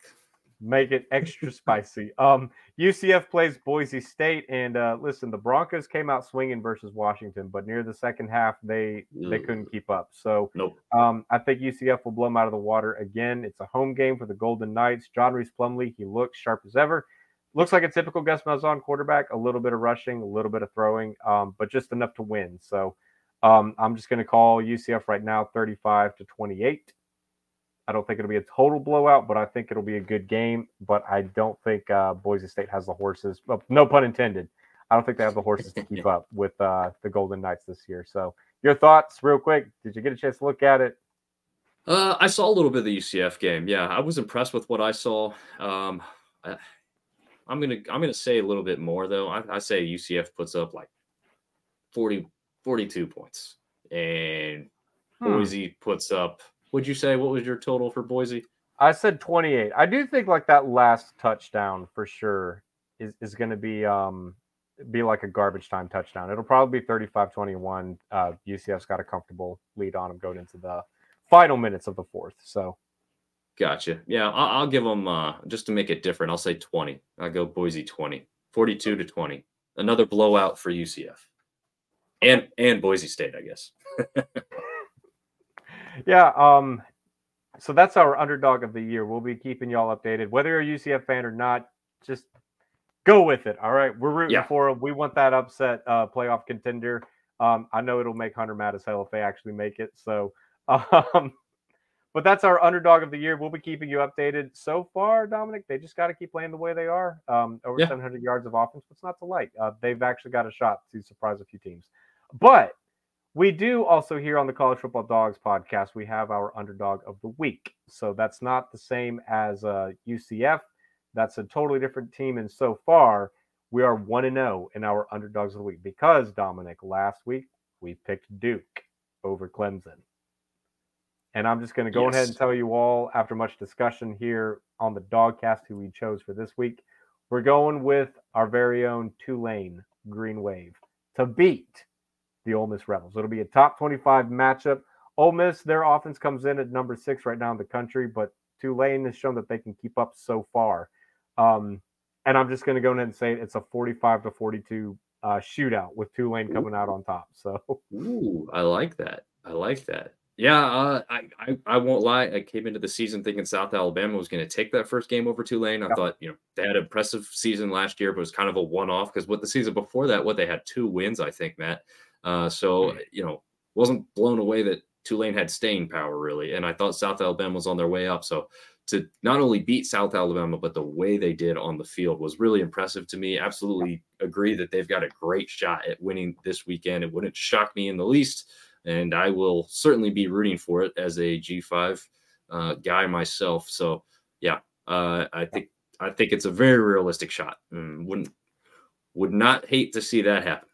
Make it extra spicy. Um, UCF plays Boise State, and uh, listen, the Broncos came out swinging versus Washington, but near the second half, they they couldn't keep up. So Nope. Um, I think UCF will blow them out of the water again. It's a home game for the Golden Knights. John Rhys Plumlee, he looks sharp as ever. Looks like a typical Gus Malzahn quarterback. A little bit of rushing, a little bit of throwing, um, but just enough to win. So um, I'm just going to call UCF right now 35 to 28. I don't think it'll be a total blowout, but I think it'll be a good game. But I don't think uh, Boise State has the horses. well, no pun intended. I don't think they have the horses to keep (laughs) up with uh, the Golden Knights this year. So your thoughts, real quick? Did you get a chance to look at it? Uh, I saw a little bit of the UCF game. Yeah, I was impressed with what I saw. Um, I, I'm gonna I'm gonna say a little bit more though. I, I say UCF puts up like 40, 42 points, and Hmm. Boise puts up. Would you say what was your total for Boise? I said 28. I do think like that last touchdown for sure is, is going to be um be like a garbage time touchdown. It'll probably be 35-21. Uh, UCF's got a comfortable lead on them going into the final minutes of the fourth. So Gotcha. Yeah, I'll, I'll give them uh, just to make it different. I'll say 20. I'll go Boise 20, 42 to 20. Another blowout for UCF and and Boise State, I guess. (laughs) yeah, um, so that's our underdog of the year. We'll be keeping y'all updated, whether you're a UCF fan or not. Just go with it. All right, we're rooting Yeah. for them. We want that upset uh, playoff contender. Um, I know it'll make Hunter mad as hell if they actually make it. So, (laughs) um, but that's our underdog of the year. We'll be keeping you updated. So far, Dominick, they just got to keep playing the way they are. Um, over Yeah. 700 yards of offense. What's not to like? Uh, they've actually got a shot to surprise a few teams. But we do also here on the College Football Dawgs podcast, we have our underdog of the week. So that's not the same as uh, UCF. That's a totally different team. And so far, we are 1 and 0 in our underdogs of the week because, Dominick, last week we picked Duke over Clemson. And I'm just going to go ahead and tell you all, after much discussion here on the Dogcast, who we chose for this week. We're going with our very own Tulane Green Wave to beat the Ole Miss Rebels. It'll be a top 25 matchup. Ole Miss, their offense comes in at number six right now in the country, but Tulane has shown that they can keep up so far. Um, and I'm just going to go ahead and say it's a 45 to 42 uh, shootout with Tulane coming out on top. (laughs) So Ooh, I like that. I like that. Yeah, uh, I, I I won't lie. I came into the season thinking South Alabama was going to take that first game over Tulane. I Yeah. thought, you know, they had an impressive season last year, but it was kind of a one-off because what the season before that, what they had two wins, I think, Matt. Uh, so you know, wasn't blown away that Tulane had staying power really, and I thought South Alabama was on their way up. So to not only beat South Alabama, but the way they did on the field was really impressive to me. Absolutely agree that they've got a great shot at winning this weekend. It wouldn't shock me in the least, and I will certainly be rooting for it as a G5 uh, guy myself. So yeah, uh, I think I think it's a very realistic shot. Mm, wouldn't would not hate to see that happen.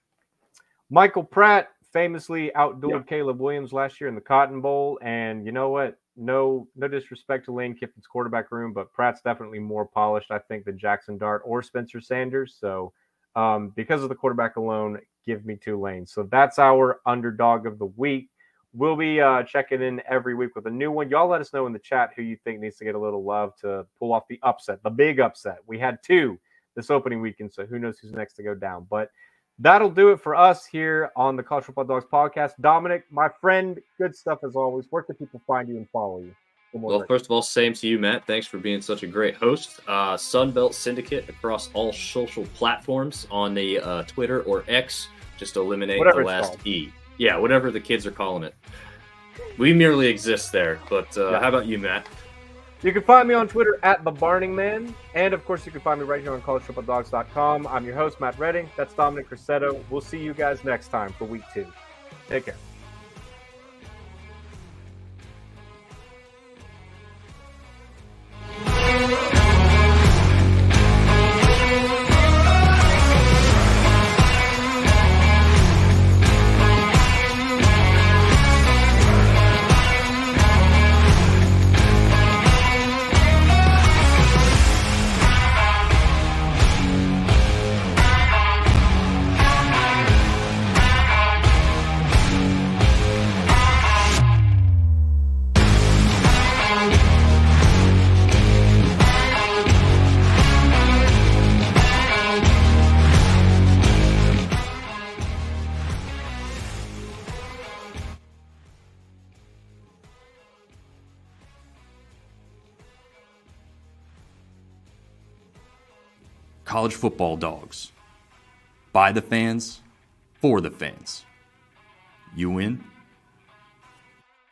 Michael Pratt famously outdueled Caleb Williams last year in the Cotton Bowl, and you know what? No, no disrespect to Lane Kiffin's quarterback room, but Pratt's definitely more polished, I think, than Jackson Dart or Spencer Sanders. So, um, because of the quarterback alone, give me two lanes. So that's our underdog of the week. We'll be uh, checking in every week with a new one. Y'all let us know in the chat who you think needs to get a little love to pull off the upset, the big upset. We had two this opening weekend, so who knows who's next to go down. But that'll do it for us here on the College Football Dawgs podcast. Dominick, my friend, good stuff as always. Where can people find you and follow you? Well, first of all, same to you, Matt. Thanks for being such a great host. Uh, Sunbelt Syndicate across all social platforms on the uh, Twitter or X. Just eliminate Whatever the last called. E. Yeah, whatever the kids are calling it. We merely exist there. But uh, Yeah. how about you, Matt? You can find me on Twitter at the Barning Man, and of course, you can find me right here on collegefootballdawgs.com. I'm your host, Matt Redding. That's Dominick Cressetto. We'll see you guys next time for week two. Take care. College football dawgs. By the fans, for the fans. You win,